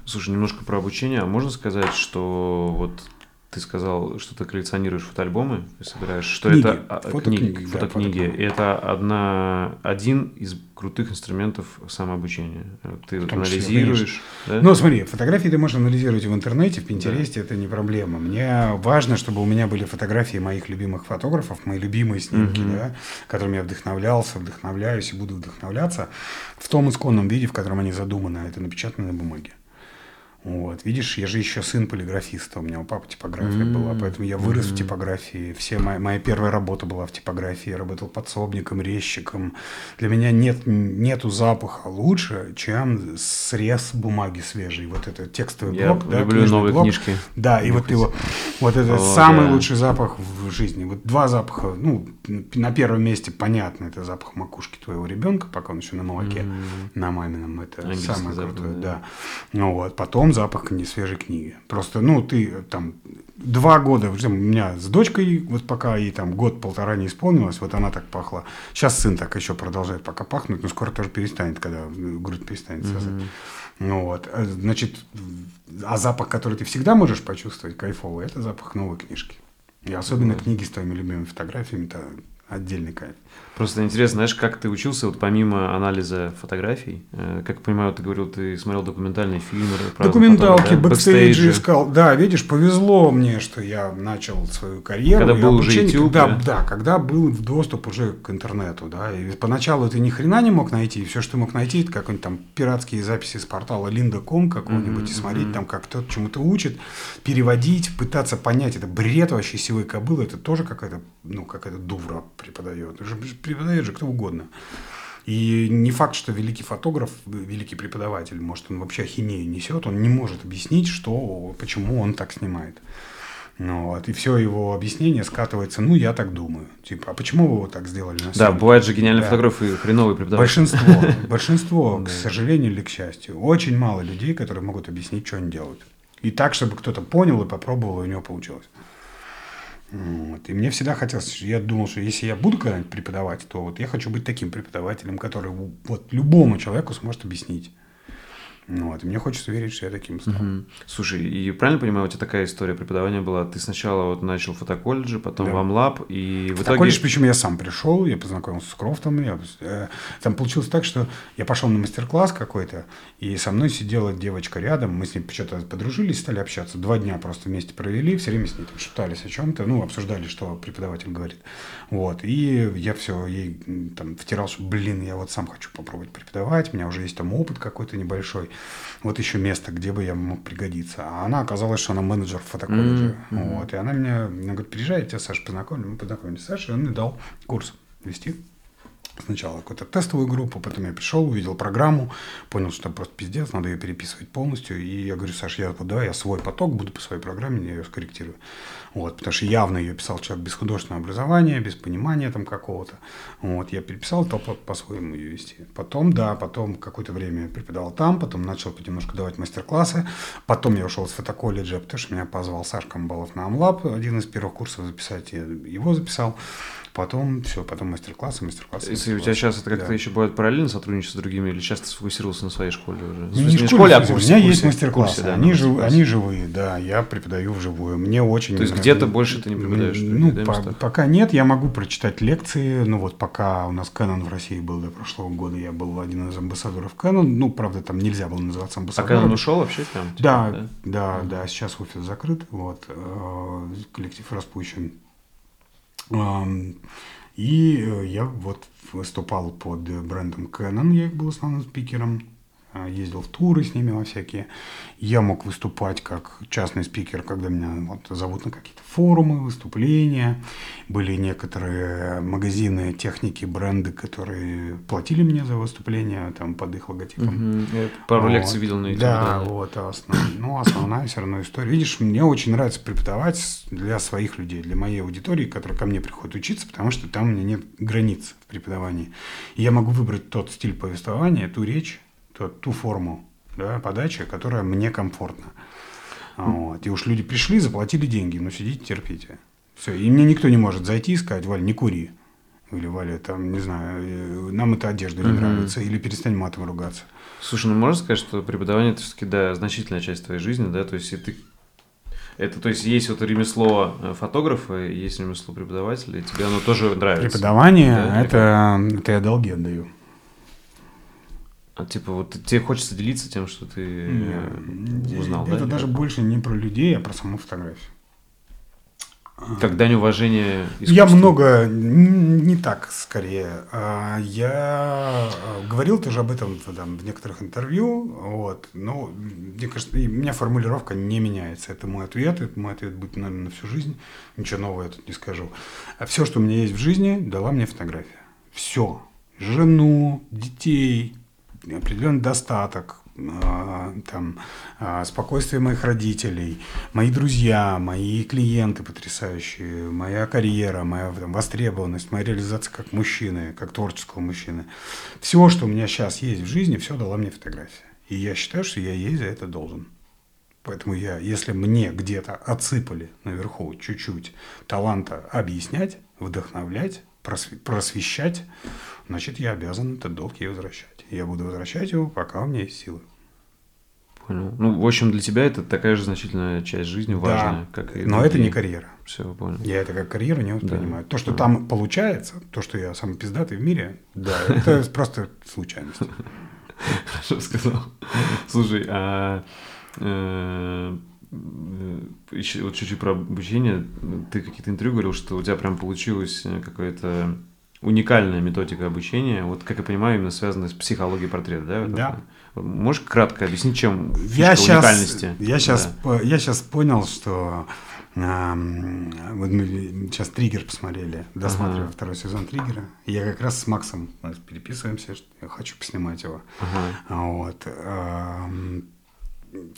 Слушай, немножко про обучение. А можно сказать, что вот ты сказал, что ты коллекционируешь фотоальбомы, собираешь, что книги, это а, фотокниги, книги, да, фотокниги. Это одна, один из крутых инструментов самообучения. Ты вот анализируешь. Да? Ну, смотри, фотографии ты можешь анализировать в интернете, в Пинтересте, да. это не проблема. Мне важно, чтобы у меня были фотографии моих любимых фотографов, мои любимые снимки, угу. да, которыми я вдохновлялся, вдохновляюсь и буду вдохновляться в том исконном виде, в котором они задуманы. Это напечатано на бумаге. Вот, видишь, я же еще сын полиграфиста, у меня у папы типография mm-hmm. была, поэтому я вырос mm-hmm. в типографии. Все моя, моя первая работа была в типографии, я работал подсобником, резчиком. Для меня нет нету запаха лучше, чем срез бумаги свежей. Вот это текстовый я блок, да, люблю новые блок. книжки. Да, и вот его, вот это О, самый да. лучший запах в жизни. Вот два запаха, ну на первом месте понятно, это запах макушки твоего ребенка, пока он еще на молоке, mm-hmm. на мамином, это Английский самое крутое, да. да. Ну вот, потом потом запах не свежей книги. Просто, ну, ты там два года, у меня с дочкой, вот пока ей там год-полтора не исполнилось, вот она так пахла. Сейчас сын так еще продолжает пока пахнуть, но скоро тоже перестанет, когда грудь перестанет сосать. Mm-hmm. Ну вот, а, значит, а запах, который ты всегда можешь почувствовать, кайфовый, это запах новой книжки. И особенно mm-hmm. книги с твоими любимыми фотографиями, это отдельный кайф. Просто интересно, знаешь, как ты учился, вот помимо анализа фотографий, э, как понимаю, ты говорил, ты смотрел документальные фильмы. Документалки, да? бэкстейджи искал. Да, видишь, повезло мне, что я начал свою карьеру. Когда был уже YouTube, когда, да? да, когда был доступ уже к интернету, да, и поначалу ты ни хрена не мог найти, и все, что ты мог найти, это какие-нибудь там пиратские записи с портала Lynda.com какого-нибудь, mm-hmm, и смотреть mm-hmm. там, как кто-то чему-то учит, переводить, пытаться понять, это бред вообще сивой кобылы, это тоже какая-то, ну, какая-то дувра преподает преподает же кто угодно. И не факт, что великий фотограф, великий преподаватель, может, он вообще ахинею несет, он не может объяснить, что, почему он так снимает. Ну, вот, и все его объяснение скатывается, ну, я так думаю. Типа, а почему вы его так сделали на Да, бывают же гениальные да. фотографы и хреновые преподаватели. Большинство, большинство, к сожалению или к счастью, очень мало людей, которые могут объяснить, что они делают. И так, чтобы кто-то понял и попробовал, и у него получилось. Вот. И мне всегда хотелось, я думал, что если я буду когда-нибудь преподавать, то вот я хочу быть таким преподавателем, который вот любому человеку сможет объяснить. Вот, и мне хочется верить, что я таким стал. Угу. Слушай, и правильно понимаю, у тебя такая история преподавания была? Ты сначала вот начал в фотоколледже, потом да. в Амлаб, и в итоге... причем я сам пришел, я познакомился с Крофтом. Я, э, там получилось так, что я пошел на мастер-класс какой-то, и со мной сидела девочка рядом, мы с ней что-то подружились, стали общаться. Два дня просто вместе провели, все время с ней там шептались о чем-то, ну, обсуждали, что преподаватель говорит. Вот, и я все ей там втирал, что, блин, я вот сам хочу попробовать преподавать, у меня уже есть там опыт какой-то небольшой вот еще место, где бы я мог пригодиться. А она оказалась, что она менеджер в фотоколледже. Mm-hmm. Вот, и она мне, она говорит, приезжай, я тебя Саша познакомлю. Мы познакомились с Сашей, он мне дал курс вести сначала какую-то тестовую группу, потом я пришел, увидел программу, понял, что просто пиздец, надо ее переписывать полностью. И я говорю, Саша, я вот давай я свой поток буду по своей программе, я ее скорректирую. Вот, потому что явно ее писал человек без художественного образования, без понимания там какого-то. Вот, я переписал, то по- по-своему ее вести. Потом, да, потом какое-то время преподавал там, потом начал немножко давать мастер-классы. Потом я ушел с фотоколледжа, потому что меня позвал Сашка Камбалов на Амлаб, один из первых курсов записать, я его записал. Потом все, потом мастер-классы, мастер-классы. Если у тебя сейчас это как-то Да. еще бывает параллельно сотрудничество с другими, или сейчас ты сфокусировался на своей школе уже? Ну, не не в школе, а курсе. У меня есть курсе, мастер-классы, курсе, да, они, на жив- мастер-классе. они живые, да, я преподаю вживую. Мне очень То есть где-то больше ты не преподаешь, Ну, да, по- местах? пока нет, я могу прочитать лекции. Ну вот пока у нас Canon в России был до прошлого года, я был один из амбассадоров Canon. Ну, правда, там нельзя было называться А амбассадором. когда он ушел вообще там? типа, Да, да, да, сейчас офис закрыт, вот, э, коллектив распущен. И э, я вот выступал под брендом Canon, я их был основным спикером, ездил в туры с ними во всякие. Я мог выступать как частный спикер, когда меня вот зовут на какие-то форумы, выступления. Были некоторые магазины техники, бренды, которые платили мне за выступление там под их логотипом. Мгм. Я пару Вот. лекций видел на YouTube. Да, вот, основ- ну, основная все равно история. Видишь, мне очень нравится преподавать для своих людей, для моей аудитории, которая ко мне приходит учиться, потому что там у меня нет границ в преподавании. И я могу выбрать тот стиль повествования, ту речь, тот- ту форму да, подачи, которая мне комфортна. Вот. И уж люди пришли, заплатили деньги, ну сидите, терпите. Все. И мне никто не может зайти и сказать, Валь, не кури. Или, Валя, там, не знаю, э, нам эта одежда не нравится, или перестань матом ругаться. Слушай, ну можно сказать, что преподавание это все-таки да, значительная часть твоей жизни, да, то есть и ты это, то есть есть вот ремесло э, фотографа, есть ремесло преподавателя, и тебе оно тоже нравится. Преподавание Да, это, это я долги отдаю. А, типа вот тебе хочется делиться тем, что ты э, узнал, это да? даже больше не про людей, а про саму фотографию. Как дань уважения Я искусству. много, н- не так скорее. А, Я э, говорил тоже об этом в- там, в некоторых интервью, вот, но мне кажется, у меня формулировка не меняется. Это мой ответ, это мой ответ будет, наверное, на всю жизнь. Ничего нового я тут не скажу. А все, что у меня есть в жизни, дала мне фотография. Все. Жену, детей, определенный достаток, а, там, а, спокойствие моих родителей, мои друзья, мои клиенты потрясающие, моя карьера, моя там, востребованность, моя реализация как мужчины, как творческого мужчины. Все, что у меня сейчас есть в жизни, все дала мне фотография. И я считаю, что я ей за это должен. Поэтому я, если мне где-то отсыпали наверху чуть-чуть таланта объяснять, вдохновлять, просве- просвещать, значит, я обязан этот долг ей возвращать. Я буду возвращать его, пока у меня есть силы. Понял. Ну, в общем, для тебя это такая же значительная часть жизни, важная, как и но это не карьера. Все, понял. Я это как карьеру не воспринимаю. Да. То, что там получается, то, что я самый пиздатый в мире, да, это просто случайность. Хорошо сказал. Слушай, а э, еще вот чуть-чуть про обучение. Ты какие-то интервью говорил, что у тебя прям получилась э, какая-то уникальная методика обучения. Вот, как я понимаю, именно связанная с психологией портрета, да? Да. Можешь кратко объяснить, чем Я фишка сейчас, уникальности? я, сейчас, Да. я сейчас понял, что вот мы сейчас «Триггер» посмотрели, досматривая Ага. второй сезон «Триггера». И Я как раз с Максом переписываемся, что я хочу поснимать его. Ага. Вот.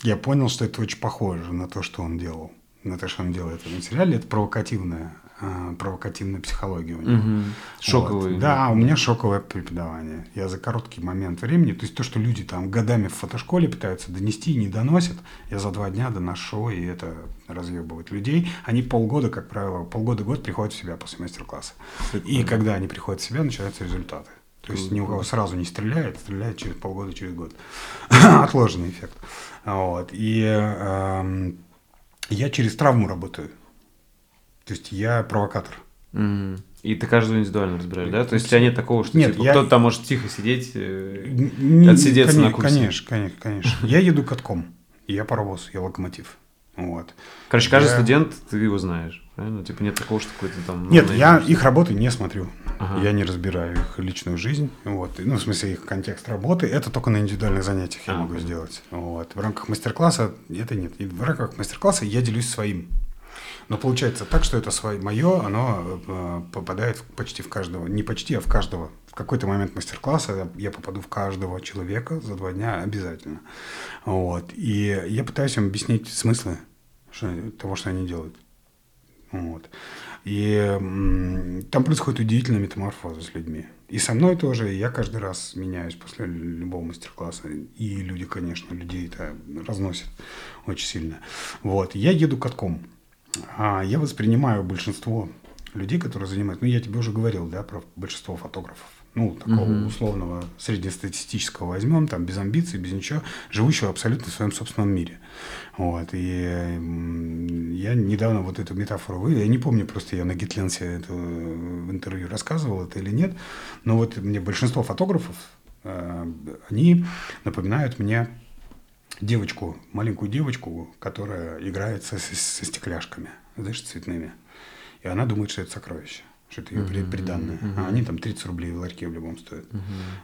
Я понял, что это очень похоже на то, что он делал. На то, что он делает в этом сериале. Это провокативная, а, провокативная психология у него. Мгм. Шоковый. Вот. Да, у меня шоковое преподавание. Я за короткий момент времени, то есть то, что люди там годами в фотошколе пытаются донести и не доносят, я за два дня доношу, и это разъебывает людей. Они полгода, как правило, полгода-год приходят в себя после мастер-класса. И когда они приходят в себя, начинаются результаты. То есть ни у кого сразу не стреляет, стреляет через полгода, через год. Отложенный эффект. Вот. И эм, я через травму работаю. То есть я провокатор. Мгм. И ты каждого индивидуально разбираешь, да? То есть у тебя нет такого, что Нет, типа, я- кто-то там может тихо сидеть. э, Не- Отсидеться коне- на курсе. Конечно, конечно, конечно. Я еду катком. Я паровоз, я локомотив. Вот. Короче, каждый Я- студент, ты его знаешь, правильно? Типа нет такого, что какой-то там... Нет, ну, я их работы не смотрю. Ага. Я не разбираю их личную жизнь. Вот. Ну, в смысле, их контекст работы. Это только на индивидуальных занятиях я А, могу понятно. сделать. Вот. В рамках мастер-класса это нет. И в рамках мастер-класса я делюсь своим. Но получается так, что это свое, мое, оно э, попадает в- почти в каждого. Не почти, а в каждого. В какой-то момент мастер-класса я попаду в каждого человека за два дня обязательно. Вот. И я пытаюсь им объяснить смыслы что- того, что они делают. Вот. И м, там происходит удивительная метаморфоза с людьми. И со мной тоже. Я каждый раз меняюсь после любого мастер-класса. И люди, конечно, людей это разносят очень сильно. Вот. Я еду катком. А я воспринимаю большинство людей, которые занимаются, ну, я тебе уже говорил, да, про большинство фотографов, ну, такого Мгм. условного среднестатистического возьмем, там, без амбиций, без ничего, живущего абсолютно в своем собственном мире. Вот, и я недавно вот эту метафору вы, я не помню, просто я на Гитленсе это в интервью рассказывал это или нет, но вот мне большинство фотографов, э, они напоминают мне девочку, маленькую девочку, которая играет со, со- стекляшками, знаешь, цветными. И она думает, что это сокровище, что это ее при- приданное. А они там 30 рублей в ларьке в любом стоят.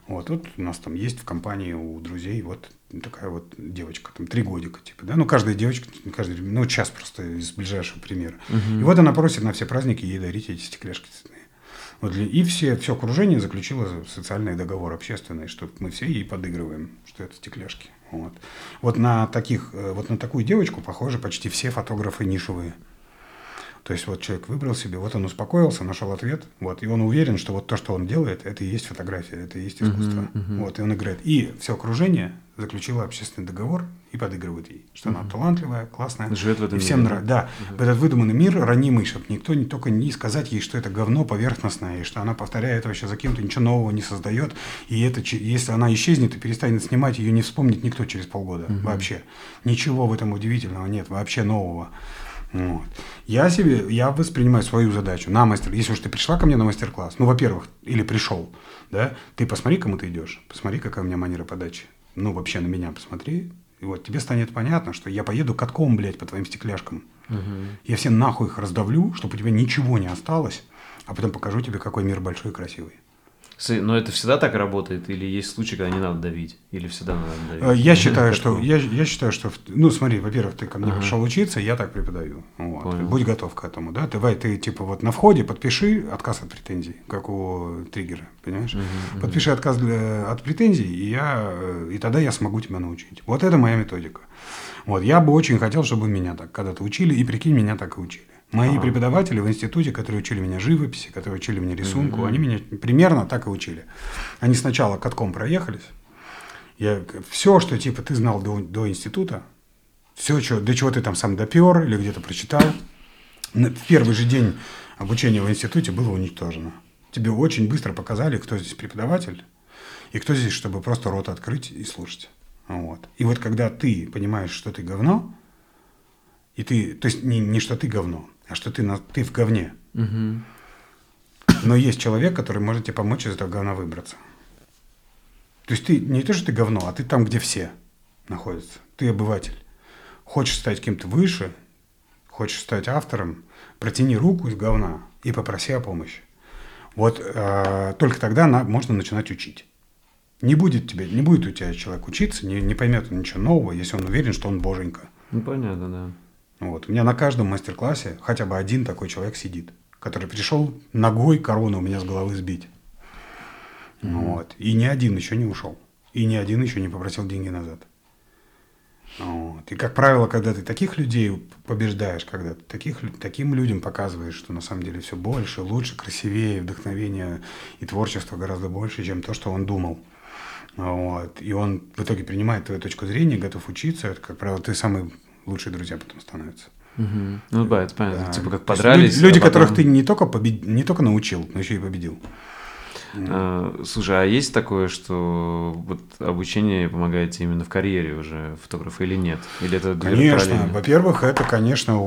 Вот, вот у нас там есть в компании у друзей вот такая вот девочка, там три годика, типа, да, ну, каждая девочка, каждый, ну, сейчас просто из ближайшего примера. И вот она просит на все праздники ей дарить эти стекляшки цветные. Вот и все, все окружение заключило социальный договор общественный, что мы все ей подыгрываем, что это стекляшки. Вот. Вот на таких, э, вот на такую девочку похожи почти все фотографы нишевые. То есть вот человек выбрал себе, вот он успокоился, нашел ответ, вот, и он уверен, что вот то, что он делает, это и есть фотография, это и есть искусство. Вот, и он играет. И все окружение заключило общественный договор и подыгрывает ей, что она талантливая, классная. Живет в этом и всем мире, нравится. Да, в этот выдуманный мир ранимый, чтобы никто не только не сказать ей, что это говно поверхностное, и что она повторяет вообще за кем-то, ничего нового не создает. И это, если она исчезнет и перестанет снимать, ее не вспомнит никто через полгода. Вообще. Ничего в этом удивительного нет, вообще нового. Вот. Я себе, я воспринимаю свою задачу на мастер. Если уж ты пришла ко мне на мастер-класс, ну, во-первых, или пришел, да, ты посмотри, кому ты идешь, посмотри, какая у меня манера подачи. Ну, вообще на меня посмотри, и вот тебе станет понятно, что я поеду катком, блядь, по твоим стекляшкам. Я все нахуй их раздавлю, чтобы у тебя ничего не осталось, а потом покажу тебе, какой мир большой и красивый. Но это всегда так работает? Или есть случаи, когда не надо давить? Или всегда надо Э, давить? Я считаю, что я, я считаю, что ну смотри, во-первых, ты ко мне Ага. пришел учиться, я так преподаю. Вот. Понял. Будь готов к этому, да. Давай ты типа вот на входе подпиши отказ от претензий, как у триггера, понимаешь? Подпиши отказ для- от претензий, и я э, и тогда я смогу тебя научить. Вот это моя методика. Вот я бы очень хотел, чтобы меня так когда-то учили, и прикинь, меня так и учили. Мои преподаватели в институте, которые учили меня живописи, которые учили меня рисунку, они меня примерно так и учили. Они сначала катком проехались, я, все, что типа ты знал до, до института, все, что, до чего ты там сам допер или где-то прочитал, в первый же день обучения в институте было уничтожено. Тебе очень быстро показали, кто здесь преподаватель и кто здесь, чтобы просто рот открыть и слушать. Вот. И вот когда ты понимаешь, что ты говно, и ты, то есть не, не что ты говно, а что ты, на, ты в говне, Мгм. но есть человек, который может тебе помочь из этого говна выбраться. То есть ты не то, что ты говно, а ты там, где все находятся. Ты обыватель. Хочешь стать кем-то выше, хочешь стать автором, протяни руку из говна и попроси о помощи. Вот э, только тогда на- можно начинать учить. Не будет тебе, не будет у тебя человек учиться, не, не поймет он ничего нового, если он уверен, что он боженька. Ну, понятно, да. Вот. У меня на каждом мастер-классе хотя бы один такой человек сидит, который пришел ногой корону у меня с головы сбить. Вот. И ни один еще не ушел. И ни один еще не попросил деньги назад. Вот. И, как правило, когда ты таких людей побеждаешь, когда ты таких, таким людям показываешь, что на самом деле все больше, лучше, красивее, вдохновение и творчество гораздо больше, чем то, что он думал. Вот. И он в итоге принимает твою точку зрения, готов учиться. Это, как правило, ты самые лучшие друзья потом становятся. Мгм. Ну, да, это понятно. Да. Типа как подрались. Люди, люди, а потом- которых ты не только, побед... не только научил, но еще и победил. А, Слушай, а есть такое, что вот обучение помогает тебе именно в карьере уже фотографа или нет? Или это Конечно. Во-первых, это, конечно,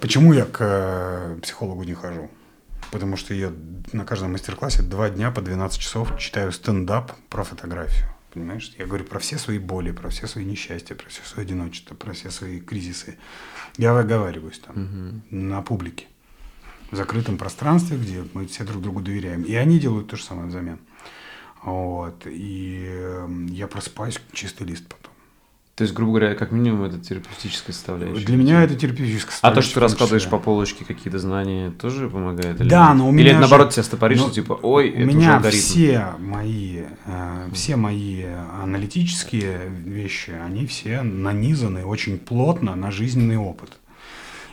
почему я к э, психологу не хожу? Потому что я на каждом мастер-классе два дня по 12 часов читаю стендап про фотографию. Понимаешь? Я говорю про все свои боли, про все свои несчастья, про все свое одиночество, про все свои кризисы. Я выговариваюсь там на публике, в закрытом пространстве, где мы все друг другу доверяем. И они делают то же самое взамен. Вот. И э, я просыпаюсь чистый лист. То есть, грубо говоря, как минимум это терапевтическая составляющая. Для меня это терапевтическая А то, что ты составляющая раскладываешь по полочке какие-то знания, тоже помогает? Или Да, нет? но у Или меня это наоборот же- тебя стопоришь, ну, что типа, ой, У это уже меня алгоритм. все мои, э, все мои аналитические вещи, они все нанизаны очень плотно на жизненный опыт.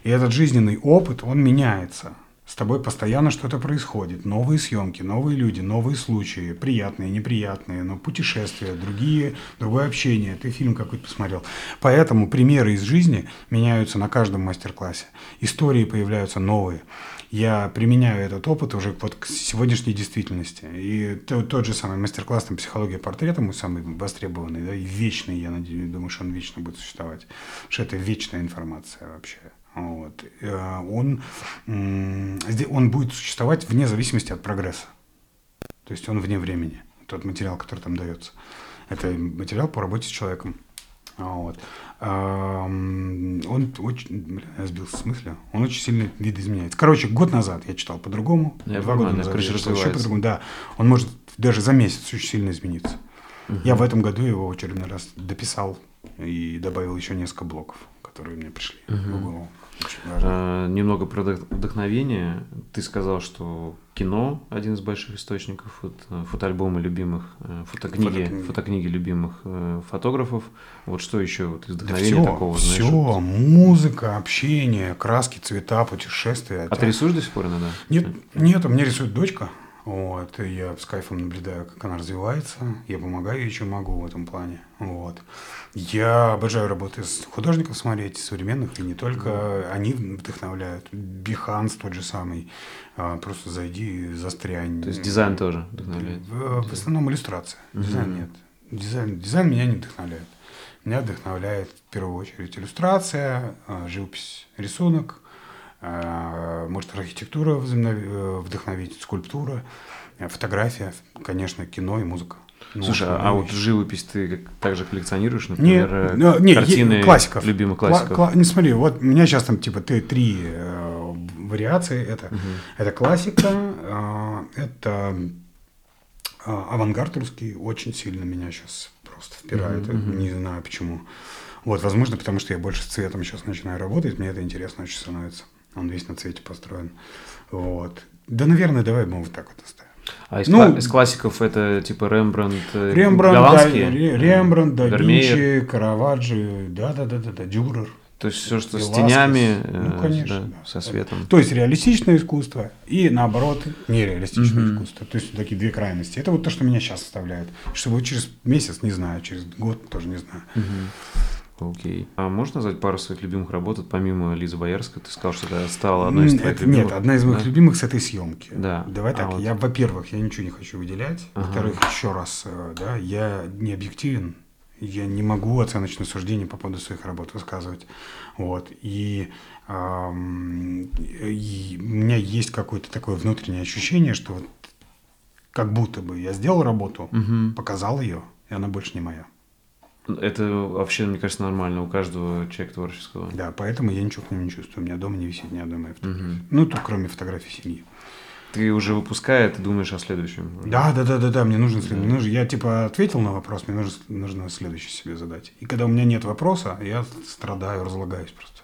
И этот жизненный опыт, он меняется С тобой постоянно что-то происходит. Новые съемки, новые люди, новые случаи. Приятные, неприятные, но путешествия, другие, другое общение. Ты фильм какой-то посмотрел. Поэтому примеры из жизни меняются на каждом мастер-классе. Истории появляются новые. Я применяю этот опыт уже вот к сегодняшней действительности. И тот, тот же самый мастер-класс там, «Психология портрета», мой самый востребованный, да, и вечный, я надеюсь, думаю, что он вечно будет существовать. Потому что это вечная информация вообще. Вот. Э, он, он будет существовать вне зависимости от прогресса. То есть он вне времени, тот материал, который там дается. Это материал по работе с человеком. Вот. Он очень, блин, я сбился с мысли, он очень сильно видоизменяется. Короче, год назад я читал по-другому, два года назад я читал еще по-другому. Да, он может даже за месяц очень сильно измениться. Угу. Я в этом году его очередной раз дописал и добавил еще несколько блоков, которые мне пришли угу. в голову. А, немного про вдохновение. Ты сказал, что кино один из больших источников, вот, э, фотоальбомы любимых, э, фотокниги, фотокниги, фотокниги любимых э, фотографов. Вот что еще вот из вдохновения да все, такого? Все, вот... музыка, общение, краски, цвета, путешествия. А ты рисуешь до сих пор иногда? Нет, нет, у меня рисует дочка. Вот, и я с кайфом наблюдаю, как она развивается. Я помогаю ей, чем могу в этом плане. Вот. Я обожаю работы с художников смотреть, современных, и не только. Они вдохновляют. Behance тот же самый. А, просто зайди и застрянь. То есть дизайн тоже вдохновляет? В, в основном иллюстрация. Mm-hmm. Дизайн нет. Дизайн, дизайн меня не вдохновляет. Меня вдохновляет в первую очередь иллюстрация, а, живопись, рисунок, может архитектура э, вдохновить, скульптура, фотография, конечно, кино и музыка. Ну, Слушай, а, а вот живопись ты также коллекционируешь, например, не, не, картины классиков. любимых классиков? Кла- кла- не смотри, вот у меня сейчас там типа ты три э, вариации. Это, угу. это классика, э, это э, авангард русский, очень сильно меня сейчас просто впирает, угу, угу. не знаю почему. Вот, возможно, потому что я больше с цветом сейчас начинаю работать, мне это интересно очень становится. Он весь на цвете построен. Вот. Да, наверное, давай мы вот так вот оставим. А из, ну, кла- из классиков это типа Рембрандт, э, Рембрандт, Голландские? Да, Рембрандт, да Винчи, Караваджи, да-да-да, Дюрер. То есть все, что Веласкес. с тенями, ну, э, конечно, да, да. со светом. То есть реалистичное искусство и наоборот нереалистичное mm-hmm. искусство. То есть такие две крайности. Это вот то, что меня сейчас составляет. Что будет через месяц, не знаю, через год тоже не знаю. Mm-hmm. Окей. А можно назвать пару своих любимых работ, помимо Лизы Боярской? Ты сказал, что это стала одной из твоих это, любимых. Нет, одна из моих да? любимых с этой съемки. Да. Давай а так, вот... я, во-первых, я ничего не хочу выделять. Ага. Во-вторых, еще раз, э, да, я не объективен. Я не могу оценочное суждение по поводу своих работ высказывать. Вот. И, эм, и у меня есть какое-то такое внутреннее ощущение, что вот как будто бы я сделал работу, угу. показал ее, и она больше не моя. Это вообще, мне кажется, нормально у каждого человека творческого. Да, поэтому я ничего к ним не чувствую. У меня дома не висит ни одной моей фотографии. Угу. Ну, тут кроме фотографий семьи. Ты уже выпуская, ты думаешь о следующем. Да, да, да, да, да. Мне нужно, да. Мне нужно я типа ответил на вопрос, мне нужно, нужно следующий себе задать. И когда у меня нет вопроса, я страдаю, разлагаюсь просто.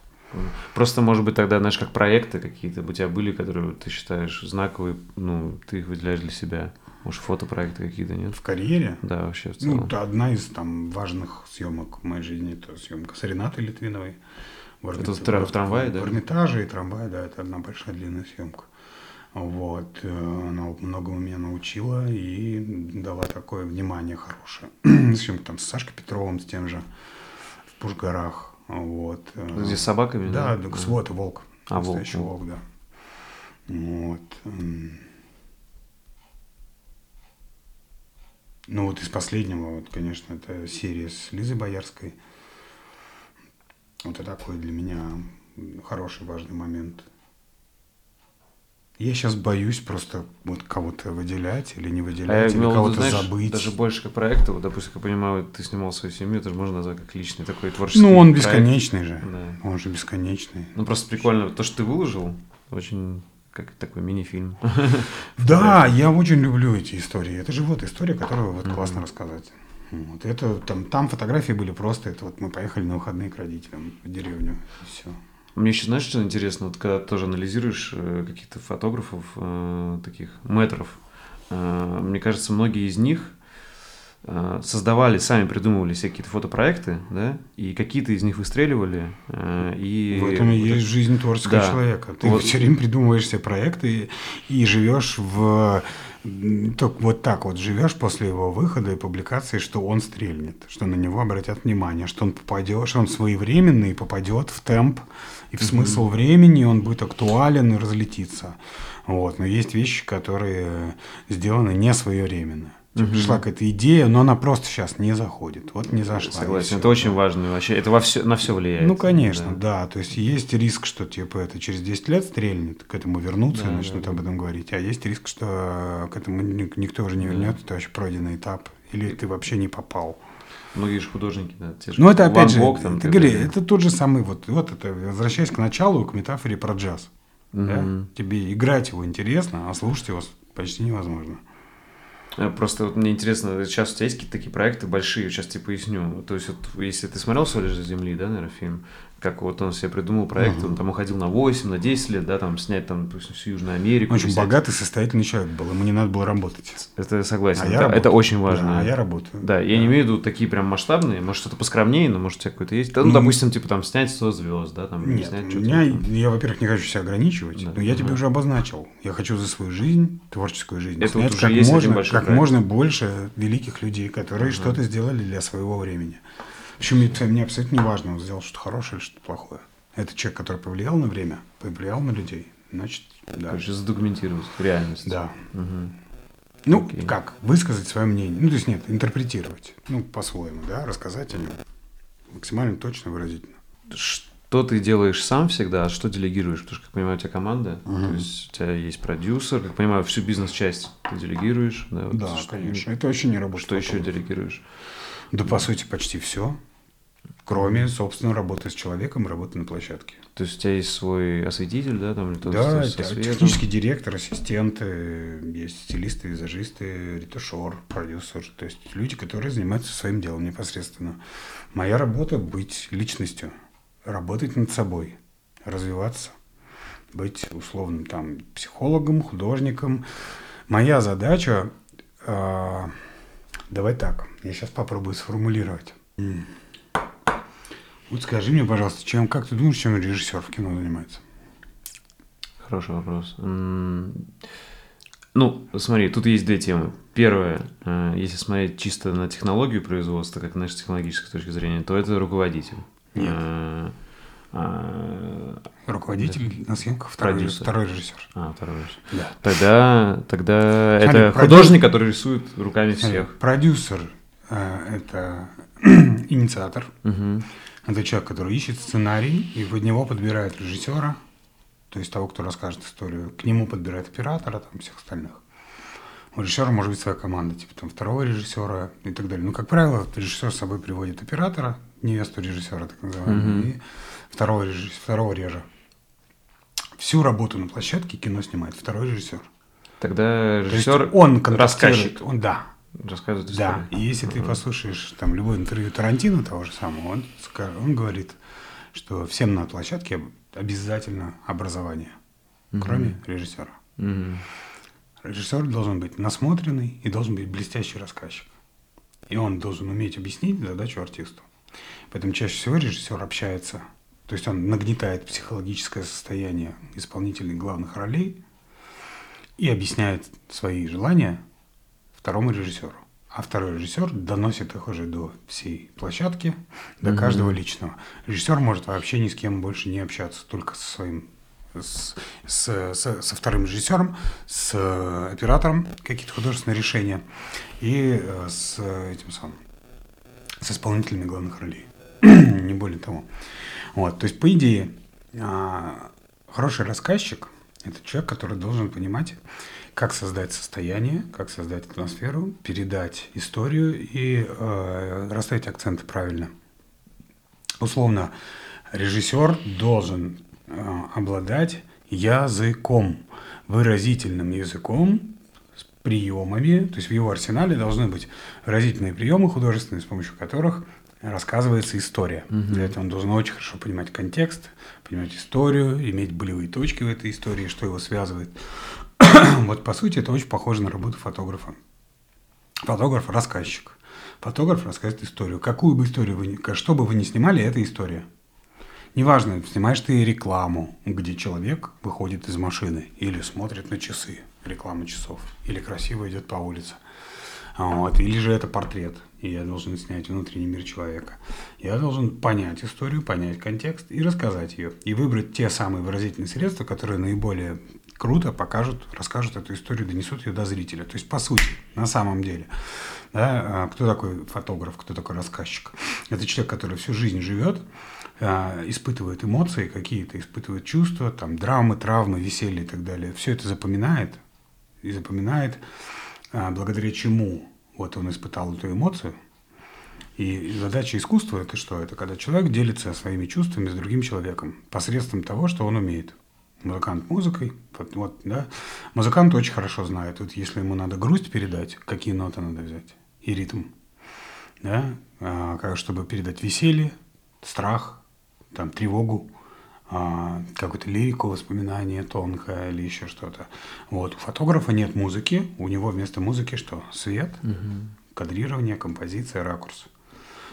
Просто, может быть, тогда, знаешь, как проекты какие-то у тебя были, которые ты считаешь знаковые, ну, ты их выделяешь для себя. Может, фотопроекты какие-то, нет? В карьере? Да, вообще в ну, целом. Ну, это одна из там важных съемок в моей жизни, это съемка с Ренатой Литвиновой. В это в, в трамвае, да? В Эрмитаже и трамвае, да, это одна большая длинная съемка. Вот, э, она многому меня научила и дала такое внимание хорошее. Съемка там с Сашкой Петровым, с тем же, в Пушгарах. Вот. Э. Где с собаками? Да, да, вот, волк. А, волк. волк, да. Вот. Ну вот из последнего, вот, конечно, это серия с Лизой Боярской. Вот это такой для меня хороший, важный момент. Я сейчас боюсь просто вот кого-то выделять или не выделять, а или кого-то забыть. Даже больше как проекта, вот, допустим, как я понимаю, ты снимал свою семью, это же можно назвать как личный такой творческий Ну, он проект. бесконечный же. Да. Он же бесконечный. Ну, просто прикольно, то, что ты выложил, очень как такой мини-фильм. Да, я очень люблю эти истории. Это же вот история, которую вот классно рассказать. Вот это там, там фотографии были просто, это вот мы поехали на выходные к родителям в деревню, все. Мне еще, знаешь, что интересно, вот когда тоже анализируешь э, каких-то фотографов, э, таких метров, э, мне кажется, многие из них создавали, сами придумывали себе какие-то фотопроекты, да, и какие-то из них выстреливали. Э, и в этом и есть жизнь творческого Да. человека. Ты Вот. все время придумываешь себе проекты и, и живешь в только вот так вот живешь после его выхода и публикации, что он стрельнет, что на него обратят внимание, что он попадет, что он своевременный и попадет в темп и в смысл времени, и он будет актуален и разлетится. Вот. Но есть вещи, которые сделаны не своевременно. Тебе пришла какая-то идея, но она просто сейчас не заходит. Вот не зашла. Согласен, это очень важно вообще, это во все, на все влияет. Ну, конечно, да. да. То есть есть риск, что типа это через 10 лет стрельнет, к этому вернутся Да, и начнут да, об этом говорить. А есть риск, что к этому ни- никто уже не вернет, это вообще пройденный этап. Или ты вообще не попал. Многие же художники, да, те же Ну, это опять же, там ты говори, далее. это тот же самый, вот, вот это, возвращаясь к началу, к метафоре про джаз. да? Мгм. Тебе играть его интересно, а слушать его почти невозможно. Э, Просто вот мне интересно, сейчас у тебя есть какие-то такие проекты большие, сейчас тебе поясню. То есть, вот, если ты смотрел «Соль из земли», да, наверное, фильм, как вот он себе придумал проект, он там уходил на 8, на 10 лет, да, там снять там, допустим, всю Южную Америку. Очень снять- богатый, состоятельный человек был, ему не надо было работать. Это согласен, А это, я это работаю. очень важно. Да, а я работаю. Да, я не имею в виду такие прям масштабные, может что-то поскромнее, но может у тебя какой-то есть. Да, ну, Ну, допустим, типа там снять 100 звезд, да, там, не Нет, снять что-то. меня, там. я, во-первых, не хочу себя ограничивать, Да. но я тебе Ага. уже обозначил. Я хочу за свою жизнь, творческую жизнь, Это вот снять уже как, можно, как проект. можно больше великих людей, которые что-то сделали для своего времени. Причем это мне абсолютно не важно, он сделал что-то хорошее или что-то плохое. Это человек, который повлиял на время, повлиял на людей. Значит, да. Короче, задокументировать реальность. Да. Мгм. Ну, Окей. как? Высказать свое мнение. Ну, то есть нет, интерпретировать. Ну, по-своему, да, рассказать о нем. Максимально точно, выразительно. Что ты делаешь сам всегда, а что делегируешь? Потому что, как понимаю, у тебя команда, то есть у тебя есть продюсер, как понимаю, всю бизнес-часть ты делегируешь. Да, вот Да, что- конечно. Это очень не рабочий Что еще подход. делегируешь? Да, по сути, почти все. Кроме, собственно, работы с человеком и работы на площадке. То есть у тебя есть свой осветитель, да, там, или да, со- технический директор, ассистенты, есть стилисты, визажисты, ретушер, продюсер. То есть люди, которые занимаются своим делом непосредственно. Моя работа – быть личностью, работать над собой, развиваться, быть условным там психологом, художником. Моя задача, а, давай так, я сейчас попробую сформулировать. Вот скажи мне, пожалуйста, чем, как ты думаешь, чем режиссер в кино занимается? Хороший вопрос. Ну, смотри, тут есть две темы. Первое, э, если смотреть чисто на технологию производства, как знаешь, с технологической точки зрения, то это руководитель. Нет. Э, а, Руководитель на съемках, второй, Продюсер. второй режиссер. а, второй же. Да. Тогда, тогда Смотри, это продюс- художник, который рисует руками всех. Продюсер э, это инициатор. Мгм. Это человек, который ищет сценарий и под него подбирает режиссера, то есть того, кто расскажет историю. К нему подбирает оператора, там всех остальных. У режиссера может быть своя команда, типа там второго режиссера и так далее. Ну, как правило, режиссер с собой приводит оператора, невесту режиссера, так называемую, Мгм. и второго, режиссера, второго режа. Всю работу на площадке кино снимает второй режиссер. Тогда режиссер, он рассказчик, он, да, рассказывает да. историю. И если ты послушаешь там любое интервью Тарантино того же самого, он, он говорит, что всем на площадке обязательно образование, кроме режиссера. Мгм. Режиссер должен быть насмотренный и должен быть блестящий рассказчик. И он должен уметь объяснить задачу артисту. Поэтому чаще всего режиссер общается, то есть он нагнетает психологическое состояние исполнителей главных ролей и объясняет свои желания второму режиссеру. А второй режиссер доносит их уже до всей площадки, до Мгм. каждого личного. Режиссер может вообще ни с кем больше не общаться, только со своим с, с- со, со вторым режиссером, с э, оператором какие-то художественные решения и э, с этим самым с исполнителями главных ролей. Не более того. Вот, то есть, по идее, а, хороший рассказчик – это человек, который должен понимать, как создать состояние, как создать атмосферу, передать историю и э, расставить акценты правильно. Условно, режиссер должен э, обладать языком, выразительным языком, с приемами, то есть в его арсенале должны быть выразительные приемы художественные, с помощью которых рассказывается история. Для этого он должен очень хорошо понимать контекст, понимать историю, иметь болевые точки в этой истории, что его связывает. вот по сути это очень похоже на работу фотографа. Фотограф – рассказчик. Фотограф рассказывает историю. Какую бы историю вы, ни- что бы вы ни снимали, это история. Неважно, снимаешь ты рекламу, где человек выходит из машины или смотрит на часы, реклама часов, или красиво идет по улице. Вот. Или же это портрет, и я должен снять внутренний мир человека. Я должен понять историю, понять контекст и рассказать ее. И выбрать те самые выразительные средства, которые наиболее круто покажут, расскажут эту историю, донесут ее до зрителя. То есть, по сути, на самом деле, да, а, кто такой фотограф, кто такой рассказчик? Это человек, который всю жизнь живет, а, испытывает эмоции какие-то, испытывает чувства, там, драмы, травмы, веселье и так далее. Все это запоминает и запоминает, а, благодаря чему вот он испытал эту эмоцию. И задача искусства – это что? Это когда человек делится своими чувствами с другим человеком посредством того, что он умеет. Музыкант музыкой, вот, вот, да. Музыкант очень хорошо знает, вот если ему надо грусть передать, какие ноты надо взять и ритм, да, а, как- чтобы передать веселье, страх, там, тревогу, а, какую-то лирику, воспоминание тонкое или еще что-то. Вот. У фотографа нет музыки, у него вместо музыки что? Свет, кадрирование, композиция, ракурс.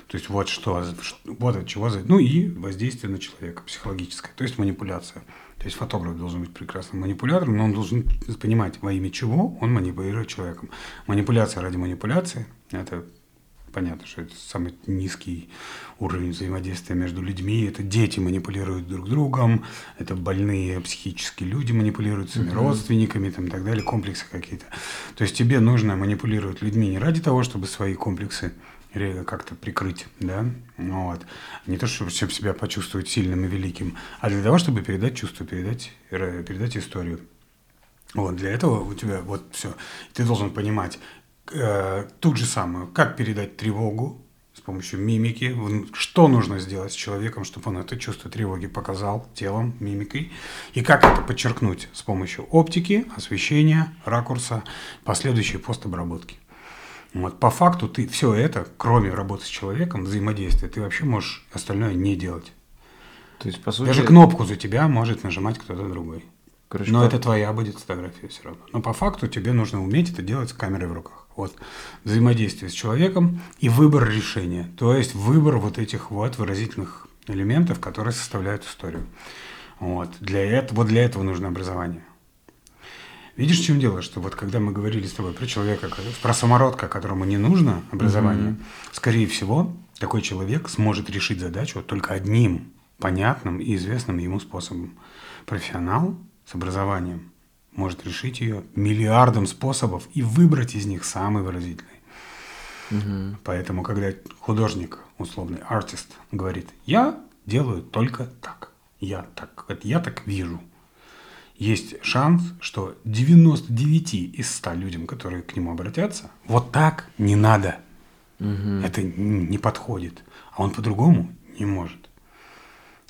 То есть вот что, вот от чего, ну и воздействие на человека психологическое, то есть манипуляция. То есть фотограф должен быть прекрасным манипулятором, но он должен понимать, во имя чего он манипулирует человеком. Манипуляция ради манипуляции – это понятно, что это самый низкий уровень взаимодействия между людьми. Это дети манипулируют друг другом, это больные психические люди манипулируют своими родственниками там, и так далее, комплексы какие-то. То есть тебе нужно манипулировать людьми не ради того, чтобы свои комплексы как-то прикрыть, да, вот. Не то, чтобы чтобы себя почувствовать сильным и великим, а для того, чтобы передать чувство, передать, ре- передать историю. Вот, для этого у тебя вот все. Ты должен понимать э, тут же самое, как передать тревогу с помощью мимики, что нужно сделать с человеком, чтобы он это чувство тревоги показал телом, мимикой, и как это подчеркнуть с помощью оптики, освещения, ракурса, последующей постобработки. Вот, по факту ты все это, кроме работы с человеком, взаимодействия, ты вообще можешь остальное не делать. То есть, по сути... Даже кнопку за тебя может нажимать кто-то другой. короче, Но по- это твоя будет фотография все равно. Но по факту тебе нужно уметь это делать с камерой в руках. Вот взаимодействие с человеком и выбор решения. То есть выбор вот этих вот выразительных элементов, которые составляют историю. Вот. Для этого, вот для этого нужно образование. Видишь, в чем дело? Что вот когда мы говорили с тобой про человека, про самородка, которому не нужно образование, скорее всего, такой человек сможет решить задачу только одним понятным и известным ему способом. Профессионал с образованием может решить ее миллиардом способов и выбрать из них самый выразительный. Поэтому, когда художник, условный артист, говорит, я делаю только так, я так, это я так вижу, есть шанс, что 99 из 100 людям, которые к нему обратятся, вот так не надо. Это н- не подходит. А он по-другому не может.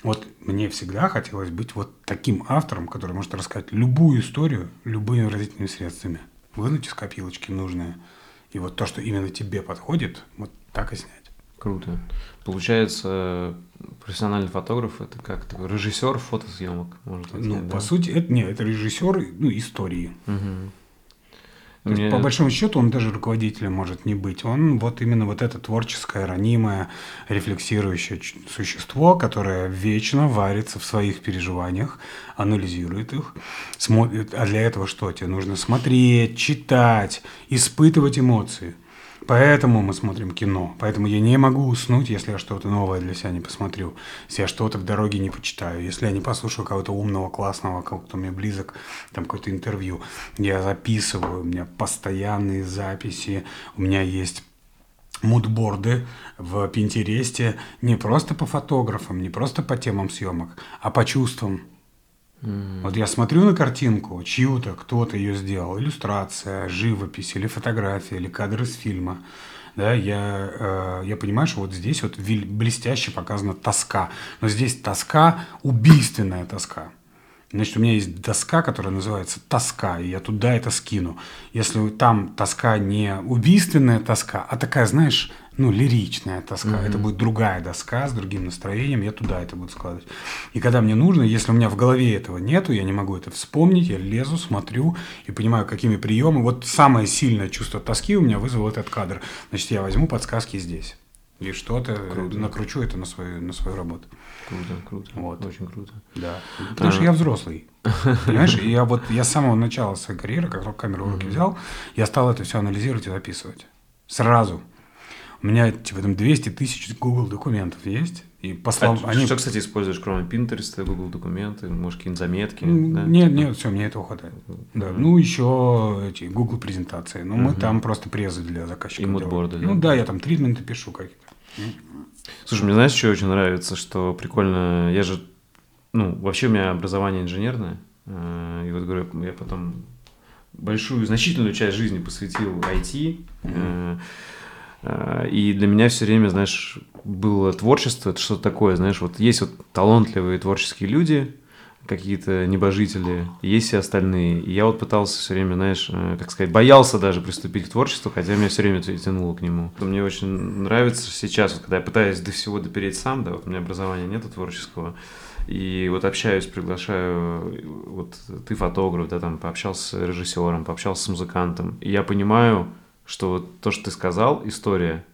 Вот мне всегда хотелось быть вот таким автором, который может рассказать любую историю любыми выразительными средствами. Вынуть из копилочки нужное. И вот то, что именно тебе подходит, вот так и снять. Круто. Получается, профессиональный фотограф это как такой режиссер фотосъемок, можно так Ну, сказать, по да? сути, это, не, это режиссер ну, истории. Мгм. То есть, Мне- по большому счету, он даже руководителем может не быть. Он вот именно вот это творческое, ранимое, рефлексирующее существо, которое вечно варится в своих переживаниях, анализирует их. смотрит. А для этого что? Тебе нужно смотреть, читать, испытывать эмоции. Поэтому мы смотрим кино. Поэтому я не могу уснуть, если я что-то новое для себя не посмотрю. Если я что-то в дороге не почитаю. Если я не послушаю кого-то умного, классного, кого-то мне близок, там какое-то интервью. Я записываю, у меня постоянные записи. У меня есть мудборды в Пинтересте не просто по фотографам, не просто по темам съемок, а по чувствам. Вот я смотрю на картинку, чью-то, кто-то ее сделал, иллюстрация, живопись или фотография, или кадр из фильма. Да, я, э, я понимаю, что вот здесь вот блестяще показана тоска. Но здесь тоска, убийственная тоска. Значит, у меня есть доска, которая называется тоска, и я туда это скину. Если там тоска не убийственная тоска, а такая, знаешь, ну, лиричная тоска, mm-hmm. это будет другая доска с другим настроением, я туда это буду складывать. И когда мне нужно, если у меня в голове этого нету, я не могу это вспомнить, я лезу, смотрю и понимаю, какими приемами. Вот самое сильное чувство тоски у меня вызвал этот кадр. Значит, я возьму подсказки здесь. И что-то накручу это на свою, на свою работу. Круто, круто. Вот. Очень круто. Да. Потому а... что я взрослый. Понимаешь, и я вот я с самого начала своей карьеры, как только камеру в руки взял, я стал это все анализировать и записывать. Сразу. У меня типа там 200 тысяч Google документов есть. И по словам, а, они... Что, кстати, используешь, кроме Pinterest, Google документы, может, какие-нибудь заметки? Да? Нет, нет, все, мне этого хватает. Да. Mm-hmm. Ну, еще эти Google презентации. Ну, mm-hmm. мы там просто презы для заказчиков. И мудборды, да? Ну да, я там тритменты пишу какие-то. Слушай, мне знаешь, что очень нравится, что прикольно, я же, ну, вообще у меня образование инженерное, э, и вот говорю, я потом большую, значительную часть жизни посвятил IT, mm-hmm. и для меня все время, знаешь, было творчество, это что-то такое, знаешь, вот есть вот талантливые творческие люди, какие-то небожители, есть все остальные. И я вот пытался все время, знаешь, э, как сказать, боялся даже приступить к творчеству, хотя меня все время тянуло к нему. Мне очень нравится сейчас, вот, когда я пытаюсь до всего допереть сам, да, вот у меня образования нету творческого, и вот общаюсь, приглашаю, вот ты фотограф, да, там пообщался с режиссером, пообщался с музыкантом, и я понимаю, что вот то, что ты сказал, история,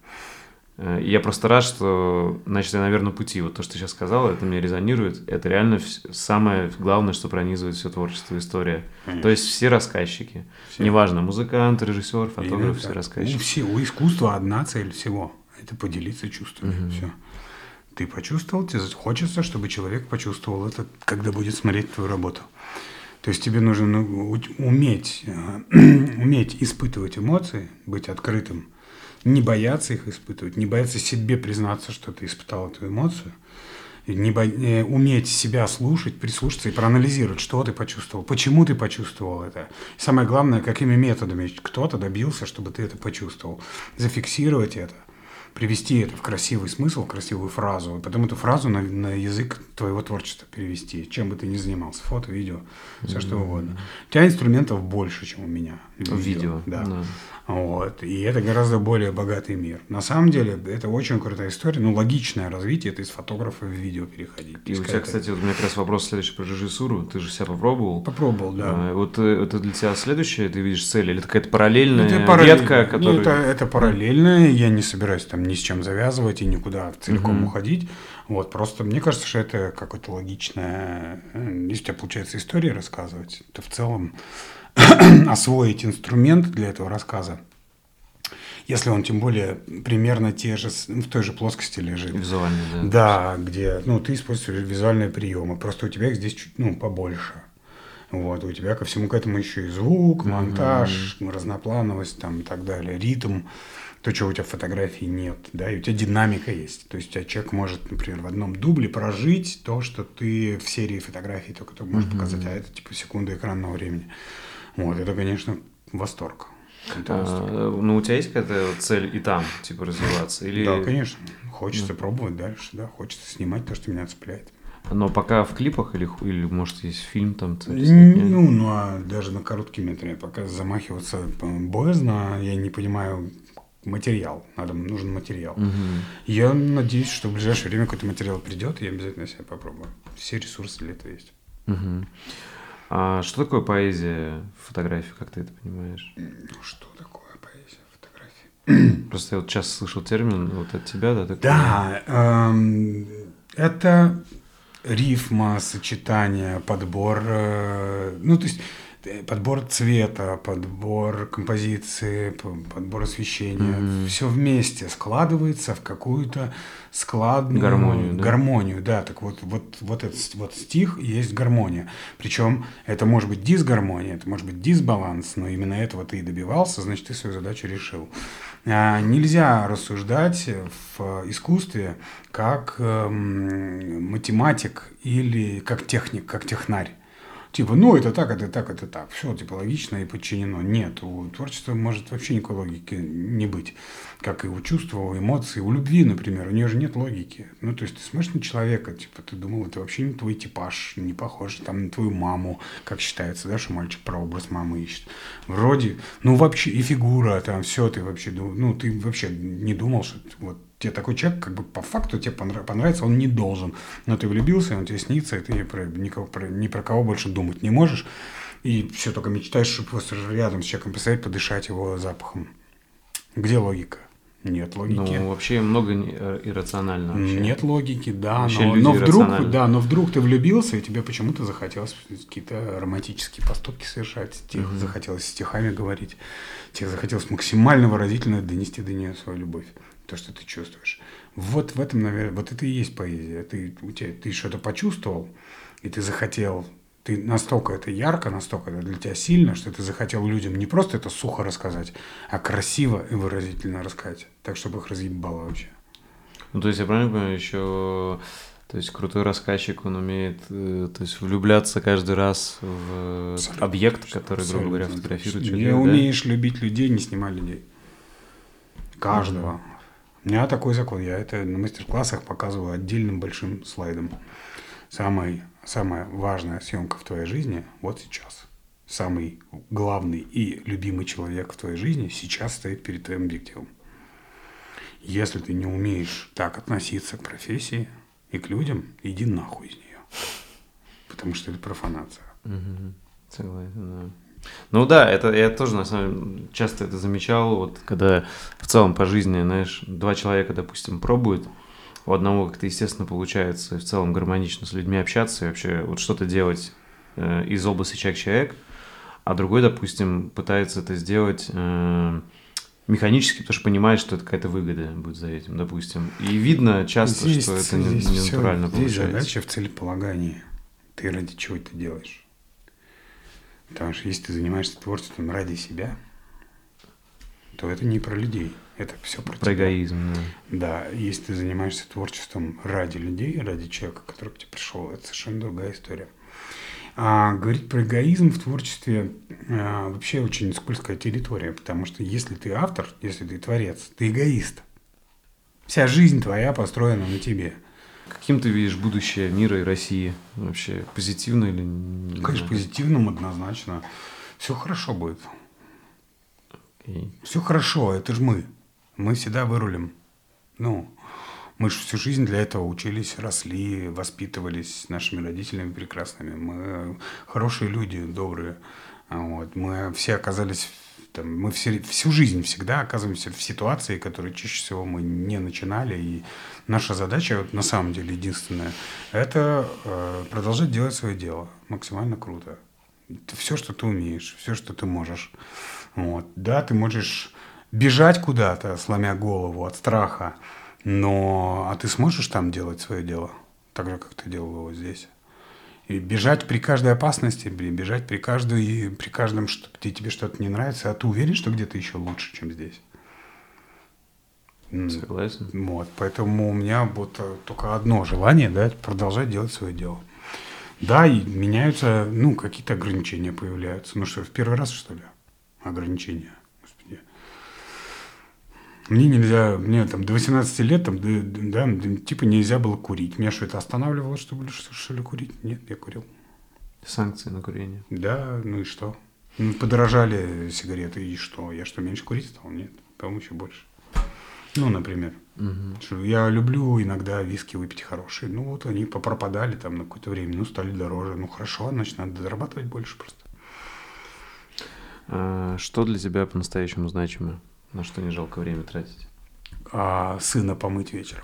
я просто рад, что, значит, я на верном пути. Вот то, что ты сейчас сказал, это мне резонирует. Это реально самое главное, что пронизывает все творчество, история. Конечно. То есть все рассказчики. Все. Неважно, музыкант, режиссер, фотограф, все рассказчики. У, все, у искусства одна цель всего. Это поделиться чувствами. Угу. Все. Ты почувствовал, тебе хочется, чтобы человек почувствовал это, когда будет смотреть твою работу. То есть тебе нужно ну, уметь, э, уметь испытывать эмоции, быть открытым не бояться их испытывать, не бояться себе признаться, что ты испытал эту эмоцию, не бо... Э, уметь себя слушать, прислушаться и проанализировать, что ты почувствовал, почему ты почувствовал это. И самое главное, какими методами кто-то добился, чтобы ты это почувствовал. Зафиксировать это, привести это в красивый смысл, в красивую фразу, и потом эту фразу на, на язык твоего творчества перевести, чем бы ты ни занимался, фото, видео, все mm-hmm. что угодно. У тебя инструментов больше, чем у меня. Видео, видео да. да. Вот. И это гораздо более богатый мир. На самом деле, это очень крутая история, ну, логичное развитие, это из фотографа в видео переходить. И у тебя, кстати, вот у меня как раз вопрос следующий про режиссуру. Ты же себя попробовал? Попробовал, да. А, вот э, это для тебя следующее, ты видишь цель, или это какая-то параллельная это параллель... ветка, которая... это, это параллельная, я не собираюсь там ни с чем завязывать и никуда целиком угу. уходить. Вот, просто мне кажется, что это какое-то логичное... Э, если у тебя получается история рассказывать, то в целом освоить инструмент для этого рассказа, если он тем более примерно те же, в той же плоскости лежит. Визуальный, да. Да, где ну, ты используешь визуальные приемы, просто у тебя их здесь чуть ну, побольше. Вот, у тебя ко всему к этому еще и звук, монтаж, mm-hmm. разноплановость там, и так далее, ритм, то, чего у тебя фотографии нет, да, и у тебя динамика есть. То есть у тебя человек может, например, в одном дубле прожить то, что ты в серии фотографий только, только можешь mm-hmm. показать, а это типа секунда экранного времени. Вот, это, конечно, восторг. А, ну, у тебя есть какая-то цель и там, типа, развиваться? Или... Да, конечно. Хочется ну. пробовать дальше, да. Хочется снимать то, что меня цепляет. Но пока в клипах или, или может, есть фильм там? Ну, ну, а даже на короткий метр пока замахиваться боязно. Я не понимаю материал. Надо, нужен материал. Угу. Я надеюсь, что в ближайшее время какой-то материал придет, и я обязательно себя попробую. Все ресурсы для этого есть. Угу. А что такое поэзия фотографии, как ты это понимаешь? Ну, что такое поэзия фотографии? Просто я вот сейчас слышал термин вот от тебя, да? Такой... Да, эм, это рифма, сочетание, подбор, э, ну, то есть подбор цвета, подбор композиции, подбор освещения, mm-hmm. все вместе складывается в какую-то складную гармонию, да? гармонию, да. Так вот, вот, вот этот вот стих и есть гармония. Причем это может быть дисгармония, это может быть дисбаланс, но именно этого ты и добивался, значит, ты свою задачу решил. А, нельзя рассуждать в искусстве как э, математик или как техник, как технарь. Типа, ну, это так, это так, это так. Все, типа, логично и подчинено. Нет, у творчества может вообще никакой логики не быть. Как и у чувства, у эмоций, у любви, например. У нее же нет логики. Ну, то есть ты смотришь на человека, типа, ты думал, это вообще не твой типаж, не похож там на твою маму, как считается, да, что мальчик про образ мамы ищет. Вроде, ну, вообще, и фигура, там, все, ты вообще, ну, ты вообще не думал, что вот тебе такой человек, как бы по факту тебе понравится, он не должен. Но ты влюбился, он тебе снится, и ты ни про, никого, про, ни про кого больше думать не можешь. И все только мечтаешь, чтобы просто рядом с человеком посидеть, подышать его запахом. Где логика? Нет логики. Ну, вообще много э, иррационально. Вообще. Нет логики, да. Вообще но, но вдруг, да, но вдруг ты влюбился, и тебе почему-то захотелось какие-то романтические поступки совершать, тебе угу. захотелось стихами говорить, тебе захотелось максимально выразительно донести до нее свою любовь то, что ты чувствуешь. Вот в этом, наверное, вот это и есть поэзия. Ты, у тебя, ты что-то почувствовал, и ты захотел, ты настолько это ярко, настолько это для тебя сильно, что ты захотел людям не просто это сухо рассказать, а красиво и выразительно рассказать, так, чтобы их разъебало вообще. Ну, то есть, я правильно понимаю, еще то есть крутой рассказчик, он умеет э, то есть влюбляться каждый раз в абсолютно, объект, который, грубо говоря, фотографирует человека. Не да? умеешь любить людей, не снимай людей. Каждого. Mm-hmm. У меня такой закон. Я это на мастер-классах показываю отдельным большим слайдом. Самый, самая важная съемка в твоей жизни вот сейчас. Самый главный и любимый человек в твоей жизни сейчас стоит перед твоим объективом. Если ты не умеешь так относиться к профессии и к людям, иди нахуй из нее. Потому что это профанация. Согласен, да. Ну да, это я тоже на самом деле часто это замечал, вот когда в целом по жизни, знаешь, два человека, допустим, пробуют, у одного как-то естественно получается в целом гармонично с людьми общаться и вообще вот что-то делать э, из области человек-человек, а другой, допустим, пытается это сделать э, механически, потому что понимает, что это какая-то выгода будет за этим, допустим. И видно часто, здесь, что это не, не натурально все, здесь получается. Здесь задача в целеполагании. Ты ради чего это делаешь? Потому что если ты занимаешься творчеством ради себя, то это не про людей. Это все про, про эгоизм. Да. да, если ты занимаешься творчеством ради людей, ради человека, который к тебе пришел, это совершенно другая история. А говорить про эгоизм в творчестве а, вообще очень скользкая территория, потому что если ты автор, если ты творец, ты эгоист. Вся жизнь твоя построена на тебе. Каким ты видишь будущее мира и России? Вообще позитивно или не Конечно, позитивным однозначно. Все хорошо будет. Okay. Все хорошо, это же мы. Мы всегда вырулим. Ну, мы же всю жизнь для этого учились, росли, воспитывались нашими родителями прекрасными. Мы хорошие люди, добрые. Вот. Мы все оказались там, мы все, всю жизнь всегда оказываемся в ситуации, которые чаще всего мы не начинали. И наша задача, на самом деле, единственная, это э, продолжать делать свое дело максимально круто. Все, что ты умеешь, все, что ты можешь. Вот. Да, ты можешь бежать куда-то, сломя голову от страха, но а ты сможешь там делать свое дело, так же, как ты делал его здесь. И бежать при каждой опасности, бежать при каждой, при каждом, что, где тебе что-то не нравится, а ты уверен, что где-то еще лучше, чем здесь? Согласен. Вот, поэтому у меня вот э, только одно желание, да, продолжать делать свое дело. Да, и меняются, ну, какие-то ограничения появляются. Ну что, в первый раз, что ли, ограничения? Мне нельзя, мне там до 18 лет, там, да, да, типа нельзя было курить. Меня что, это останавливало, чтобы что, что ли курить? Нет, я курил. Санкции на курение. Да, ну и что? Ну, подорожали сигареты, и что? Я что, меньше курить стал? Нет, по-моему, еще больше. Ну, например. Угу. Я люблю иногда виски выпить хорошие. Ну, вот они попропадали там на какое-то время, ну, стали дороже. Ну, хорошо, значит, надо зарабатывать больше просто. А, что для тебя по-настоящему значимо? На что не жалко время тратить? А сына помыть вечером.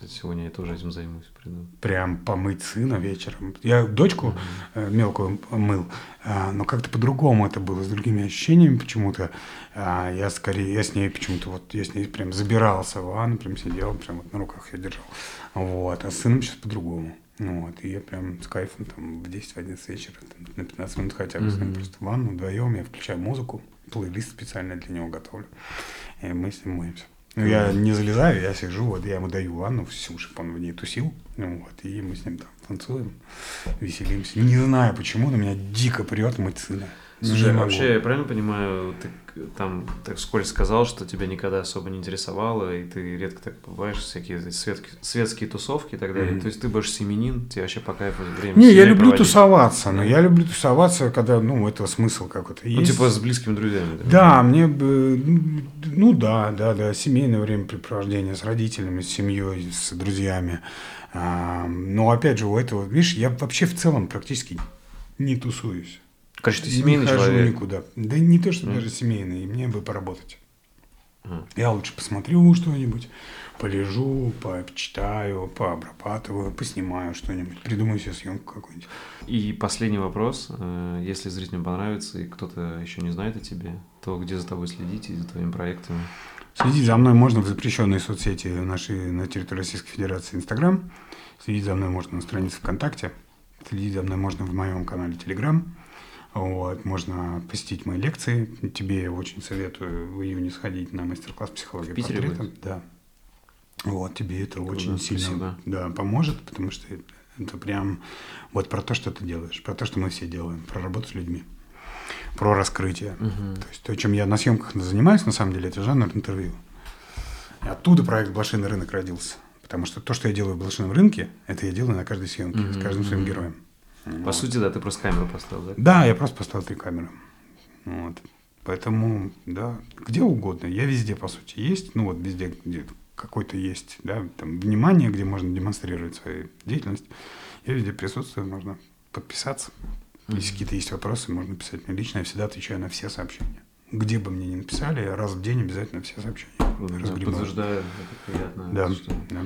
Кстати, сегодня я тоже этим займусь. Приду. Прям помыть сына вечером. Я дочку mm-hmm. мелкую мыл, а, но как-то по-другому это было, с другими ощущениями почему-то. А, я скорее, я с ней почему-то, вот я с ней прям забирался в ванну, прям сидел, прям вот на руках я держал. Вот, а с сыном сейчас по-другому. Ну вот, и я прям с кайфом там в 10-11 вечера, там, на 15 минут хотя бы mm-hmm. с ним просто в ванну вдвоем, я включаю музыку, плейлист специально для него готовлю, и мы с ним моемся. Ну, я не залезаю, я сижу, вот я ему даю ванну всю, чтобы он в ней тусил. Ну, вот, и мы с ним там танцуем, веселимся. Не знаю почему, но меня дико прет мыть сына. Слушай, могу. вообще, я правильно понимаю, ты там так вскользь сказал, что тебя никогда особо не интересовало, и ты редко так бываешь, всякие светки- светские тусовки и так далее. Мгм. То есть ты больше семенин, тебе вообще по кайфу время Не, я люблю проводить. тусоваться, но я люблю тусоваться, когда, ну, этого смысл какой-то Ну, есть. типа с близкими друзьями. да? Да, мне бы, ну да, да, да, семейное времяпрепровождение с родителями, с семьей, с друзьями. А, но опять же, у этого, видишь, я вообще в целом практически не тусуюсь. Короче, ты Не семейный хожу человек. никуда. Да не то, что Мгм. даже семейный, мне бы поработать. А. Я лучше посмотрю что-нибудь, полежу, почитаю, пообрабатываю, поснимаю что-нибудь, придумаю себе съемку какую-нибудь. И последний вопрос. э, Если зрителям понравится и кто-то еще не знает о тебе, то где за тобой следить и за твоими проектами? Следить за мной можно в запрещенной соцсети нашей на территории Российской Федерации Инстаграм. Следить за мной можно на странице ВКонтакте. Следить за мной можно в моем канале Телеграм. Вот, можно посетить мои лекции. Тебе я очень советую в июне сходить на мастер-класс психологии портрета. будет? Да. Вот, тебе это Круто, очень сильно спасибо. да, поможет, потому что это прям вот про то, что ты делаешь, про то, что мы все делаем, про работу с людьми, про раскрытие. Мгм. То есть то, чем я на съемках занимаюсь, на самом деле, это жанр интервью. И оттуда проект «Блошиный рынок» родился. Потому что то, что я делаю в блошином рынке, это я делаю на каждой съемке, с Мгм, каждым своим героем. По Вот. сути, да, ты просто камеру поставил, да? Да, я просто поставил три камеры. Вот. Поэтому, да, где угодно. Я везде, по сути, есть. Ну, вот везде, где какой-то есть, да, там, внимание, где можно демонстрировать свою деятельность. Я везде присутствую, можно подписаться. Если Мгм. какие-то есть вопросы, можно писать мне лично. Я всегда отвечаю на все сообщения. Где бы мне ни написали, раз в день обязательно все сообщения Да, разгребаю. Подтверждаю, это приятно. Да, что- да.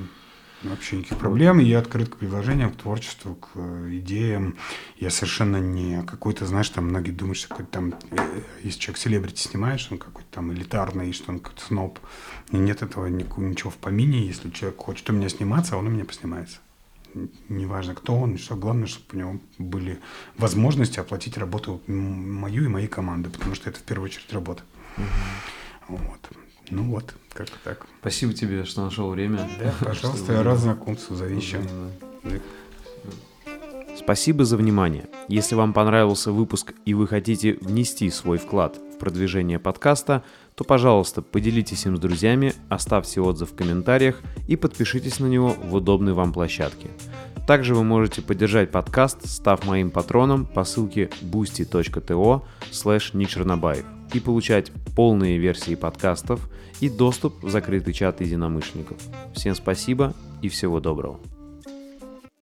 Вообще никаких проблем. Я открыт к предложениям, к творчеству, к э, идеям. Я совершенно не какой-то, знаешь, там многие думают, что какой-то там, э, если человек селебрити снимает, что он какой-то там элитарный, что он какой-то сноб. И нет этого ничего в помине. Если человек хочет у меня сниматься, он у меня поснимается. Неважно, кто он, что главное, чтобы у него были возможности оплатить работу мою и моей команды, потому что это в первую очередь работа. Мгм. Вот. Ну вот, как-то так. Спасибо тебе, что нашел время. Да, пожалуйста, я рад знакомству, зови еще. Спасибо за внимание. Если вам понравился выпуск и вы хотите внести свой вклад в продвижение подкаста, то, пожалуйста, поделитесь им с друзьями, оставьте отзыв в комментариях и подпишитесь на него в удобной вам площадке. Также вы можете поддержать подкаст, став моим патроном по ссылке boosty.to slash и получать полные версии подкастов и доступ в закрытый чат единомышленников. Всем спасибо и всего доброго.